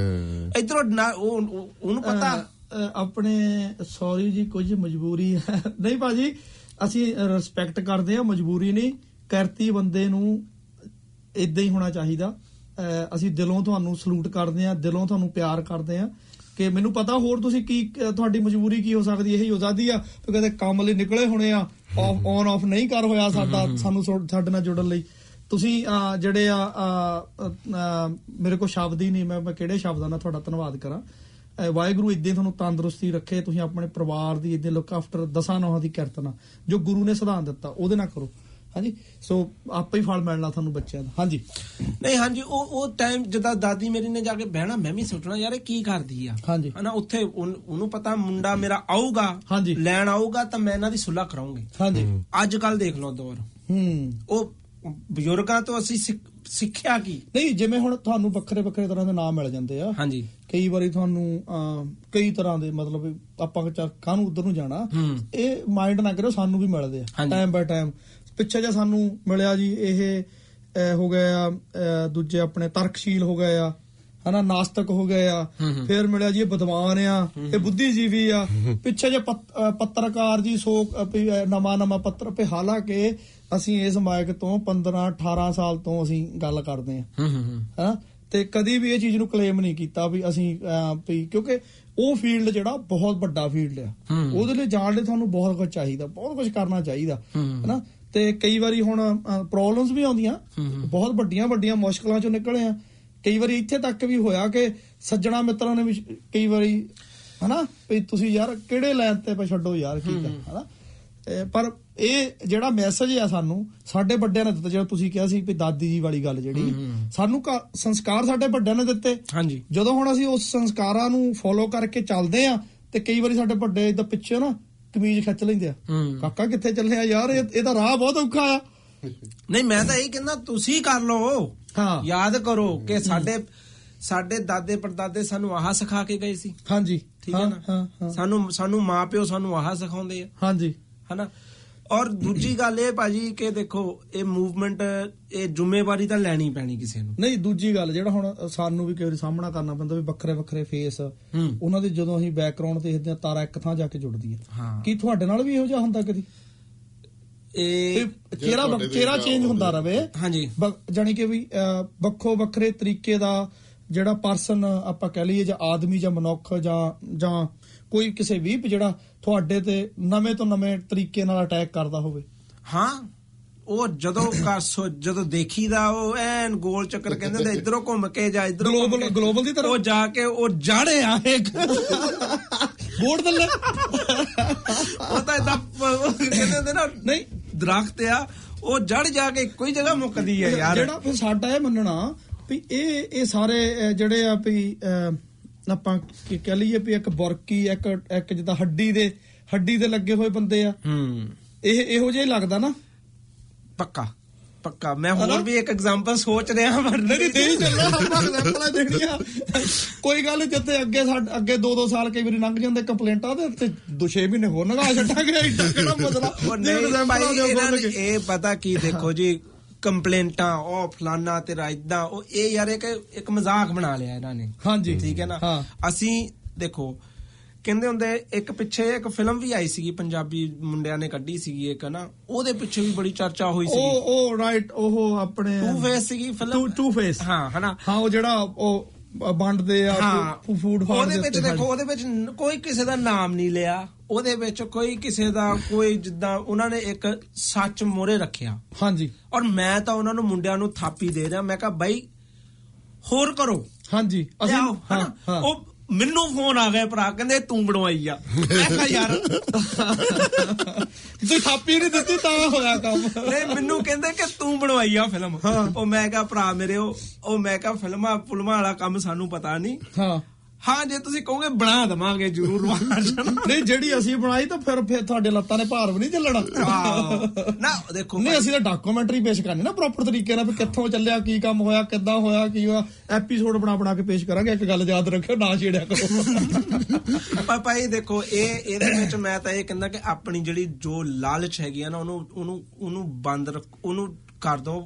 ਇਧਰੋਂ ਉਹ ਉਹ- ਉਹਨੂੰ ਪਤਾ? ਆਪਣੇ ਸੌਰੀ ਜੀ ਕੁਝ ਮਜਬੂਰੀ ਹੈ। ਨਹੀਂ ਭਾਜੀ ਅਸੀਂ ਰਿਸਪੈਕਟ ਕਰਦੇ ਆ ਮਜਬੂਰੀ ਨਹੀਂ। ਕਰਤੀ ਬੰਦੇ ਨੂੰ ਇਦਾਂ ਹੀ ਹੋਣਾ ਚਾਹੀਦਾ। ਅਸੀਂ ਦਿਲੋਂ ਤੁਹਾਨੂੰ ਸਲੂਟ ਕਰਦੇ ਆ ਦਿਲੋਂ ਤੁਹਾਨੂੰ ਪਿਆਰ ਕਰਦੇ ਆ ਕਿ ਮੈਨੂੰ ਪਤਾ ਹੋਰ ਤੁਸੀਂ ਕੀ ਤੁਹਾਡੀ ਮਜਬੂਰੀ ਕੀ ਹੋ ਸਕਦੀ ਇਹੀ ਹੋ ਸਕਦੀ ਆ ਵੀ ਕਦੇ ਕੰਮ ਲਈ ਨਿਕਲੇ ਹੋਣੇ ਆ। (laughs) ਔਨ ਆਫ ਨਹੀਂ ਕਰ ਹੋਇਆ ਸਾਡਾ ਸਾਨੂੰ ਸਾਡੇ ਨਾਲ ਜੁੜਨ ਲਈ। ਤੁਸੀਂ ਜਿਹੜੇ ਆ ਮੇਰੇ ਕੋਲ ਸ਼ਬਦ ਹੀ ਨਹੀਂ ਮੈਂ ਮੈਂ ਕਿਹੜੇ ਸ਼ਬਦਾਂ ਨਾਲ ਤੁਹਾਡਾ ਧੰਨਵਾਦ ਕਰਾਂ? ਵਾਹਿਗੁਰੂ ਇਦਾਂ ਤੁਹਾਨੂੰ ਤੰਦਰੁਸਤੀ ਰੱਖੇ ਤੁਸੀਂ ਆਪਣੇ ਪਰਿਵਾਰ ਦੀ ਇਦਾਂ ਲੁੱਕ ਆਫਟਰ ਦਸਾਂ ਨੌਹਾਂ ਦੀ ਕਿਰਤਨਾ ਜੋ ਗੁਰੂ ਨੇ ਸਿਧਾਂਤ ਦਿੱਤਾ ਉਹਦੇ ਨਾਲ ਕਰੋ। ਹਾਂਜੀ? ਸੋ ਆਪੇ ਹੀ ਫਲ ਮਿਲਣਾ ਤੁਹਾਨੂੰ ਬੱਚਿਆਂ ਦਾ। ਹਾਂਜੀ? ਨਹੀਂ ਹਾਂਜੀ ਉਹ ਉਹ ਟਾਈਮ ਜਦੋਂ ਦਾਦੀ ਮੇਰੀ ਨੇ ਜਾ ਕੇ ਬਹਿਣਾ ਮੈਂ ਵੀ ਸੋਚਣਾ ਯਾਰ ਇਹ ਕੀ ਕਰਦੀ ਆ? ਹਾਂਜੀ। ਹਨਾ ਉੱਥੇ ਉਹਨ- ਪਤਾ ਮੁੰਡਾ ਮੇਰਾ ਆਊਗਾ। ਲੈਣ ਆਊਗਾ ਤਾਂ ਮੈਂ ਇਹਨਾਂ ਦੀ ਸੁਲਾਹ ਕਰਾਉਂਗੀ। ਹਾਂਜੀ। ਅੱਜ ਕੱਲ ਦੇਖ ਲਓ ਦੌਰ। ਹੂੰ। ਉਹ ਬਜ਼ੁਰਗਾਂ ਤੋਂ ਅਸੀਂ ਸਿੱਖ- ਸਿੱਖਿਆ ਕੀ? ਨਹੀਂ ਜਿਵੇਂ ਹੁਣ ਤੁਹਾਨੂੰ ਵੱਖਰੇ ਵੱਖਰੇ ਤਰ੍ਹਾਂ ਦੇ ਨਾਮ ਮਿਲ ਜਾਂਦੇ ਆ। ਹਾਂਜੀ। ਕਈ ਵਾਰੀ ਤੁਹਾਨੂੰ ਕਈ ਤਰ੍ਹਾਂ ਦੇ ਮਤਲਬ ਆਪਾਂ ਚੱਲ ਕਾਹਨੂੰ ਉਧਰ ਨੂੰ ਜਾਣਾ। ਇਹ ਮਾਈਂਡ ਨਾ ਕਰਿਓ ਸਾਨੂੰ ਵੀ ਮਿਲਦੇ ਆ। ਟਾਈਮ ਬਾਈ ਟਾਈਮ ਪਿੱਛੇ ਜੇ ਸਾਨੂੰ ਮਿਲਿਆ ਜੀ ਇਹ ਹੋ ਗਿਆ ਦੂਜੇ ਆਪਣੇ ਤਰਕਸ਼ੀਲ ਹੋ ਗਏ ਆ। ਹਨਾ ਨਾਸਤਕ ਹੋ ਗਏ ਆ। ਫਿਰ ਮਿਲਿਆ ਜੀ ਇਹ ਵਿਦਵਾਨ ਆ ਇਹ ਬੁੱਧੀਜੀਵੀ ਆ ਪਿੱਛੇ ਜੇ ਪੱਤਰਕਾਰ ਜੀ ਸੋ ਨਵਾਂ ਨਵਾਂ ਪੱਤਰ ਪੇ ਹਾਲਾਂਕਿ ਅਸੀਂ ਇਸ ਮਾਇਕ ਤੋਂ 15 18 ਸਾਲ ਤੋਂ ਅਸੀਂ ਗੱਲ ਕਰਦੇ ਆ ਹਨਾ ਤੇ ਕਦੀ ਵੀ ਇਹ ਚੀਜ਼ ਨੂੰ ਕਲੇਮ ਨਹੀਂ ਕੀਤਾ ਵੀ ਅਸੀਂ ਵੀ ਕਿਉਂਕਿ ਉਹ ਫੀਲਡ ਜਿਹੜਾ ਬਹੁਤ ਵੱਡਾ ਫੀਲਡ ਆ। ਉਹਦੇ ਲਈ ਜਾਣ ਲਈ ਤੁਹਾਨੂੰ ਬਹੁਤ ਕੁਝ ਚਾਹੀਦਾ ਬਹੁਤ ਕੁਝ ਕਰਨਾ ਚਾਹੀਦਾ ਹੂੰ। ਹਨਾ ਤੇ ਕਈ ਵਾਰੀ ਹੁਣ ਪ੍ਰੋਬਲਮਸ ਵੀ ਆਉਂਦੀਆਂ। ਬਹੁਤ ਵੱਡੀਆਂ ਵੱਡੀਆਂ ਮੁਸ਼ਕਲਾਂ ਚੋਂ ਨਿਕਲੇ ਆ ਕਈ ਵਾਰੀ ਇੱਥੇ ਤੱਕ ਵੀ ਹੋਇਆ ਕਿ ਸੱਜਣਾ ਮਿੱਤਰਾਂ ਨੇ ਵੀ ਕਈ ਵਾਰੀ ਹਨਾ? ਵੀ ਤੁਸੀਂ ਯਾਰ ਕਿਹੜੇ ਲਾਈਨ ਤੇ ਪੇ ਛੱਡੋ ਯਾਰ ਕੀ ਕਰ ਹਨਾ? ਪਰ ਇਹ ਜਿਹੜਾ ਮੈਸੇਜ ਆ ਸਾਨੂੰ ਸਾਡੇ ਵੱਡਿਆਂ ਨੇ ਦਿੱਤਾ ਜਿਹੜਾ ਤੁਸੀਂ ਕਿਹਾ ਸੀ ਵੀ ਦਾਦੀ ਜੀ ਵਾਲੀ ਗੱਲ ਜਿਹੜੀ ਸਾਨੂੰ ਸੰਸਕਾਰ ਸਾਡੇ ਵੱਡਿਆਂ ਨੇ ਦਿੱਤੇ। ਹਾਂਜੀ। ਜਦੋਂ ਹੁਣ ਅਸੀਂ ਉਸ ਸੰਸਕਾਰਾਂ ਨੂੰ ਫੋਲੋ ਕਰਕੇ ਚੱਲਦੇ ਆ ਤੇ ਕਈ ਵਾਰੀ ਸਾਡੇ ਵੱਡੇ ਇਦਾਂ ਪਿੱਛੇ ਨਾ ਕਮੀਜ਼ ਖਿੱਚ ਲੈਂਦੇ ਆ। ਕਾਕਾ ਕਿੱਥੇ ਚੱਲੇ ਆ ਯਾਰ ਇਹ ਇਹਦਾ ਰਾਹ ਬਹੁਤ ਔਖਾ ਆ। ਨਹੀਂ ਮੈਂ ਤਾਂ ਇਹ ਕਹਿੰਦਾ ਤੁਸੀਂ ਕਰ ਲਓ। ਹਾਂ। ਯਾਦ ਕਰੋ ਕਿ ਸਾਡੇ ਸਾਡੇ ਦਾਦੇ ਪੜਦਾਦੇ ਸਾਨੂੰ ਆਹ ਸਿਖਾ ਕੇ ਗਏ ਸੀ। ਹਾਂਜੀ। ਠੀਕ ਹਾਂ, ਨਾ? ਸਾਨੂੰ ਸਾਨੂੰ ਮਾਪਿਓ ਸਾਨੂੰ ਆਹ ਸਿਖਾਉਂਦੇ ਆ। ਹਾਂਜੀ। ਹਨਾ? ਔਰ ਦੂਜੀ ਗੱਲ ਇਹ ਭਾਜੀ ਕਿ ਦੇਖੋ ਇਹ ਮੂਵਮੈਂਟ ਇਹ ਜ਼ਿੰਮੇਵਾਰੀ ਤਾਂ ਲੈਣੀ ਪੈਣੀ ਕਿਸੇ ਨੂੰ। ਨਹੀਂ ਦੂਜੀ ਗੱਲ ਜਿਹੜਾ ਹੁਣ ਸਾਨੂੰ ਵੀ ਕਈ ਵਾਰੀ ਸਾਹਮਣਾ ਕਰਨਾ ਪੈਂਦਾ ਵੀ ਵੱਖਰੇ ਵੱਖਰੇ ਫੇਸ ਉਹਨਾਂ ਦੇ ਜਦੋਂ ਅਸੀਂ ਬੈਕਗ੍ਰਾਉਂਡ ਦੇਖਦੇ ਆ ਤਾਰਾ ਇੱਕ ਥਾਂ ਜਾ ਕੇ ਜੁੜਦੀ ਹਾਂ। ਕੀ ਤੁਹਾਡੇ ਨਾਲ ਵੀ ਇਹੋ ਜਿਹਾ ਹੁੰਦਾ ਕਦੀ? ਇਹ ਚਿਹਰਾ ਚਿਹਰਾ ਚੇਂਜ ਹੁੰਦਾ ਰਵੇ। ਹਾਂਜੀ। ਜਾਨੀ ਕਿ ਵੀ ਵੱਖੋ ਵੱਖਰੇ ਤਰੀਕੇ ਦਾ ਜਿਹੜਾ ਪਰਸਨ ਆਪਾਂ ਕਹਿ ਲਈਏ ਜਾਂ ਆਦਮੀ ਜਾਂ ਮਨੁੱਖ ਜਾਂ ਜਾਂ ਕੋਈ ਕਿਸੇ ਵੀ ਜਿਹੜਾ ਤੁਹਾਡੇ ਤੇ ਨਵੇਂ ਤੋਂ ਨਵੇਂ ਤਰੀਕੇ ਨਾਲ ਅਟੈਕ ਕਰਦਾ ਹੋਵੇ। ਹਾਂ ਉਹ ਜਦੋਂ ਕਾ- ਸੋ- ਜਦੋਂ ਦੇਖੀਦਾ ਉਹ ਐਨ ਗੋਲ ਚੱਕਰ ਕਹਿੰਦੇ ਨੇ ਇਧਰੋਂ ਘੁੰਮ ਕੇ ਜਾਂ ਇਧਰੋਂ Global- global ਦੀ ਤਰ੍ਹਾਂ? ਉਹ ਜਾ ਕੇ ਉਹ ਜਾੜੇ ਆ ਇੱਕ। (laughs) ਬੋਰਡ ਥੱਲੇ। ਉਹ ਤਾਂ ਇਦਾਂ ਕਹਿੰਦੇ ਹੁੰਦੇ ਨਾ ਨਹੀਂ। ਦਰਖਤ ਆ ਉਹ ਜੜ ਜਾ ਕੇ ਹੀ ਜਗ੍ਹਾ ਮੁੱਕਦੀ ਹੈ ਯਾਰ। ਜਿਹੜਾ ਫਿਰ ਸਾਡਾ ਇਹ ਮੰਨਣਾ ਵੀ ਇਹ ਇਹ ਸਾਰੇ ਜਿਹੜੇ ਆ ਵੀ ਆਪਾਂ ਕੀ ਕਹਿ ਲਈਏ ਵੀ ਇੱਕ ਬੁਰਕੀ ਇੱਕ ਇੱਕ ਜਿੱਦਾਂ ਹੱਡੀ ਦੇ ਹੱਡੀ ਦੇ ਲੱਗੇ ਹੋਏ ਬੰਦੇ ਆ। ਹੂੰ। ਇਹ ਇਹੋ ਜਿਹਾ ਹੀ ਲੱਗਦਾ ਨਾ? ਪੱਕਾ। ਪੱਕਾ। ਮੈਂ ਹੋਰ? ਵੀ ਇੱਕ ਐਗਜ਼ਾਮਪਲ ਸੋਚ ਰਿਹਾ ਪਰ ਨਹੀਂ ਨਹੀਂ ਚੱਲਣਾ ਆਪਾਂ ਐਗਜ਼ਾਮਪਲਾਂ ਦੇਣੀਆਂ ਕੋਈ ਗੱਲ ਜਿੱਥੇ ਅੱਗੇ ਸਾਡੇ ਅੱਗੇ 2-2 ਸਾਲ ਕਈ ਵਾਰੀ ਲੰਘ ਜਾਂਦੇ ਕੰਪਲੇਂਟਾਂ ਦੇ ਤੇ 2-6 ਮਹੀਨੇ ਹੋਰ ਲੰਘਾ ਛੱਡਾਂਗੇ ਐਡਾ ਕਿਹੜਾ ਮਸਲਾ? ਨਹੀਂ ਭਾਈ। ਇਹ ਪਤਾ ਕੀ ਦੇਖੋ ਜੀ ਕੰਪਲੇਂਟਾਂ ਉਹ ਫਲਾਨਾ ਤੇਰਾ ਇਦਾਂ ਉਹ ਇਹ ਯਾਰ ਇੱਕ ਇੱਕ ਮਜ਼ਾਕ ਬਣਾ ਲਿਆ ਇਹਨਾਂ ਨੇ। ਹਾਂਜੀ। ਠੀਕ ਹੈ ਨਾ? ਅਸੀਂ ਦੇਖੋ ਕਹਿੰਦੇ ਹੁੰਦੇ ਇੱਕ ਪਿੱਛੇ ਇੱਕ ਫਿਲਮ ਵੀ ਆਈ ਸੀਗੀ ਪੰਜਾਬੀ ਮੁੰਡਿਆਂ ਨੇ ਕੱਢੀ ਸੀਗੀ ਇੱਕ ਨਾ ਉਹਦੇ ਪਿੱਛੇ ਵੀ ਬੜੀ ਚਰਚਾ ਹੋਈ ਸੀਗੀ। ਉਹ ਉਹ ਰਾਈਟ ਉਹ ਆਪਣੇ ਟੂ ਫੇਸ ਸੀਗੀ ਫਿਲਮ? ਟੂ ਫੇਸ ਹਾਂ ਹਨਾ? ਹਾਂ ਉਹ ਜਿਹੜਾ ਉਹ ਵੰਡਦੇ ਆ ਫੂਡ ਫਾੜ ਉਹਦੇ ਵਿੱਚ ਦੇਖੋ ਉਹਦੇ ਵਿੱਚ ਕੋਈ ਕਿਸੇ ਦਾ ਨਾਮ ਨਹੀਂ ਲਿਆ। ਉਹਦੇ ਵਿੱਚ ਕੋਈ ਕਿਸੇ ਦਾ ਕੋਈ ਜਿੱਦਾਂ ਉਹਨਾਂ ਨੇ ਇੱਕ ਸੱਚ ਮੋਰੇ ਰੱਖਿਆ। ਹਾਂਜੀ। ਔਰ ਮੈਂ ਤਾਂ ਉਹਨਾਂ ਨੂੰ ਮੁੰਡਿਆਂ ਨੂੰ ਥਾਪੀ ਦੇ ਰਿਹਾ। ਮੈਂ ਕਿਹਾ ਬਾਈ ਹੋਰ ਕਰੋ। ਹਾਂਜੀ। ਅਸੀਂ? ਹਾਂ। ਉਹ ਮੈਨੂੰ ਫੋਨ ਆ ਗਿਆ ਭਰਾ ਕਹਿੰਦੇ ਤੂੰ ਬਣਵਾਈ ਆ। ਮੈਂ ਕਿਹਾ ਯਾਰ ਤੁਸੀਂ ਥਾਪੀ ਨਹੀਂ ਦਿੱਤੀ ਤਾਂ ਹੋਇਆ ਕੰਮ। ਨਹੀਂ ਮੈਨੂੰ ਕਹਿੰਦੇ ਕਿ ਤੂੰ ਬਣਵਾਈ ਆ ਫਿਲਮ। ਉਹ ਮੈਂ ਕਿਹਾ ਭਰਾ ਮੇਰੇ ਉਹ ਉਹ ਮੈਂ ਕਿਹਾ ਫਿਲਮਾਂ ਫੁਲਮਾਂ ਵਾਲਾ ਕੰਮ ਸਾਨੂੰ ਪਤਾ ਨਹੀਂ। ਹਾਂ। ਹਾਂ ਜੇ ਤੁਸੀਂ ਕਹੋਗੇ ਬਣਾ ਦਵਾਂਗੇ ਜ਼ਰੂਰ ਜਾਣਾ (laughs) ਨਹੀਂ ਜਿਹੜੀ ਅਸੀਂ ਬਣਾਈ ਤਾਂ ਫਿਰ ਫਿਰ ਤੁਹਾਡੇ ਲੱਤਾਂ ਨੇ ਭਾਰ ਵੀ ਨਹੀਂ ਚੱਲਣਾ। ਨਾ ਦੇਖੋ ਨਹੀਂ ਅਸੀਂ ਤਾਂ ਡਾਕੂਮੈਂਟਰੀ ਪੇਸ਼ ਕਰਨੀ ਨਾ ਪ੍ਰੋਪਰ ਤਰੀਕੇ ਨਾਲ ਵੀ ਕਿੱਥੋਂ ਚੱਲਿਆ ਕੀ ਕੰਮ ਹੋਇਆ ਕਿੱਦਾਂ ਹੋਇਆ ਕੀ ਹੋਇਆ। ਐਪੀਸੋਡ ਬਣਾ ਬਣਾ ਕੇ ਪੇਸ਼ ਕਰਾਂਗੇ ਇੱਕ ਗੱਲ ਯਾਦ ਰੱਖਿਓ ਨਾ ਛੇੜਿਆ ਕਰੋ। (laughs) ਪਰ ਭਾਈ ਦੇਖੋ ਇਹ ਇਹਦੇ ਵਿੱਚ ਮੈਂ ਤਾਂ ਇਹ ਕਹਿੰਦਾ ਕਿ ਆਪਣੀ ਜਿਹੜੀ ਜੋ ਲਾਲਚ ਹੈਗੀ ਆ ਨਾ ਉਹਨੂੰ ਉਹਨੂੰ ਉਹਨੂੰ ਬੰਦ ਰੱਖ ਉਹਨੂੰ ਕਰ ਦੋ।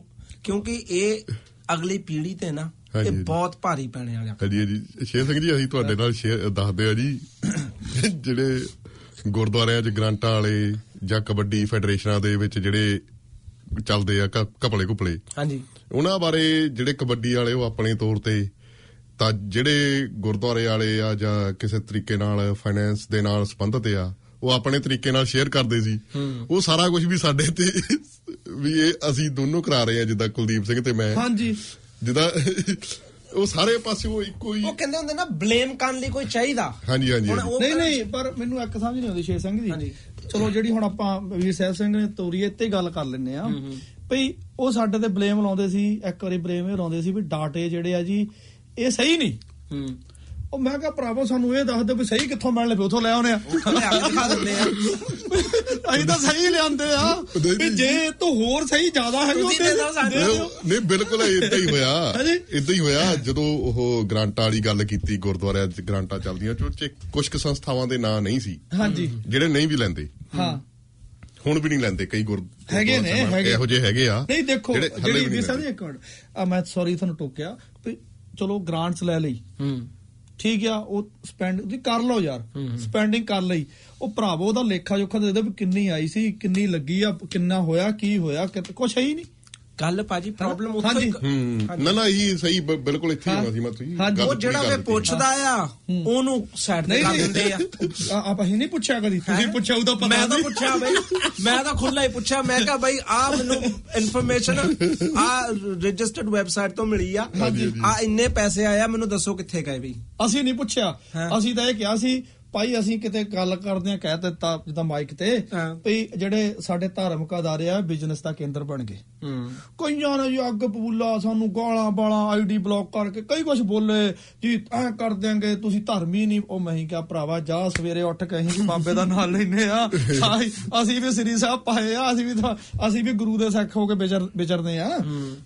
ਕਿਉਂਕਿ ਇਹ ਅਗਲੀ ਪੀੜ੍ਹੀ ਤੇ ਨਾ ਇਹ ਹਾਂਜੀ। ਬਹੁਤ ਭਾਰੀ ਪੈਣੇ ਵਾਲਾ ਹਾਂਜੀ ਜੀ ਸ਼ੇਰ ਸਿੰਘ ਜੀ ਅਸੀਂ ਤੁਹਾਡੇ ਨਾਲ ਸ਼ੇਅਰ ਦੱਸਦੇ ਆ ਜੀ ਜਿਹੜੇ ਗੁਰਦੁਆਰਿਆਂ 'ਚ ਗ੍ਰਾਂਟਾਂ ਵਾਲੇ ਜਾਂ ਕਬੱਡੀ ਫੈਡਰੇਸ਼ਨਾਂ ਦੇ ਵਿੱਚ ਜਿਹੜੇ ਚੱਲਦੇ ਆ ਕ- ਘਪਲੇ ਘੁਪਲੇ। ਹਾਂਜੀ। ਉਹਨਾਂ ਬਾਰੇ ਜਿਹੜੇ ਕਬੱਡੀ ਵਾਲੇ ਉਹ ਆਪਣੇ ਤੌਰ ਤੇ ਤਾਂ ਜਿਹੜੇ ਗੁਰਦੁਆਰੇ ਵਾਲੇ ਆ ਜਾਂ ਕਿਸੇ ਤਰੀਕੇ ਨਾਲ ਫਾਈਨੈਂਸ ਦੇ ਨਾਲ ਸੰਬੰਧਿਤ ਆ ਉਹ ਆਪਣੇ ਤਰੀਕੇ ਨਾਲ ਸ਼ੇਅਰ ਕਰਦੇ ਸੀ। ਉਹ ਸਾਰਾ ਕੁਝ ਵੀ ਸਾਡੇ ਤੇ ਵੀ ਇਹ ਅਸੀਂ ਦੋਨੋਂ ਕਰਾ ਰਹੇ ਆ ਜਿੱਦਾਂ ਕੁਲਦੀਪ ਸਿੰਘ ਤੇ ਮੈਂ। ਹਾਂਜੀ। ਜਿੱਦਾਂ ਉਹ ਸਾਰੇ ਪਾਸੇ ਉਹ ਇੱਕੋ ਹੀ ਉਹ ਕਹਿੰਦੇ ਹੁੰਦੇ ਨਾ ਬਲੇਮ ਕਰਨ ਲਈ ਕੋਈ ਚਾਹੀਦਾ। ਹਾਂਜੀ ਹਾਂਜੀ ਨਹੀਂ ਨਹੀਂ ਪਰ ਮੈਨੂੰ ਇੱਕ ਸਮਝ ਨਹੀਂ ਆਉਂਦੀ ਸ਼ੇਰ ਸਿੰਘ ਹਾਂਜੀ। ਚਲੋ ਜਿਹੜੀ ਹੁਣ ਆਪਾਂ ਵੀਰ ਸਾਹਿਬ ਸਿੰਘ ਨੇ ਤੋਰੀ ਇੱਥੇ ਗੱਲ ਕਰ ਲੈਨੇ ਆ ਭਈ ਉਹ ਸਾਡੇ ਤੇ ਬਲੇਮ ਲਾਉਂਦੇ ਸੀ ਇੱਕ ਵਾਰੀ ਬਲੇਮ ਇਹ ਲਾਉਂਦੇ ਸੀ ਵੀ ਡਾਟੇ ਜਿਹੜੇ ਆ ਜੀ ਇਹ ਸਹੀ ਨਹੀਂ। ਹੂੰ। ਉਹ ਮੈਂ ਕਿਹਾ ਭਰਾਵੋ ਸਾਨੂੰ ਇਹ ਦੱਸ ਦਿਓ ਵੀ ਸਹੀ ਕਿੱਥੋਂ ਮਿਲਣੇ ਪਏ ਉਥੋਂ ਲੈ ਆਉਨੇ ਆ। ਲਿਆ ਕੇ ਦਿਖਾ ਦਿੰਦੇ ਆ ਅਸੀਂ ਤਾਂ ਸਹੀ ਲਿਆਂਦੇ ਆ। ਵੀ ਜੇ ਤੂੰ ਹੋਰ ਸਹੀ ਜ਼ਿਆਦਾ ਹੈਗੀ ਉਹ ਦਿਓ। ਨਹੀਂ ਬਿਲਕੁਲ ਇਦਾਂ ਹੀ ਹੋਇਆ। ਇਦਾਂ ਹੀ ਹੋਇਆ ਜਦੋਂ ਉਹ ਗ੍ਰਾਂਟਾਂ ਵਾਲੀ ਗੱਲ ਕੀਤੀ ਗੁਰਦੁਆਰਿਆਂ 'ਚ ਗ੍ਰਾਂਟਾਂ ਚੱਲਦੀਆਂ ਚੋਂ ਚ ਕੁਝ ਕੁ ਸੰਸਥਾਵਾਂ ਦੇ ਨਾਂ ਨਹੀਂ ਸੀ। ਹਾਂਜੀ। ਜਿਹੜੇ ਨਹੀਂ ਵੀ ਲੈਂਦੇ। ਹਾਂ। ਹੁਣ ਵੀ ਨਹੀਂ ਲੈਂਦੇ ਕਈ ਗੁਰ ਹੈਗੇ ਨੇ। ਇਹੋ ਜਿਹੇ ਹੈਗੇ ਆ। ਨਹੀਂ ਦੇਖੋ ਜਿਹੜੇ ਵੀ ਲੈਂਦੇ। ਇੱਕ ਮਿੰਟ। ਆ ਮੈਂ ਸੌਰੀ ਤੁਹਾਨੂੰ ਟੋਕਿਆ। ਵੀ ਚਲੋ ਗ੍ਰਾਂਟਸ ਲੈ ਲਈ। ਹੂੰ। ਠੀਕ ਆ ਉਹ ਸਪੈਂਡ ਤੁਸੀਂ ਕਰ ਲਓ ਯਾਰ। ਸਪੈਂਡਿੰਗ ਕਰ ਲਈ। ਉਹ ਭਰਾਵੋ ਉਹਦਾ ਲੇਖਾ ਜੋਖਾ ਦੇ ਦੇ ਵੀ ਕਿੰਨੀ ਆਈ ਸੀ ਕਿੰਨੀ ਲੱਗੀ ਆ ਕਿੰਨਾ ਹੋਇਆ ਕੀ ਹੋਇਆ ਕਿ- ਕੁਛ ਹੈ ਹੀ ਨਹੀਂ। ਗੱਲ ਭਾਜੀ ਪ੍ਰੋਬਲਮ ਉੱਥੋਂ ਨਾ ਨਾ ਇਹ ਸਹੀ ਬਿਲਕੁਲ ਇੱਥੇ। ਹੋਣਾ ਸੀ ਮੈਂ ਤੁਸੀਂ ਉਹ ਜਿਹੜਾ ਦਿੱਤੀ। ਪੁੱਛਦਾ ਆ ਉਹਨੂੰ ਸਾਈਡ ਤੇ ਕਰ ਦਿੰਦੇ ਆ ਆਪਾਂ ਹੀ ਨਹੀਂ ਪੁੱਛਿਆ ਕਦੀ ਤੁਸੀਂ? ਪੁੱਛਿਆ ਉਹਦਾ ਪਤਾ ਮੈਂ ਤਾਂ। ਪੁੱਛਿਆ ਬਈ ਮੈਂ ਤਾਂ ਖੁੱਲਾ ਹੀ ਪੁੱਛਿਆ ਮੈਂ ਕਿਹਾ ਬਈ ਆ ਮੈਨੂੰ ਇਨਫੋਰਮੇਸ਼ਨ ਆ ਰਜਿਸਟਰਡ ਵੈਬਸਾਈਟ ਤੋਂ ਮਿਲੀ ਆ। ਆ ਇੰਨੇ ਪੈਸੇ ਆਇਆ ਮੈਨੂੰ ਦੱਸੋ ਕਿੱਥੇ ਗਏ ਬਈ ਅਸੀਂ ਨਹੀਂ ਪੁੱਛਿਆ। ਅਸੀਂ ਤਾਂ ਇਹ ਕਿਹਾ ਸੀ ਭਾਈ ਅਸੀਂ ਕਿਤੇ ਗੱਲ ਕਰਦੇ ਆ ਕਹਿ ਦਿੱਤਾ ਜਿੱਦਾਂ ਮਾਈਕ ਤੇ। ਵੀ ਜਿਹੜੇ ਸਾਡੇ ਧਾਰਮਿਕ ਅਦਾਰੇ ਆ ਬਿਜ਼ਨਸ ਦਾ ਕੇਂਦਰ ਬਣ ਗਏ। ਕਈਆਂ ਨੇ ਅੱਗ ਪਬੂਲਾ ਸਾਨੂੰ ਗਾਲਾਂ ਬਾਲਾਂ ਆਈਡੀ ਬਲੌਕ ਕਰਕੇ ਕਈ ਕੁਝ ਬੋਲੇ ਜੀ ਐ ਕਰ ਦਿਆਂਗੇ ਤੁਸੀਂ ਧਰਮੀ ਨਹੀਂ। ਉਹ ਮੈਂ ਹੀ ਕਿਹਾ ਭਰਾਵਾ ਜਾ ਸਵੇਰੇ ਉੱਠ ਕੇ ਅਸੀਂ ਬਾਬੇ ਦਾ ਨਾਮ ਲੈਨੇ (laughs) ਆ ਅਸੀਂ ਵੀ ਸ੍ਰੀ ਸਾਹਿਬ ਪਾਏ ਆ ਅਸੀਂ ਵੀ ਅਸੀਂ ਵੀ ਗੁਰੂ ਦੇ ਸਿੱਖ ਹੋ ਕੇ ਵਿਚਰ ਵਿਚਰਦੇ ਆ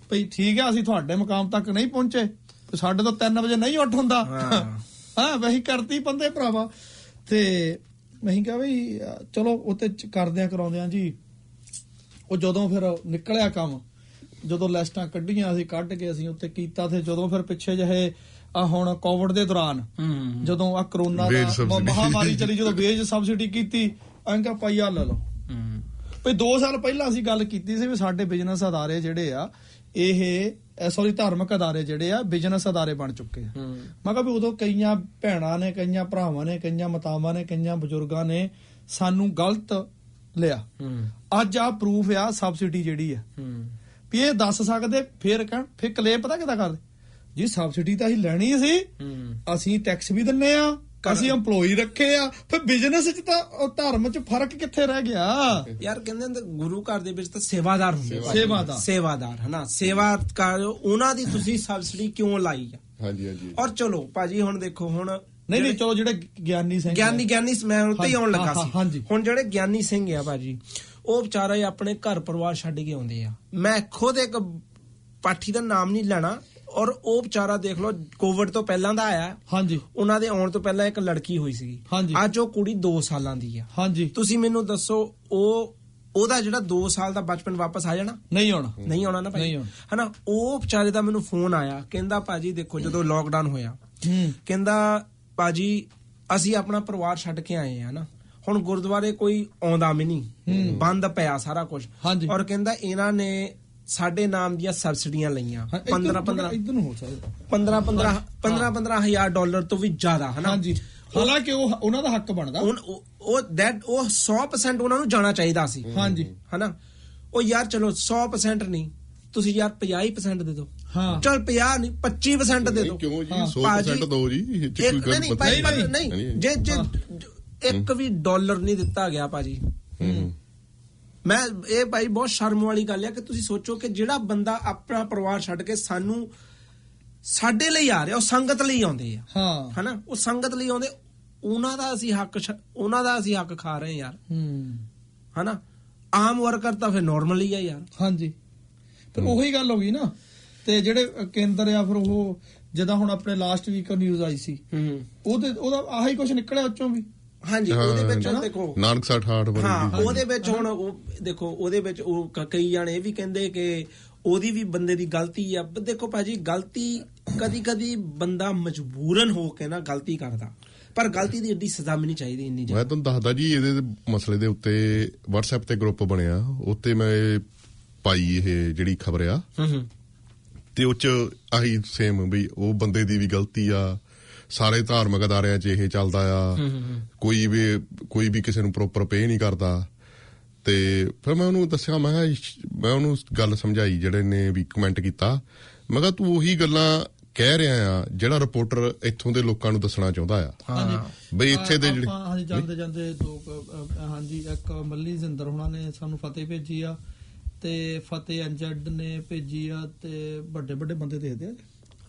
ਭਈ ਠੀਕ ਆ ਅਸੀਂ ਤੁਹਾਡੇ ਮਕਾਮ ਤੱਕ ਨਹੀਂ ਪਹੁੰਚੇ। ਸਾਡੇ ਤੋਂ 3 ਵਜੇ ਨਹੀਂ ਉੱਠ ਹੁੰਦਾ। ਹਾਂ ਵਹੀ ਕਰਤੀ ਬੰਦੇ ਭਰਾਵਾ। ਤੇ ਮੈਂ ਕਿਹਾ ਵੀ ਚਲੋ ਉੱਤੇ ਕਰਦਿਆਂ ਕਰਾਉਂਦਿਆਂ ਜੀ। ਉਹ ਜਦੋਂ ਫਿਰ ਨਿਕਲਿਆ ਕੰਮ ਜਦੋਂ ਲਿਸਟਾਂ ਕੱਢੀਆਂ ਅਸੀਂ ਕੱਢ ਕੇ ਅਸੀਂ ਉੱਤੇ ਕੀਤਾ ਤੇ ਜਦੋਂ ਫਿਰ ਪਿੱਛੇ ਜਿਹੇ ਆ ਹੁਣ ਕੋਵਿਡ ਦੇ ਦੌਰਾਨ ਜਦੋਂ ਆ ਕਰੋਨਾ ਦਾ। ਮਹਾਮਾਰੀ ਚਲੀ ਜਦੋਂ ਵੇਜ ਸਬਸਿਡੀ ਕੀਤੀ ਅੰਕਾ ਪਾਈਆ ਲੈ ਲਓ। ਭਈ 2 ਸਾਲ ਪਹਿਲਾਂ ਅਸੀਂ ਗੱਲ ਕੀਤੀ ਸੀ ਵੀ ਸਾਡੇ ਬਿਜ਼ਨਸ ਅਦਾਰੇ ਜਿਹੜੇ ਆ ਇਹ ਸੌਰੀ ਧਾਰਮਿਕ ਅਦਾਰੇ ਜਿਹੜੇ ਆ ਬਿਜ਼ਨਸ ਅਦਾਰੇ ਬਣ ਚੁੱਕੇ ਆ। ਮੈਂ ਕਿਹਾ ਵੀ ਉਦੋਂ ਕਈਆਂ ਭੈਣਾਂ ਨੇ ਕਈਆਂ ਭਰਾਵਾਂ ਨੇ ਕਈਆਂ ਮਾਤਾਵਾਂ ਨੇ ਕਈਆਂ ਬਜ਼ੁਰਗਾਂ ਨੇ ਸਾਨੂੰ ਗਲਤ ਲਿਆ। ਅੱਜ ਆ ਪ੍ਰੂਫ ਆ ਸਬਸਿਡੀ ਜਿਹੜੀ ਆ। ਵੀ ਇਹ ਦੱਸ ਸਕਦੇ ਫਿਰ ਕਹਿਣ ਫਿਰ ਕਲੇਮ ਪਤਾ ਕਿਦਾਂ ਕਰਦੇ? ਜੀ ਸਬਸਿਡੀ ਤਾਂ ਅਸੀਂ ਲੈਣੀ ਸੀ। ਅਸੀਂ ਟੈਕਸ ਵੀ ਦਿੰਨੇ ਆ। ਅਸੀਂ EMPLOYE ਰੱਖੇ ਆ। ਫਿਰ ਬਿਜ਼ਨਸ 'ਚ ਤਾਂ ਧਰਮ 'ਚ ਫ਼ਰਕ ਕਿੱਥੇ ਰਹਿ ਗਿਆ? ਯਾਰ ਕਹਿੰਦੇ ਹੁੰਦੇ ਗੁਰੂ ਘਰ ਦੇ ਵਿੱਚ ਤਾਂ ਸੇਵਾਦਾਰ ਹੁੰਦੇ। ਸੇਵਾਦਾਰ। ਸੇਵਾਦਾਰ। ਹਨਾ? ਸੇਵਾ ਕਰ ਉਹਨਾਂ ਦੀ ਤੁਸੀਂ ਸਬਸਿਡੀ ਕਿਉਂ ਲਾਈ ਆ? ਹਾਂਜੀ ਹਾਂਜੀ। ਔਰ ਚਲੋ ਭਾਜੀ ਹੁਣ ਦੇਖੋ ਹੁਣ ਨਹੀਂ ਨਹੀਂ ਚਲੋ ਜਿਹੜੇ ਗਿਆਨੀ ਸਿੰਘ ਗਿਆਨੀ ਗਿਆਨੀ ਮੈਂ ਉੱਤੇ ਹੀ ਆਉਣ ਲੱਗਾ ਹਾਂ, ਹਾਂ, ਸੀ। ਹੁਣ ਜਿਹੜੇ ਗਿਆਨੀ ਸਿੰਘ ਆ ਭਾਜੀ ਉਹ ਵਿਚਾਰੇ ਆਪਣੇ ਘਰ ਪਰਿਵਾਰ ਛੱਡ ਕੇ ਆਉਂਦੇ ਆ। ਮੈਂ ਖੁਦ ਇੱਕ ਪਾਠੀ ਦਾ ਨਾਮ ਨਹੀਂ ਲੈਣਾ ਔਰ ਉਹ ਵਿਚਾਰਾ ਦੇਖ ਲਓ ਕੋਵਿਡ ਤੋਂ ਪਹਿਲਾਂ ਦਾ ਆਇਆ। ਹਾਂਜੀ। ਉਹਨਾਂ ਦੇ ਆਉਣ ਤੋਂ ਪਹਿਲਾਂ ਇੱਕ ਲੜਕੀ ਹੋਈ ਸੀਗੀ। ਅੱਜ ਉਹ ਕੁੜੀ 2 ਸਾਲਾਂ ਦੀ ਆ। ਹਾਂਜੀ। ਤੁਸੀਂ ਮੈਨੂੰ ਦੱਸੋ ਉਹ ਉਹਦਾ ਜਿਹੜਾ 2 ਸਾਲ ਦਾ ਬਚਪਨ ਵਾਪਸ ਆ ਜਾਣਾ? ਨਹੀਂ ਆਉਣਾ। ਨਹੀਂ ਆਉਣਾ ਨਾ ਭਾਈ। ਹਨਾ? ਉਹ ਵਿਚਾਰੇ ਦਾ ਮੈਨੂੰ ਫੋਨ ਆਇਆ। ਕਹਿੰਦਾ ਭਾਜੀ ਦੇਖੋ ਜਦੋਂ ਲੋਕਡਾਊਨ ਹੋਇਆ ਹੂੰ। ਕਹਿੰਦਾ ਭਾਜੀ ਅਸੀਂ ਆਪਣਾ ਪਰਿਵਾਰ ਛੱਡ ਕੇ ਆਏ ਆ ਨਾ। ਹੁਣ ਗੁਰਦੁਆਰੇ ਕੋਈ ਆਉਂਦਾ ਵੀ ਨਹੀਂ। ਬੰਦ ਪਿਆ ਸਾਰਾ ਕੁਝ। ਔਰ ਕਹਿੰਦਾ ਇਹਨਾਂ ਨੇ ਸਾਡੇ ਨਾਮ ਦੀਆਂ ਸਬਸਿਡੀਆਂ ਲਈਆਂ। 15 15 ਇਧਰ ਨੂੰ ਹੋ ਸਕਦਾ। 15 15 15 15 ਹਜ਼ਾਰ ਡਾਲਰ ਤੋਂ ਵੀ ਜ਼ਿਆਦਾ ਹਨਾ? ਹਾਂਜੀ। ਹਾਲਾਂਕਿ ਉਹ ਉਹਨਾਂ ਦਾ ਹੱਕ ਬਣਦਾ। ਉਹ- ਉਹ ਦੈਟ ਉਹ 100% ਉਹਨਾਂ ਨੂੰ ਜਾਣਾ ਚਾਹੀਦਾ ਸੀ। ਹਾਂਜੀ। ਹਨਾ? ਉਹ ਯਾਰ ਚਲੋ 100% ਨਹੀਂ। ਤੁਸੀਂ ਯਾਰ 50% ਦੇ ਦਿਓ। ਹਾਂ। ਚਲ 50 ਨਹੀਂ 25% ਦੇ ਦਿਓ। ਕਿਉਂ ਜੀ? ਹਾਂ। 100% ਦੋ ਜੀ। ਨਹੀਂ ਗੱਲ ਨਹੀਂ। ਜੇ ਜੇ ਇੱਕ ਵੀ ਡਾਲਰ ਨਹੀਂ ਦਿੱਤਾ ਗਿਆ ਭਾਜੀ। ਹੂੰ। ਮੈਂ ਇਹ ਭਾਈ ਬਹੁਤ ਸ਼ਰਮ ਵਾਲੀ ਗੱਲ ਹੈ ਕਿ ਤੁਸੀਂ ਸੋਚੋ ਕਿ ਜਿਹੜਾ ਬੰਦਾ ਆਪਣਾ ਪਰਿਵਾਰ ਛੱਡ ਕੇ ਸਾਨੂੰ ਸਾਡੇ ਲਈ ਆ ਰਿਹਾ ਉਹ ਸੰਗਤ ਲਈ ਆਉਂਦੇ ਆ। ਹਾਂ। ਹਨਾ? ਉਹ ਸੰਗਤ ਲਈ ਆਉਂਦੇ ਉਹਨਾਂ ਦਾ ਅਸੀਂ ਹੱਕ ਉਹਨਾਂ ਦਾ ਅਸੀਂ ਹੱਕ ਖਾ ਰਹੇ ਯਾਰ। ਹੂੰ। ਹਨਾ? ਆਮ ਵਰਕਰ ਤਾਂ ਫਿਰ ਨਾਰਮਲ ਹੀ ਆ ਯਾਰ। ਹਾਂਜੀ। ਫਿਰ ਉਹੀ ਗੱਲ ਹੋ ਗਈ ਨਾ। ਤੇ ਜਿਹੜੇ ਕੇਂਦਰ ਆ ਫਿਰ ਉਹ ਜਿੱਦਾਂ ਹੁਣ ਆਪਣੇ ਲਾਸਟ ਵੀਕ ਨਿਊਜ਼ ਆਈ ਸੀ। ਹੂੰ। ਉਹਦੇ ਉਹਦਾ ਆਹੀ ਕੁਝ ਨਿਕਲਿਆ ਉੱਚੋਂ ਵੀ। ਹਾਂਜੀ ਉਹਦੇ ਵਿੱਚ ਦੇਖੋ ਨਾਨਕ 68 ਬਣੀ ਹਾਂ। ਉਹਦੇ ਵਿੱਚ ਹੁਣ ਉਹ ਦੇਖੋ ਉਹਦੇ ਵਿੱਚ ਉਹ ਕਈ ਜਾਣੇ ਇਹ ਵੀ ਕਹਿੰਦੇ ਕਿ ਉਹਦੀ ਵੀ ਬੰਦੇ ਦੀ ਗਲਤੀ ਆ। ਦੇਖੋ ਭਾਜੀ ਗਲਤੀ ਕਦੀ ਕਦੀ ਬੰਦਾ ਮਜਬੂਰਨ ਹੋ ਕੇ ਨਾ ਗਲਤੀ ਕਰਦਾ। ਪਰ ਗਲਤੀ ਦੀ ਏਡੀ ਸਜ਼ਾ ਨਹੀਂ ਚਾਹੀਦੀ ਇੰਨੀ ਮੈਂ ਜ਼ਿਆਦਾ ਤੁਹਾਨੂੰ ਦੱਸਦਾ ਜੀ ਇਹਦੇ ਮਸਲੇ ਦੇ ਉੱਤੇ WhatsApp ਤੇ ਗਰੁੱਪ ਬਣਿਆ। ਉੱਤੇ ਮੈਂ ਇਹ ਪਾਈ ਇਹ ਜਿਹੜੀ ਖਬਰ ਆ। ਹੂੰ ਹੂੰ। ਤੇ ਉਹ ਚ ਆਹੀ ਸੇਮ ਵੀ ਉਹ ਬੰਦੇ ਦੀ ਵੀ ਗਲਤੀ ਆ। ਸਾਰੇ ਧਾਰਮਿਕ ਅਦਾਰਿਆਂ 'ਚ ਇਹ ਚੱਲਦਾ ਆ। ਕੋਈ ਵੀ ਕੋਈ ਵੀ ਕਿਸੇ ਨੂੰ ਪ੍ਰੋਪਰ ਪੇ ਨਹੀਂ ਕਰਦਾ। ਤੇ ਫਿਰ ਮੈਂ ਉਹਨੂੰ ਦੱਸਿਆ ਮੈਂ ਮੈਂ ਉਹਨੂੰ ਗੱਲ ਸਮਝਾਈ ਜਿਹੜੇ ਨੇ ਵੀ ਕਮੈਂਟ ਕੀਤਾ। ਮੈਂ ਕਿਹਾ ਤੂੰ ਉਹੀ ਗੱਲਾਂ ਕਹਿ ਰਿਹਾ ਆ ਜਿਹੜਾ ਰਿਪੋਰਟਰ ਇੱਥੋਂ ਦੇ ਲੋਕਾਂ ਨੂੰ ਦੱਸਣਾ ਚਾਹੁੰਦਾ ਆ। ਹਾਂਜੀ। ਬਈ ਇੱਥੇ ਦੇ ਜਿਹੜੇ ਹਾਂਜੀ ਜਾਂਦੇ ਜਾਂਦੇ ਦੋ ਕੁ, ਅ, ਅ, ਹਾਂਜੀ ਇੱਕ ਮੱਲੀ ਜ਼ਿੰਦਰ ਹੁਣਾਂ ਨੇ ਸਾਨੂੰ ਫਤਿਹ ਭੇਜੀ ਆ। ਤੇ ਫਤਿਹ ਐਨਜੈਡ ਨੇ ਭੇਜੀ ਆ ਤੇ ਵੱਡੇ ਵੱਡੇ ਬੰਦੇ ਦੇਖਦੇ ਆ।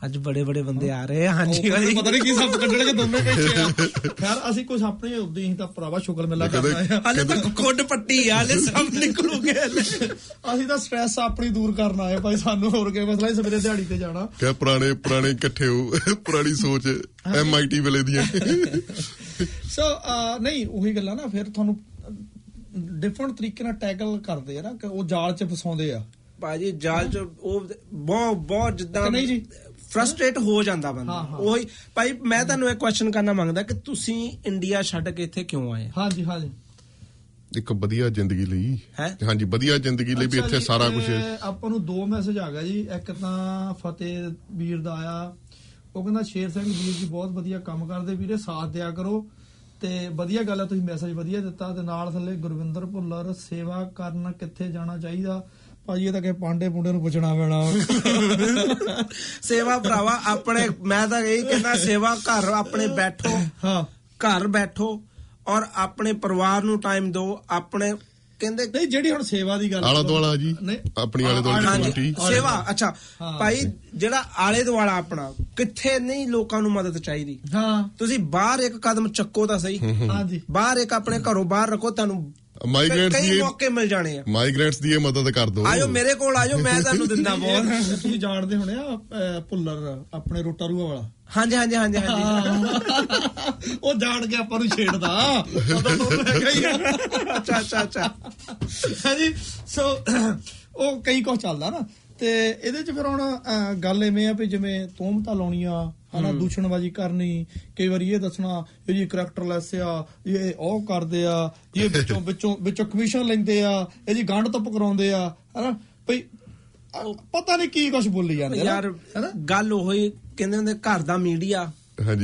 ਅੱਜ ਬੜੇ ਬੜੇ ਬੰਦੇ ਆ ਰਹੇ ਆ ਹਾਂਜੀ ਭਾਜੀ ਪਤਾ ਨਹੀਂ ਕੀ ਸਭ ਕੱਢਣਗੇ ਦੋਨੇ ਬੈਠੇ ਆ ਖੈਰ ਅਸੀਂ ਕੁਝ ਆਪਣੇ ਉਦੋਂ ਹੀ ਤਾਂ ਭਰਾਵਾ ਸ਼ੁਕਰ ਮਿਲਾ ਕਰਨਾ ਆ। ਹਲੇ ਤਾਂ ਖੁੱਡ ਪੱਟੀ ਆ ਹਲੇ ਸਭ ਨਿਕਲੂਗੇ ਹਲੇ। ਅਸੀਂ ਤਾਂ ਸਟ੍ਰੈਸ ਆਪਣੀ ਦੂਰ ਕਰਨ ਆਏ ਭਾਈ ਸਾਨੂੰ ਹੋਰ ਕੋਈ ਮਸਲਾ ਹੀ ਸਵੇਰੇ ਦਿਹਾੜੀ ਤੇ ਜਾਣਾ। ਕਿ ਪੁਰਾਣੇ ਪੁਰਾਣੇ ਇਕੱਠੇ ਹੋ ਪੁਰਾਣੀ ਸੋਚ ਐਮਆਈਟੀ ਵੇਲੇ ਦੀਆਂ। ਸੋ ਨਹੀਂ ਉਹੀ ਗੱਲਾਂ ਨਾ ਫਿਰ ਤੁਹਾਨੂੰ ਡਿਫਰੈਂਟ ਤਰੀਕੇ ਨਾਲ ਟੈਕਲ ਕਰਦੇ ਆ ਨਾ ਕਿ ਉਹ ਜਾਲ 'ਚ ਫਸਾਉਂਦੇ ਆ। ਭਾਜੀ ਜਾਲ ਚ ਉਹ ਬਹੁਤ ਬਹੁਤ ਜਿੱਦਾਂ ਕਿ ਨਹੀਂ ਜੀ? ਫਰਸਟ੍ਰੇਟ ਹੋ ਜਾਂਦਾ ਬੰਦਾ। ਉਹੀ ਭਾਈ ਮੈਂ ਤੁਹਾਨੂੰ ਇੱਕ ਕੁਐਸਚਨ ਕਰਨਾ ਮੰਗਦਾ ਕਿ ਤੁਸੀਂ ਇੰਡੀਆ ਛੱਡ ਕੇ ਇੱਥੇ ਕਿਉਂ ਆਏ? ਹਾਂਜੀ ਹਾਂਜੀ। ਇੱਕ ਵਧੀਆ ਜ਼ਿੰਦਗੀ ਲਈ। ਹੈਂ? ਹਾਂਜੀ ਵਧੀਆ ਜ਼ਿੰਦਗੀ ਲਈ ਵੀ ਇੱਥੇ ਸਾਰਾ ਕੁਝ ਆਪਾਂ ਨੂੰ ਦੋ ਮੈਸੇਜ ਆ ਗਿਆ ਜੀ। ਇੱਕ ਤਾਂ ਫਤਿਹ ਵੀਰ ਦਾ ਆਇਆ। ਉਹ ਕਹਿੰਦਾ ਸ਼ੇਰ ਸਿੰਘ ਵੀਰ ਜੀ ਬਹੁਤ ਵਧੀਆ ਕੰਮ ਕਰਦੇ ਵੀਰੇ ਸਾਥ ਦਿਆ ਕਰੋ। ਤੇ ਵਧੀਆ ਗੱਲ ਹੈ ਤੁਸੀਂ ਮੈਸੇਜ ਵਧੀਆ ਦਿੱਤਾ। ਤੇ ਨਾਲ ਥੱਲੇ ਗੁਰਵਿੰਦਰ ਭੁੱਲਰ ਸੇਵਾ ਕਰਨ ਕਿੱਥੇ ਜਾਣਾ ਚਾਹੀਦਾ? ਭਾਜੀ ਇਹ ਤਾਂ ਕਿ ਪਾਂਡੇ ਪੁੰਡੇ ਨੂੰ ਪੁੱਛਣਾ ਪੈਣਾ। ਸੇਵਾ ਭਰਾਵਾ ਆਪਣੇ ਮੈਂ ਤਾਂ ਇਹ ਕਹਿੰਦਾ ਸੇਵਾ ਘਰ ਆਪਣੇ ਬੈਠੋ ਹਾਂ। ਘਰ ਬੈਠੋ ਔਰ ਆਪਣੇ ਪਰਿਵਾਰ ਨੂੰ ਟਾਈਮ ਦਿਓ ਆਪਣੇ ਕਹਿੰਦੇ ਨਹੀਂ ਜਿਹੜੀ ਹੁਣ ਸੇਵਾ ਦੀ ਗੱਲ ਆਲਾ ਦੁਆਲਾ ਜੀ। ਆਪਣੀ ਆਲੇ ਦੁਆਲੇ ਆਲੇ ਕਮੇਟੀ ਸੇਵਾ ਅੱਛਾ। ਭਾਈ ਜਿਹੜਾ ਆਲੇ ਦੁਆਲਾ ਆਪਣਾ ਕਿੱਥੇ ਨਹੀਂ ਲੋਕਾਂ ਨੂੰ ਮਦਦ ਚਾਹੀਦੀ? ਹਾਂ। ਤੁਸੀਂ ਬਾਹਰ ਇੱਕ ਕਦਮ ਚੱਕੋ ਤਾਂ ਸਹੀ। ਹਾਂਜੀ। ਬਾਹਰ ਇੱਕ ਆਪਣੇ ਘਰੋਂ ਬਾਹਰ ਰੱਖੋ ਤੁਹਾਨੂੰ ਮਾਈਗ੍ਰੇਟਸ ਕਈ ਦੀ ਮੌਕੇ ਮਿਲ ਜਾਣੇ ਆ। ਮਾਈਗ੍ਰੇਟਸ ਦੀ ਇਹ ਮਦਦ ਕਰ ਦਿਓ। ਆਇਓ ਮੇਰੇ ਕੋਲ ਆਇਓ ਮੈਂ ਤੁਹਾਨੂੰ ਦਿੰਦਾ ਬਹੁਤ। (laughs) ਤੁਸੀਂ ਜਾਣਦੇ ਹੋਣੇ ਆ ਭੁੱਲਰ ਆਪਣੇ ਰੋਟਾਰੂਆ ਵਾਲਾ। ਹਾਂਜੀ ਹਾਂਜੀ ਹਾਂਜੀ ਹਾਂਜੀ। (laughs) ਉਹ ਜਾਣ ਕੇ ਆਪਾਂ ਨੂੰ ਛੇੜਦਾ। ਪਤਾ ਤੋਂ ਹੈਗਾ ਹੀ ਆ। ਅੱਛਾ ਅੱਛਾ ਅੱਛਾ। ਹਾਂਜੀ ਸੋ ਉਹ ਕਈ ਕੁਝ ਚੱਲਦਾ ਨਾ। ਤੇ ਇਹਦੇ ਚ ਫਿਰ ਹੁਣ ਗੱਲ ਐਵੇਂ ਆ ਵੀ ਜਿਵੇਂ ਤੋਮਤਾ ਲਾਉਣੀਆਂ ਹਨਾ ਦੂਸ਼ਣਬਾਜ਼ੀ ਕਰਨੀ ਕਈ ਵਾਰੀ ਇਹ ਦੱਸਣਾ ਇਹ ਜੀ ਕਰੈਕਟਰਲੈਸ ਆ ਇਹ ਉਹ ਕਰਦੇ ਆ ਇਹ ਵਿੱਚੋਂ (laughs) ਵਿੱਚੋਂ ਵਿੱਚੋਂ ਕਮਿਸ਼ਨ ਲੈਂਦੇ ਆ ਇਹ ਜੀ ਗੰਢ ਤੋਂ ਕਰਾਉਂਦੇ ਆ ਹਨਾ ਭਈ ਪਤਾ ਨਹੀਂ ਕੀ ਕੁਝ ਬੋਲੀ ਜਾਂਦੇ ਯਾਰ ਹਨਾ ਗੱਲ ਉਹੀ ਕਹਿੰਦੇ ਹੁੰਦੇ ਘਰ ਦਾ ਮੀਡੀਆ।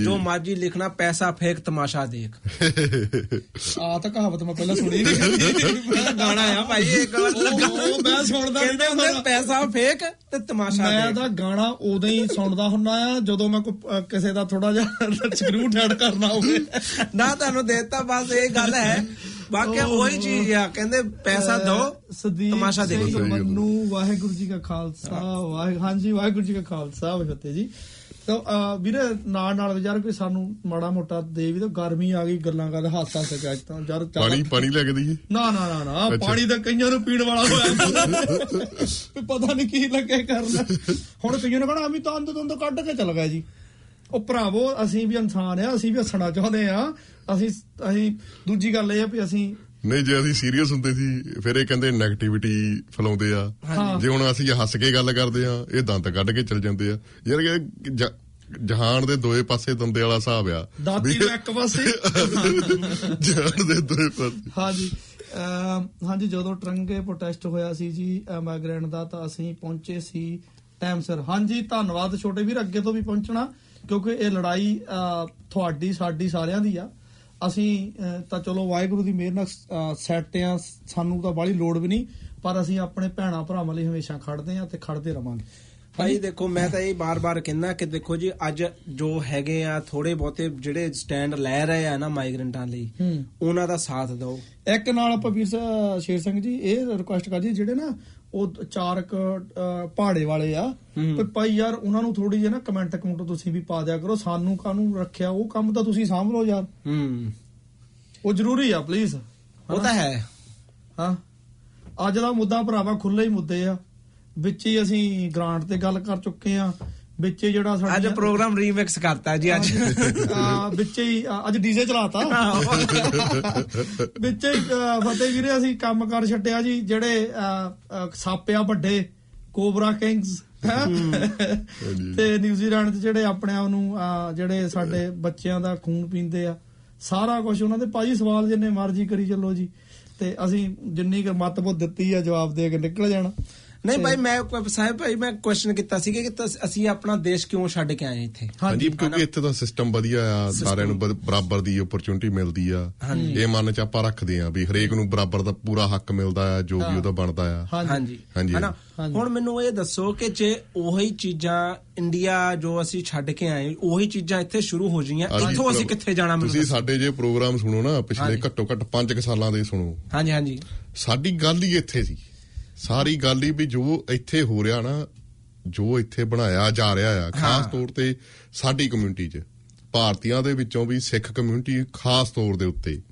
ਜੋ ਮਰਜ਼ੀ ਲਿਖਣਾ ਪੈਸਾ ਫੇਕ ਤਮਾਸ਼ਾ ਦੇਖ। (laughs) ਆ ਤਾਂ ਕਹਾਵਤ ਮੈਂ ਪਹਿਲਾਂ ਸੁਣੀ ਨਹੀਂ। ਗਾਣਾ ਆ ਭਾਈ। ਇੱਕ ਵਾਰ ਉਹ- ਉਹ ਮੈਂ ਸੁਣਦਾ ਕਹਿੰਦੇ ਹੁੰਦੇ ਹੁੰਦਾ। ਪੈਸਾ ਫੇਕ ਤੇ ਤਮਾਸ਼ਾ ਮੈਂ ਦੇਖ। ਤਾਂ ਗਾਣਾ ਉਦੋਂ ਹੀ ਸੁਣਦਾ ਹੁੰਨਾ ਆ ਜਦੋਂ ਮੈਂ ਕਿਸੇ ਦਾ ਥੋੜਾ ਜਿਹਾ ਸਕਰੂ ਠੜ ਕਰਨਾ ਹੋਵੇ। ਨਾ ਤੁਹਾਨੂੰ ਦੇਤਾ ਬਸ ਇਹ ਗੱਲ ਹੈ। ਬਾਕੀ ਉਹੀ ਚੀਜ਼ ਆ। ਕਹਿੰਦੇ ਪੈਸਾ ਦੋ ਤਮਾਸ਼ਾ ਦੇਖੋ। ਮੰਨੂ ਵਾਹਿਗੁਰੂ ਜੀ ਕਾ ਖਾਲਸਾ ਵਾਹਿ ਹਾਂਜੀ ਵਾਹਿਗੁਰੂ ਜੀ ਕਾ ਖਾਲਸਾ ਵਾਹਿਗੁਰੂ ਜੀ। ਤੋ ਵੀਰੇ ਨਾਲ ਨਾਲ ਵਿਚਾਰ ਕੋਈ ਸਾਨੂੰ ਮਾੜਾ ਮੋਟਾ ਦੇ ਵੀ ਤਾਂ ਗਰਮੀ ਆ ਗਈ ਗੱਲਾਂ ਕਰ ਹਾਸਾ ਸਕਿਆ ਅੱਜ ਤਾਂ। ਯਾਰ ਪਾਣੀ ਪਾਣੀ ਲੈ ਕੇ ਦਈਏ? ਨਾ ਨਾ ਨਾ ਨਾ। ਪਾਣੀ ਤਾਂ ਕਈਆਂ ਨੂੰ ਪੀਣ ਵਾਲਾ ਹੋਇਆ। ਵੀ ਪਤਾ ਨਹੀਂ ਕੀ ਲੱਗੇ ਕਰਨਾ। ਹੁਣ ਕਈਆਂ ਨੇ ਕਹਣਾ ਅਮੀ ਤਾਂ ਅੰਦ ਤੋਂ ਕੱਢ ਕੇ ਚਲ ਗਏ ਜੀ। ਉਹ ਭਰਾਵੋ ਅਸੀਂ ਵੀ ਇਨਸਾਨ ਆ ਅਸੀਂ ਵੀ ਹੱਸਣਾ ਚਾਹੁੰਦੇ ਆ। ਅਸੀਂ ਅਸੀਂ ਦੂਜੀ ਗੱਲ ਇਹ ਆ ਵੀ ਅਸੀਂ ਨਹੀਂ ਜੇ ਅਸੀਂ ਸੀਰੀਅਸ ਹੁੰਦੇ ਸੀ ਫਿਰ ਇਹ ਕਹਿੰਦੇ 네ਗੇਟਿਵਿਟੀ ਫੈਲਾਉਂਦੇ ਆ। ਜੇ ਹੁਣ ਅਸੀਂ ਹੱਸ ਕੇ ਗੱਲ ਕਰਦੇ ਆ ਇਹ ਦੰਦ ਕੱਢ ਕੇ ਚਲ ਜਾਂਦੇ ਆ। ਯਾਰ ਇਹ ਜਹਾਨ ਦੇ ਦੋਏ ਪਾਸੇ ਦੰਦੇ ਵਾਲਾ ਹਿਸਾਬ ਆ। ਦਾਤੀ ਨੂੰ ਇੱਕ ਪਾਸੇ। (laughs) ਜਹਾਨ ਦੇ ਦੋਏ ਪਾਸੇ। ਹਾਂਜੀ। ਹਾਂਜੀ ਜਦੋਂ ਟਰੰਗੇ ਪ੍ਰੋਟੈਸਟ ਹੋਇਆ ਸੀ ਜੀ ਮਾਈਗ੍ਰੈਂਟ ਦਾ ਤਾਂ ਅਸੀਂ ਪਹੁੰਚੇ ਸੀ ਟਾਈਮ ਸਿਰ ਹਾਂਜੀ ਧੰਨਵਾਦ ਛੋਟੇ ਵੀਰ ਅੱਗੇ ਤੋਂ ਵੀ ਪਹੁੰਚਣਾ ਕਿਉਂਕਿ ਇਹ ਲੜਾਈ ਤੁਹਾਡੀ ਸਾਡੀ ਸਾਰਿਆਂ ਦੀ ਆ। ਅਸੀਂ ਤਾਂ ਚਲੋ ਵਾਹਿਗੁਰੂ ਦੀ ਮਿਹਰ ਨਾਲ ਸੈੱਟ ਆ ਸਾਨੂੰ ਤਾਂ ਬਾਹਲੀ ਲੋੜ ਵੀ ਨਹੀਂ ਪਰ ਅਸੀਂ ਆਪਣੇ ਭੈਣਾ ਭਰਾਵਾਂ ਲਈ ਹਮੇਸ਼ਾ ਖੜਦੇ ਆ ਤੇ ਖੜਦੇ ਰਵਾਂਗੇ। ਭਾਈ ਦੇਖੋ ਮੈਂ ਤਾਂ ਇਹ ਬਾਰ-ਬਾਰ ਕਹਿੰਦਾ ਕਿ ਦੇਖੋ ਜੀ ਅੱਜ ਜੋ ਹੈਗੇ ਆ ਥੋੜੇ ਬਹੁਤੇ ਜਿਹੜੇ ਸਟੈਂਡ ਲੈ ਰਹੇ ਆ ਨਾ ਮਾਈਗ੍ਰੈਂਟਾਂ ਲਈ ਉਹਨਾਂ ਦਾ ਸਾਥ ਦਿਓ। ਇੱਕ ਨਾਲ ਆਪਾਂ ਵੀਰ ਸ਼ੇਰ ਸਿੰਘ ਜੀ ਇਹ ਰਿਕੁਐਸਟ ਕਰ ਜੀ ਜਿਹੜੇ ਨਾ ਉਹ ਚਾਰਕ ਪਹਾੜੇ ਵਾਲੇ ਆ। ਤੇ ਭਾਈ ਯਾਰ ਉਹਨਾਂ ਨੂੰ ਥੋੜੀ ਜਿਹੀ ਨਾ ਕਮੈਂਟ ਕਮੈਂਟ ਤੁਸੀਂ ਵੀ ਪਾ ਦਿਆ ਕਰੋ। ਸਾਨੂੰ ਕਾਹਨੂੰ ਰੱਖਿਆ? ਉਹ ਕੰਮ ਤਾਂ ਤੁਸੀਂ ਸਾਂਭ ਲਓ ਯਾਰ। ਹੂੰ। ਉਹ ਜ਼ਰੂਰੀ ਆ ਪਲੀਜ਼ ਉਹ ਤਾਂ ਹੈ। ਹਾਂ। ਅੱਜ ਦਾ ਮੁੱਦਾ ਭਰਾਵਾ ਖੁੱਲੇ ਹੀ ਮੁੱਦੇ ਆ। ਵਿੱਚ ਹੀ ਅਸੀਂ ਗ੍ਰਾਂਟ ਤੇ ਗੱਲ ਕਰ ਚੁੱਕੇ ਆ। ਵਿੱਚ ਜਿਹੜਾ ਅੱਜ ਸਾਡੀਆਂ- ਪ੍ਰੋਗਰਾਮ ਰੀਮਿਕਸ ਕਰਤਾ ਜੀ ਅੱਜ। ਵਿੱਚ ਹੀ ਅੱਜ ਡੀਜੇ ਚਲਾਤਾ। ਵਿੱਚ ਹੀ ਫਤਿਹ ਵੀਰੇ ਅਸੀਂ ਕੰਮ ਕਰ ਛੱਡਿਆ ਜੀ ਜਿਹੜੇ ਅ, ਅ, ਸੱਪ ਆ ਵੱਡੇ ਕੋਬਰਾ ਕਿੰਗਸ ਤੇ ਨਿਊਜ਼ੀਲੈਂਡ 'ਚ ਜਿਹੜੇ ਆਪਣੇ ਆਪ ਨੂੰ ਜਿਹੜੇ ਸਾਡੇ ਬੱਚਿਆਂ ਦਾ ਖੂਨ ਪੀਂਦੇ ਆ ਸਾਰਾ ਕੁਝ ਉਹਨਾਂ ਦੇ। ਭਾਜੀ ਸਵਾਲ ਜਿੰਨੇ ਮਰਜ਼ੀ ਕਰੀ ਚੱਲੋ ਜੀ। ਤੇ ਅਸੀਂ ਜਿੰਨੀ ਕੁ ਮਤਬੁੱਧ ਦਿੱਤੀ ਆ ਜਵਾਬ ਦੇ ਕੇ ਨਿਕਲ ਜਾਣਾ। ਨਹੀਂ ਭਾਈ ਮੈਂ ਸਾਹਿਬ ਭਾਈ ਮੈਂ ਕੁਐਸਚਨ ਕੀਤਾ ਸੀ ਕਿ ਅਸੀਂ ਆਪਣਾ ਦੇਸ਼ ਕਿਉਂ ਛੱਡ ਕੇ ਆਏ ਇੱਥੇ? ਹਾਂਜੀ। ਕਿਉਂਕਿ ਇੱਥੇ ਦਾ ਸਿਸਟਮ ਵਧੀਆ ਆ ਸਾਰਿਆਂ ਨੂੰ ਬਰਾਬਰ ਦੀ ਓਪਰਚੁਨਿਟੀ ਮਿਲਦੀ ਆ। ਇਹ ਮਨ ਚ ਆਪਾਂ ਰੱਖਦੇ ਆ ਵੀ ਹਰੇਕ ਨੂੰ ਬਰਾਬਰ ਦਾ ਪੂਰਾ ਹੱਕ ਮਿਲਦਾ ਆ ਜੋ ਵੀ ਉਹਦਾ ਬਣਦਾ ਆ। ਹਾਂਜੀ। ਹਾਂਜੀ। ਹਨਾ। ਹੁਣ ਮੈਨੂੰ ਇਹ ਦੱਸੋ ਕਿ ਜੇ ਉਹੀ ਚੀਜ਼ਾਂ ਇੰਡੀਆ ਜੋ ਅਸੀਂ ਛੱਡ ਕੇ ਆਏ ਉਹੀ ਚੀਜ਼ਾਂ ਇੱਥੇ ਸ਼ੁਰੂ ਹੋ ਜੀਆਂ ਇੱਥੋਂ ਅਸੀਂ ਕਿੱਥੇ ਜਾਣਾ ਮੈਨੂੰ ਤੁਸੀਂ। ਸਾਡੇ ਜੇ ਪ੍ਰੋਗਰਾਮ ਸੁਣੋ ਨਾ ਪਿਛਲੇ। ਘੱਟੋ ਘੱਟ 5 ਸਾਲਾਂ ਦੇ ਸੁਣੋ। ਹਾਂਜੀ ਹਾਂਜੀ। ਸਾਡੀ ਗੱਲ ਹੀ ਇੱਥੇ ਸੀ। ਸਾਰੀ ਗੱਲ ਹੀ ਵੀ ਜੋ ਇੱਥੇ ਹੋ ਰਿਹਾ ਨਾ ਜੋ ਇੱਥੇ ਬਣਾਇਆ ਜਾ ਰਿਹਾ ਆ ਖਾਸ। ਤੌਰ ਤੇ ਸਾਡੀ ਕਮਿਊਨਿਟੀ 'ਚ ਭਾਰਤੀਆਂ ਦੇ ਵਿੱਚੋਂ ਵੀ ਸਿੱਖ ਕਮਿਊਨਿਟੀ ਖਾਸ ਤੌਰ ਦੇ ਉੱਤੇ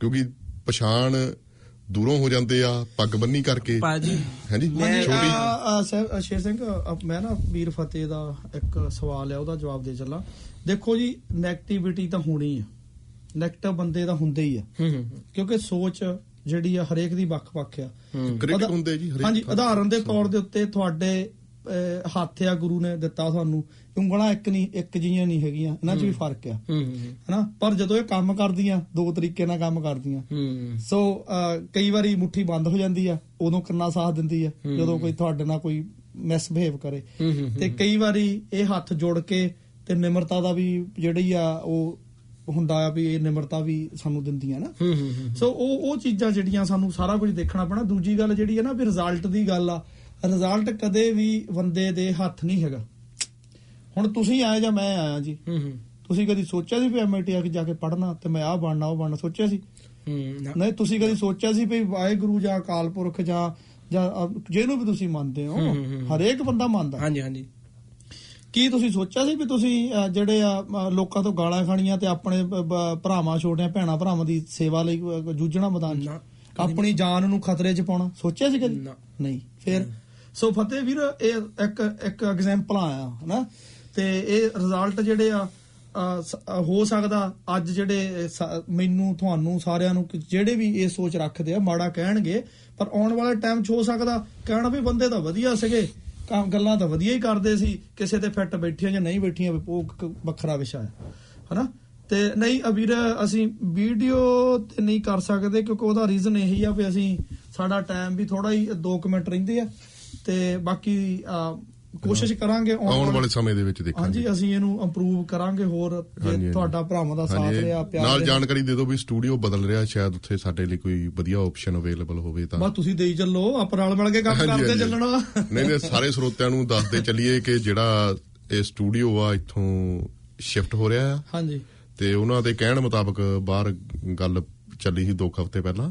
ਕਿਉਂਕਿ ਪਛਾਣ ਦੂਰੋਂ ਹੋ ਜਾਂਦੇ ਆ ਪੱਗ ਬੰਨੀ ਕਰਕੇ। ਭਾਜੀ ਹਾਂਜੀ ਮੈਂ- ਛੋਟੀ। ਸ਼ੇਰ ਸਿੰਘ ਮੈਂ ਨਾ ਵੀਰ ਫਤਿਹ ਦਾ ਇੱਕ ਸਵਾਲ ਹੈ ਉਹਦਾ ਜਵਾਬ ਦੇ ਚੱਲਾਂ। ਦੇਖੋ ਜੀ ਨੈਗੇਟਿਵਿਟੀ ਤਾਂ ਹੋਣੀ ਆ। ਨੈਗੇਟਿਵ ਬੰਦੇ ਤਾਂ ਹੁੰਦੇ ਹੀ ਆ। ਹੂੰ ਹੂੰ। ਕਿਉਂਕਿ ਸੋਚ ਜਿਹੜੀ ਆ ਹਰੇਕ ਦੀ ਵੱਖ-ਵੱਖ ਆ। ਕ੍ਰਿਟਿਕ ਹੁੰਦੇ ਜੀ ਹਰੇਕ ਹਾਂਜੀ। ਉਦਾਹਰਨ ਦੇ ਤੌਰ ਦੇ ਉੱਤੇ ਤੁਹਾਡੇ ਹੱਥ ਆ ਗੁਰੂ ਨੇ ਦਿੱਤਾ ਤੁਹਾਨੂੰ ਉਂਗਲਾਂ ਇੱਕ ਨਹੀਂ ਇੱਕ ਜੀਆਂ ਨਹੀਂ ਹੈਗੀਆਂ ਇਹਨਾਂ 'ਚ ਵੀ ਫ਼ਰਕ ਆ। ਹਨਾ? ਪਰ ਜਦੋਂ ਇਹ ਕੰਮ ਕਰਦੀਆਂ ਦੋ ਤਰੀਕੇ ਨਾਲ ਕੰਮ ਕਰਦੀਆਂ। ਸੋ ਕਈ ਵਾਰੀ ਮੁੱਠੀ ਬੰਦ ਹੋ ਜਾਂਦੀ ਆ ਉਦੋਂ ਕਿੰਨਾ ਸਾਥ ਦਿੰਦੀ ਆ ਜਦੋਂ ਕੋਈ ਤੁਹਾਡੇ ਨਾਲ ਕੋਈ ਮਿਸਬਿਹੇਵ ਕਰੇ। ਤੇ ਕਈ ਵਾਰੀ ਇਹ ਹੱਥ ਜੋੜ ਕੇ ਤੇ ਨਿਮਰਤਾ ਦਾ ਵੀ ਜਿਹੜੀ ਆ ਉਹ ਹੁੰਦਾ ਆ ਵੀ ਇਹ ਨਿਮਰਤਾ ਵੀ ਸਾਨੂੰ ਦਿੰਦੀਆਂ ਨਾ। ਸੋ ਉਹ ਉਹ ਚੀਜ਼ਾਂ ਜਿਹੜੀਆਂ ਸਾਨੂੰ ਸਾਰਾ ਕੁਝ ਦੇਖਣਾ ਪੈਣਾ। ਦੂਜੀ ਗੱਲ ਜਿਹੜੀ ਹੈ ਨਾ ਵੀ ਰਿਜ਼ਲਟ ਦੀ ਗੱਲ ਆ। ਰਿਜ਼ਲਟ ਕਦੇ ਵੀ ਬੰਦੇ ਦੇ ਹੱਥ ਨਹੀਂ ਹੈਗਾ। ਹੁਣ ਤੁਸੀਂ ਆਏ ਜਾਂ ਮੈਂ ਆਇਆ ਜੀ। ਤੁਸੀਂ ਕਦੀ ਸੋਚਿਆ ਸੀ ਵੀ ਐਮਆਈਟੀ ਆ ਕੇ ਜਾ ਕੇ ਪੜ੍ਹਨਾ? ਤੇ ਮੈਂ ਆਹ ਬਣਨਾ ਉਹ ਬਣਨਾ। ਸੋਚਿਆ ਸੀ। ਨਹੀਂ ਤੁਸੀਂ ਕਦੀ ਸੋਚਿਆ ਸੀ ਵੀ ਵਾਹਿਗੁਰੂ ਜਾਂ ਅਕਾਲ ਪੁਰਖ ਜਾਂ ਜਾਂ ਜਿਹਨੂੰ ਵੀ ਤੁਸੀਂ ਮੰਨਦੇ ਹੂੰ। ਹਰੇਕ ਬੰਦਾ ਮੰਨਦਾ। ਹਾਂਜੀ ਹਾਂਜੀ। ਕੀ ਤੁਸੀਂ ਸੋਚਿਆ ਸੀ ਵੀ ਤੁਸੀਂ ਜਿਹੜੇ ਆ ਲੋਕਾਂ ਤੋਂ ਗਾਲਾਂ ਖਾਣੀਆਂ ਤੇ ਆਪਣੇ ਭਰਾਵਾਂ ਛੋਟਿਆਂ ਭੈਣਾਂ ਭਰਾਵਾਂ ਦੀ ਸੇਵਾ ਲਈ ਜੂਝਣਾ ਮੈਦਾਨ 'ਚ? ਆਪਣੀ ਜਾਨ ਨੂੰ ਖਤਰੇ 'ਚ ਪਾਉਣਾ? ਸੋਚਿਆ ਸੀ ਕਦੀ। ਨਹੀਂ। ਫਿਰ? ਸੋ ਫਤਿਹ ਵੀਰ ਇਹ ਇੱਕ ਇੱਕ ਐਗਜ਼ਾਮਪਲ ਆਇਆ ਹਨਾ? ਤੇ ਇਹ ਰਿਜ਼ਲਟ ਜਿਹੜੇ ਆ ਹੋ ਸਕਦਾ ਅੱਜ ਜਿਹੜੇ ਮੈਨੂੰ ਤੁਹਾਨੂੰ ਸਾਰਿਆਂ ਨੂੰ ਜਿਹੜੇ ਵੀ ਇਹ ਸੋਚ ਰੱਖਦੇ ਆ ਮਾੜਾ ਕਹਿਣਗੇ ਪਰ ਆਉਣ ਵਾਲੇ ਟਾਈਮ 'ਚ ਹੋ ਸਕਦਾ ਕਹਿਣਾ ਵੀ ਬੰਦੇ ਤਾਂ ਵਧੀਆ ਸੀਗੇ। ਕੰਮ ਗੱਲਾਂ ਤਾਂ ਵਧੀਆ ਹੀ ਕਰਦੇ ਸੀ ਕਿਸੇ ਤੇ ਫਿੱਟ ਬੈਠੀਆਂ ਜਾਂ ਨਹੀਂ ਬੈਠੀਆਂ ਉਹ ਇੱਕ ਵੱਖਰਾ ਵਿਸ਼ਾ ਹੈ ਹਨਾ? ਤੇ ਨਹੀਂ ਅਵੀਰ ਅਸੀਂ ਵੀਡੀਓ ਤੇ ਨਹੀਂ ਕਰ ਸਕਦੇ ਕਿਉਂਕਿ ਉਹਦਾ ਰੀਜ਼ਨ ਇਹੀ ਆ ਵੀ ਅਸੀਂ ਸਾਡਾ ਟਾਈਮ ਵੀ ਥੋੜਾ ਹੀ 2 ਮਿੰਟ ਰਹਿੰਦੇ ਆ ਤੇ ਬਾਕੀ ਅਹ, ਕੋਸ਼ਿਸ਼ ਕਰਾਂਗੇ ਆਉਣ ਵਾਲੇ ਸਮੇਂ ਦੇ ਵਿੱਚ ਦੇਖਾਂਗੇ। ਹਾਂਜੀ ਅਸੀਂ ਇਹਨੂੰ ਇੰਪਰੂਵ ਕਰਾਂਗੇ ਹੋਰ ਜੇ। ਤੁਹਾਡਾ ਭਰਾਵਾਂ ਦਾ ਸਾਥ ਰਿਹਾ ਪਿਆਰ ਨਾਲ। ਜਾਣਕਾਰੀ ਦੇ ਦਿਓ ਵੀ ਸਟੂਡੀਓ ਬਦਲ ਰਿਹਾ ਸ਼ਾਇਦ ਉੱਥੇ ਸਾਡੇ ਲਈ ਕੋਈ ਵਧੀਆ ਆਪਸ਼ਨ ਅਵੇਲੇਬਲ ਹੋਵੇ ਤਾਂ। ਬਸ ਤੁਸੀਂ ਦੇਈ ਚੱਲੋ ਆਪਾਂ ਰਲ ਮਿਲ ਕੇ ਕੰਮ ਕਰਦੇ। ਚੱਲਣਾ। ਨਹੀਂ ਨਹੀਂ ਸਾਰੇ ਸਰੋਤਿਆਂ ਨੂੰ ਦੱਸਦੇ ਚੱਲੀਏ ਕਿ ਜਿਹੜਾ ਇਹ ਸਟੂਡੀਓ ਆ ਇੱਥੋਂ ਸ਼ਿਫਟ ਹੋ ਰਿਹਾ ਆ। ਹਾਂਜੀ। ਤੇ ਉਹਨਾਂ ਦੇ ਕਹਿਣ ਮੁਤਾਬਕ ਬਾਹਰ ਗੱਲ ਚੱਲੀ ਸੀ ਦੋ ਕੁ ਹਫ਼ਤੇ ਪਹਿਲਾਂ।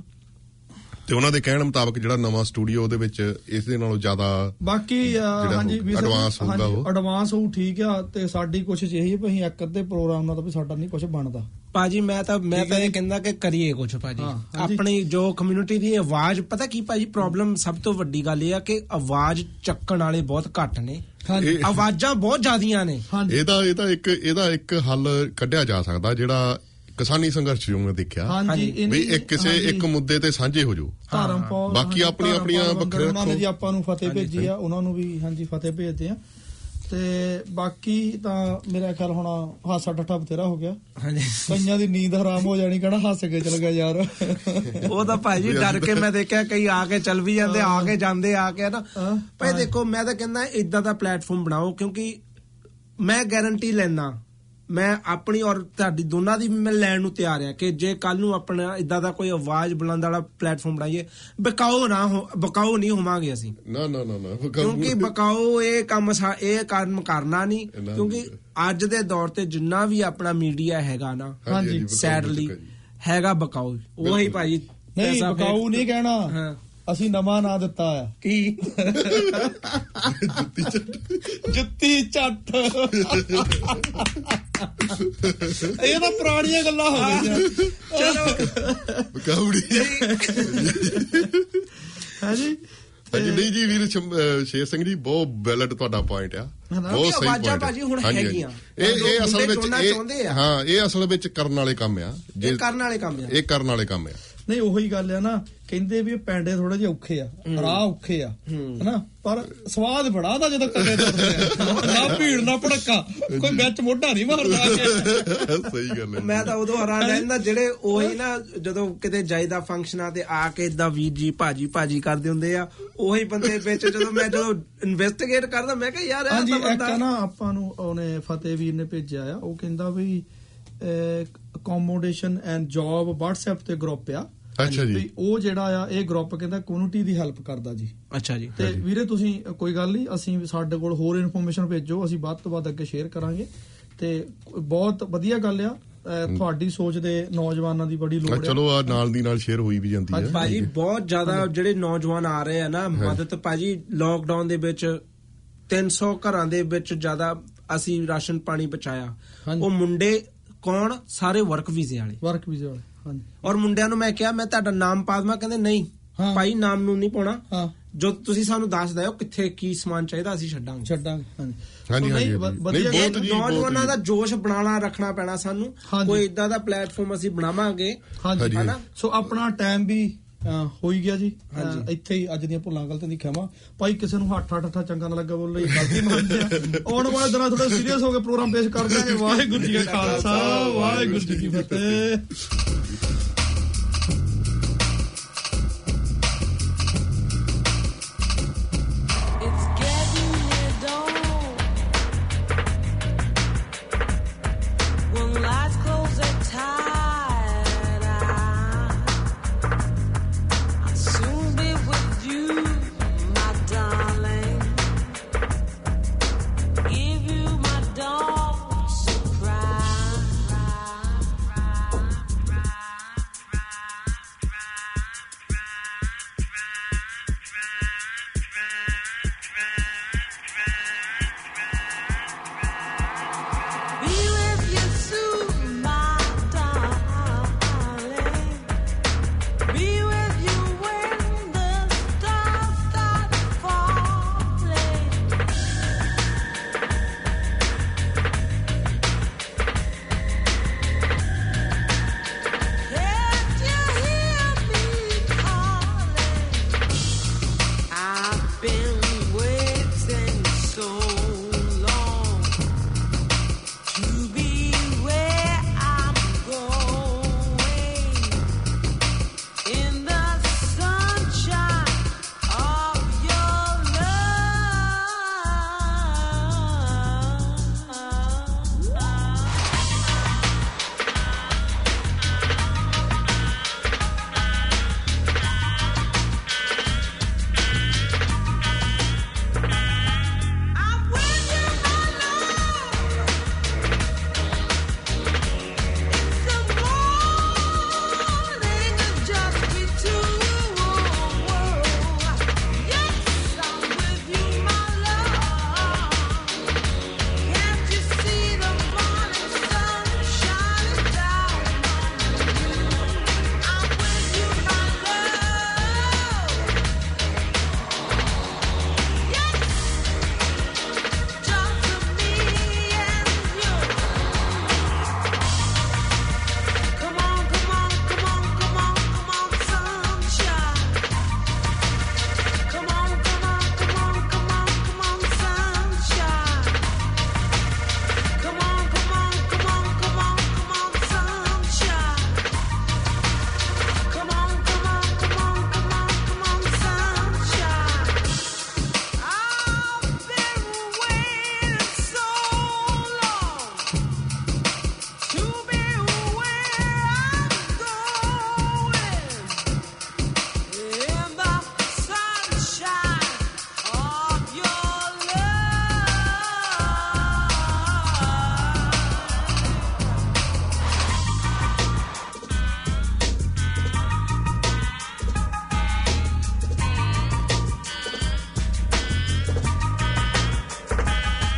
ਤੇ ਉਹਨਾਂ ਦੇ ਕਹਿਣ ਮੁਤਾਬਕ ਜਿਹੜਾ ਨਵਾਂ ਸਟੂਡੀਓ ਉਹਦੇ ਵਿੱਚ ਇਸ ਦੇ ਨਾਲੋਂ ਜ਼ਿਆਦਾ ਬਾਕੀ ਹਾਂਜੀ advance ਹੋਊਗਾ ਉਹ। advance ਹੋਊ ਠੀਕ ਆ ਤੇ ਸਾਡੀ ਕੋਸ਼ਿਸ਼ ਇਹੀ ਹੈ ਵੀ ਅਸੀਂ ਇੱਕ ਅੱਧੇ ਪ੍ਰੋਗਰਾਮ ਨਾਲ ਤਾਂ ਵੀ ਸਾਡਾ ਨਹੀਂ ਕੁਝ ਬਣਦਾ। ਭਾਜੀ ਮੈਂ ਤਾਂ ਮੈਂ ਤਾਂ ਇਹ ਕਹਿੰਦਾ ਕਿ ਕਰੀਏ ਕੁਝ ਹਾਂਜੀ। ਆਪਣੀ ਜੋ ਕਮਿਊਨਿਟੀ ਦੀ ਆਵਾਜ਼ ਪਤਾ ਕੀ ਭਾਜੀ ਪ੍ਰੋਬਲਮ ਸਭ ਤੋਂ ਵੱਡੀ ਗੱਲ ਇਹ ਆ ਕਿ ਆਵਾਜ਼ ਚੱਕਣ ਵਾਲੇ ਬਹੁਤ ਘੱਟ ਨੇ। ਆਵਾਜ਼ਾਂ ਬਹੁਤ ਜ਼ਿਆਦੀਆਂ ਨੇ। ਇਹਦਾ ਇਹਦਾ ਇੱਕ ਇਹਦਾ ਇੱਕ ਹੱਲ ਕੱਢਿਆ ਜਾ ਸਕਦਾ ਜਿਹੜਾ ਕਿਸਾਨੀ ਸੰਘਰਸ਼ ਜੋ ਮੈਂ ਦੇਖਿਆ ਹਾਂਜੀ ਵੀ ਇੱਕ ਕਿਸੇ ਇੱਕ ਮੁੱਦੇ ਤੇ ਸਾਂਝੇ ਹੋ ਜਾਓ। ਧਰਮ ਪਾਲ ਬਾਕੀ ਹਾਂਜੀ, ਆਪਣੀਆਂ- ਵੱਖਰੇ ਉਹਨਾਂ ਨੇ। ਜੀ ਆਪਾਂ ਨੂੰ ਫਤਿਹ ਭੇਜੀ ਆ ਉਹਨਾਂ ਨੂੰ ਵੀ ਹਾਂਜੀ ਫਤਿਹ ਭੇਜਦੇ ਆ। ਤੇ ਬਾਕੀ ਤਾਂ ਮੇਰਾ ਖਿਆਲ ਹੁਣ ਹਾਸਾ ਠੱਠਾ ਬਥੇਰਾ ਹੋ ਗਿਆ। ਹਾਂਜੀ। ਕਈਆਂ ਦੀ ਨੀਂਦ ਹਰਾਮ ਹੋ ਜਾਣੀ ਕਹਿਣਾ ਹੱਸ ਕੇ ਚਲ ਗਿਆ ਯਾਰ। ਉਹ ਤਾਂ ਭਾਜੀ ਡਰ ਕੇ ਮੈਂ ਦੇਖਿਆ ਕਈ ਆ ਕੇ ਚੱਲ ਵੀ ਜਾਂਦੇ ਆ ਕੇ ਜਾਂਦੇ ਆ ਕੇ ਨਾ। ਭਾਈ ਦੇਖੋ ਮੈਂ ਤਾਂ ਕਹਿੰਦਾ ਇਦਾਂ ਦਾ ਪਲੇਟਫਾਰਮ ਬਣਾਓ ਕਿਉਂਕਿ ਮੈਂ ਗਾਰੰਟੀ ਲੈਣਾ ਮੈਂ ਆਪਣੀ ਔਰ ਤੁਹਾਡੀ ਦੋਨਾਂ ਦੀ ਮੈਂ ਲੈਣ ਨੂੰ ਤਿਆਰ ਆ ਕਿ ਜੇ ਕੱਲ ਨੂੰ ਆਪਣਾ ਇਦਾਂ ਦਾ ਕੋਈ ਆਵਾਜ਼ ਬੁਲੰਦ ਵਾਲਾ ਪਲੇਟਫਾਰਮ ਬਣਾਈਏ ਬਕਾਓ ਨਾ ਹੋ ਬਕਾਓ ਨਹੀਂ ਹੋਵਾਂਗੇ ਅਸੀਂ। ਨਾ ਨਾ ਨਾ ਨਾ ਕਿਉਂਕਿ ਬਕਾਓ ਇਹ ਕੰਮ ਸਾ- ਇਹ ਕੰਮ ਕਰਨਾ ਨਹੀਂ। ਕਿਉਂਕਿ। ਅੱਜ ਦੇ ਦੌਰ ਤੇ ਜਿੰਨਾ ਵੀ ਆਪਣਾ ਮੀਡੀਆ ਹੈਗਾ ਨਾ ਹਾਂਜੀ, ਸੈਡਲੀ। ਹੈਗਾ ਬਕਾਓ। ਉਹੀ ਭਾਜੀ ਨਹੀਂ ਬਕਾਊ ਨਹੀਂ ਕਹਿਣਾ। ਹਾਂ। ਅਸੀਂ ਨਵਾਂ ਨਾਂ ਦਿੱਤਾ ਆ। ਕੀ? ਜੁੱਤੀ ਝੱਟ (laughs) ਇਹ ਤਾਂ ਪੁਰਾਣੀਆਂ ਗੱਲਾਂ ਹੋ ਗਈਆਂ। ਚਲੋ। ਬਕਾਉੜੀ ਹੈ ਜੀ ਹਾਂਜੀ ਨਹੀਂ ਜੀ ਵੀਰ ਸ਼ੇਰ ਸਿੰਘ ਜੀ ਬਹੁਤ ਵੈਲਿਡ ਤੁਹਾਡਾ ਪੁਆਇੰਟ ਆ? ਬਹੁਤ ਸਹੀ ਪੁਆਇੰਟ ਭਾਜੀ ਹੁਣ ਹੈਗੀਆਂ। ਇਹ ਇਹ ਅਸਲ ਵਿੱਚ ਇਹ-। ਹਾਂ ਇਹ ਅਸਲ ਵਿੱਚ ਕਰਨ ਵਾਲੇ ਕੰਮ ਆ। ਇਹ ਕਰਨ ਵਾਲੇ ਕੰਮ ਆ। ਇਹ ਕਰਨ ਵਾਲੇ ਕੰਮ ਆ। ਨਹੀਂ ਉਹੀ ਗੱਲ ਆ ਨਾ ਕਹਿੰਦੇ ਵੀ ਪੈਂਡੇ ਥੋੜੇ ਜਿਹਾ ਔਖੇ ਆ ਰਾਹ ਔਖੇ ਆ ਹਨਾ? ਪਰ ਸਵਾਦ ਬੜਾ ਦਾ ਜਦੋਂ ਕੱਲੇ ਤੁਰਦੇ ਆ। ਨਾ ਭੀੜ ਨਾ ਭੜਕਾ ਕੋਈ ਵਿੱਚ ਮੋਢਾ ਨਹੀਂ ਮਾਰਦਾ। ਸਹੀ ਗੱਲ ਹੈ। ਮੈਂ ਤਾਂ ਉਦੋਂ ਹੈਰਾਨ ਰਹਿੰਦਾ ਜਿਹੜੇ ਉਹੀ ਨਾ ਜਦੋਂ ਕਿਤੇ ਜਾਈਦਾ ਫੰਕਸ਼ਨਾਂ ਤੇ ਆ ਕੇ ਇਦਾਂ ਵੀਰ ਜੀ ਭਾਜੀ ਭਾਜੀ ਕਰਦੇ ਹੁੰਦੇ ਆ ਉਹੀ ਬੰਦੇ ਵਿੱਚ ਜਦੋਂ ਮੈਂ ਜਦੋਂ ਇਨਵੈਸਟੀਗੇਟ ਕਰਦਾ ਮੈਂ ਕਿਹਾ ਯਾਰ ਇਹ ਹਾਂਜੀ ਤਾਂ ਇੱਕ ਬੰਦਾ ਆ ਨਾ ਆਪਾਂ ਨੂੰ ਉਹਨੇ ਫਤਿਹ ਵੀਰ ਨੇ ਭੇਜਿਆ ਆ ਉਹ ਕਹਿੰਦਾ ਵੀ ਅਕੋਮੋਡੇਸ਼ਨ ਐਂਡ ਜੌਬ WhatsApp ਤੇ ਗਰੁੱਪ ਆ। ਅੱਛਾ ਜੀ। ਵੀ ਉਹ ਜਿਹੜਾ ਆ ਇਹ ਗਰੁੱਪ ਕਹਿੰਦਾ ਕਮਿਊਨਿਟੀ ਦੀ ਹੈਲਪ ਕਰਦਾ ਜੀ। ਅੱਛਾ ਜੀ। ਤੇ ਵੀਰੇ ਤੁਸੀਂ ਕੋਈ ਗੱਲ ਨਹੀਂ ਅਸੀਂ ਸਾਡੇ ਕੋਲ ਹੋਰ ਇਨਫੋਰਮੇਸ਼ਨ ਭੇਜੋ ਅਸੀਂ ਵੱਧ ਤੋਂ ਵੱਧ ਅੱਗੇ ਸ਼ੇਅਰ ਕਰਾਂਗੇ। ਤੇ ਬਹੁਤ ਵਧੀਆ ਗੱਲ ਆ। ਤੁਹਾਡੀ ਸੋਚ ਦੇ ਨੌਜਵਾਨਾਂ ਦੀ ਬੜੀ ਲੋੜ ਆ ਚਲੋ ਆ ਨਾਲ ਦੀ ਨਾਲ ਸ਼ੇਅਰ ਹੋਈ ਵੀ ਜਾਂਦੀ ਹੈ ਭਾਜੀ ਬਹੁਤ ਜ਼ਿਆਦਾ ਜਿਹੜੇ ਨੌਜਵਾਨ ਆ ਰਹੇ ਆ ਨਾ ਮਦਦ ਭਾਜੀ ਲੋਕਡਾਊਨ ਦੇ ਵਿੱਚ 300 ਘਰਾਂ ਦੇ ਵਿੱਚ ਜ਼ਿਆਦਾ ਅਸੀਂ ਰਾਸ਼ਨ ਪਾਣੀ ਪਹੁੰਚਾਇਆ। ਉਹ ਮੁੰਡੇ ਕੌਣ? ਸਾਰੇ ਵਰਕ ਵੀਜ਼ੇ ਵਾਲੇ। ਵਰਕ ਵੀਜ਼ਾ ਵਾਲੇ ਹਾਂਜੀ। ਔਰ ਮੁੰਡਿਆਂ ਨੂੰ ਮੈਂ ਕਿਹਾ ਮੈਂ ਤੁਹਾਡਾ ਨਾਮ ਪਾ ਦਵਾਂ ਕਹਿੰਦੇ ਨਹੀਂ। ਭਾਈ ਨਾਮ ਨੂੰ ਨਹੀਂ ਪਾਉਣਾ। ਹਾਂ। ਜੋ ਤੁਸੀਂ ਸਾਨੂੰ ਦੱਸ ਦਿਓ ਕਿੱਥੇ ਕੀ ਸਮਾਨ ਚਾਹੀਦਾ ਅਸੀਂ ਛੱਡਾਂਗੇ। ਛੱਡਾਂਗੇ ਹਾਂਜੀ। ਹਾਂਜੀ। ਵਧੀਆ ਨਹੀਂ, ਇਹ ਬਹੁਤ ਜੀ, ਬਹੁਤ ਨੌਜਵਾਨਾਂ। ਦਾ ਜੋਸ਼ ਬਣਾਉਣਾ ਰੱਖਣਾ ਪੈਣਾ ਸਾਨੂੰ। ਕੋਈ ਇਦਾਂ ਦਾ ਪਲੇਟਫਾਰਮ ਅਸੀਂ ਬਣਾਵਾਂਗੇ। ਹਾਂਜੀ। ਹਾਂਜੀ। ਹਨਾ? ਸੋ ਆਪਣਾ ਟਾਈਮ ਵੀ ਅਹ, ਹੋ ਹੀ ਗਿਆ ਜੀ। ਇੱਥੇ ਹੀ ਅੱਜ ਦੀਆਂ ਭੁੱਲਾਂ ਗਲਤੀਆਂ ਦੀ ਖਿਮਾ ਭਾਈ ਕਿਸੇ ਨੂੰ ਹੱਠ ਹੱਠ ਹੱਠਾ ਚੰਗਾ ਨਾ ਲੱਗਾ ਬੋਲ ਲਈ ਗਲਤੀ ਮੰਨਦੇ ਆ। ਆਉਣ ਵਾਲੇ ਦਿਨਾਂ ਥੋੜਾ ਸੀਰੀਅਸ ਹੋ ਕੇ ਪ੍ਰੋਗਰਾਮ ਪੇਸ਼ ਕਰ ਦਾਂਗੇ ਵਾਹਿਗੁਰੂ ਜੀ ਕਾ ਖਾਲਸਾ ਵਾਹਿਗੁਰੂ ਜੀ ਕੀ ਫਤਿਹ।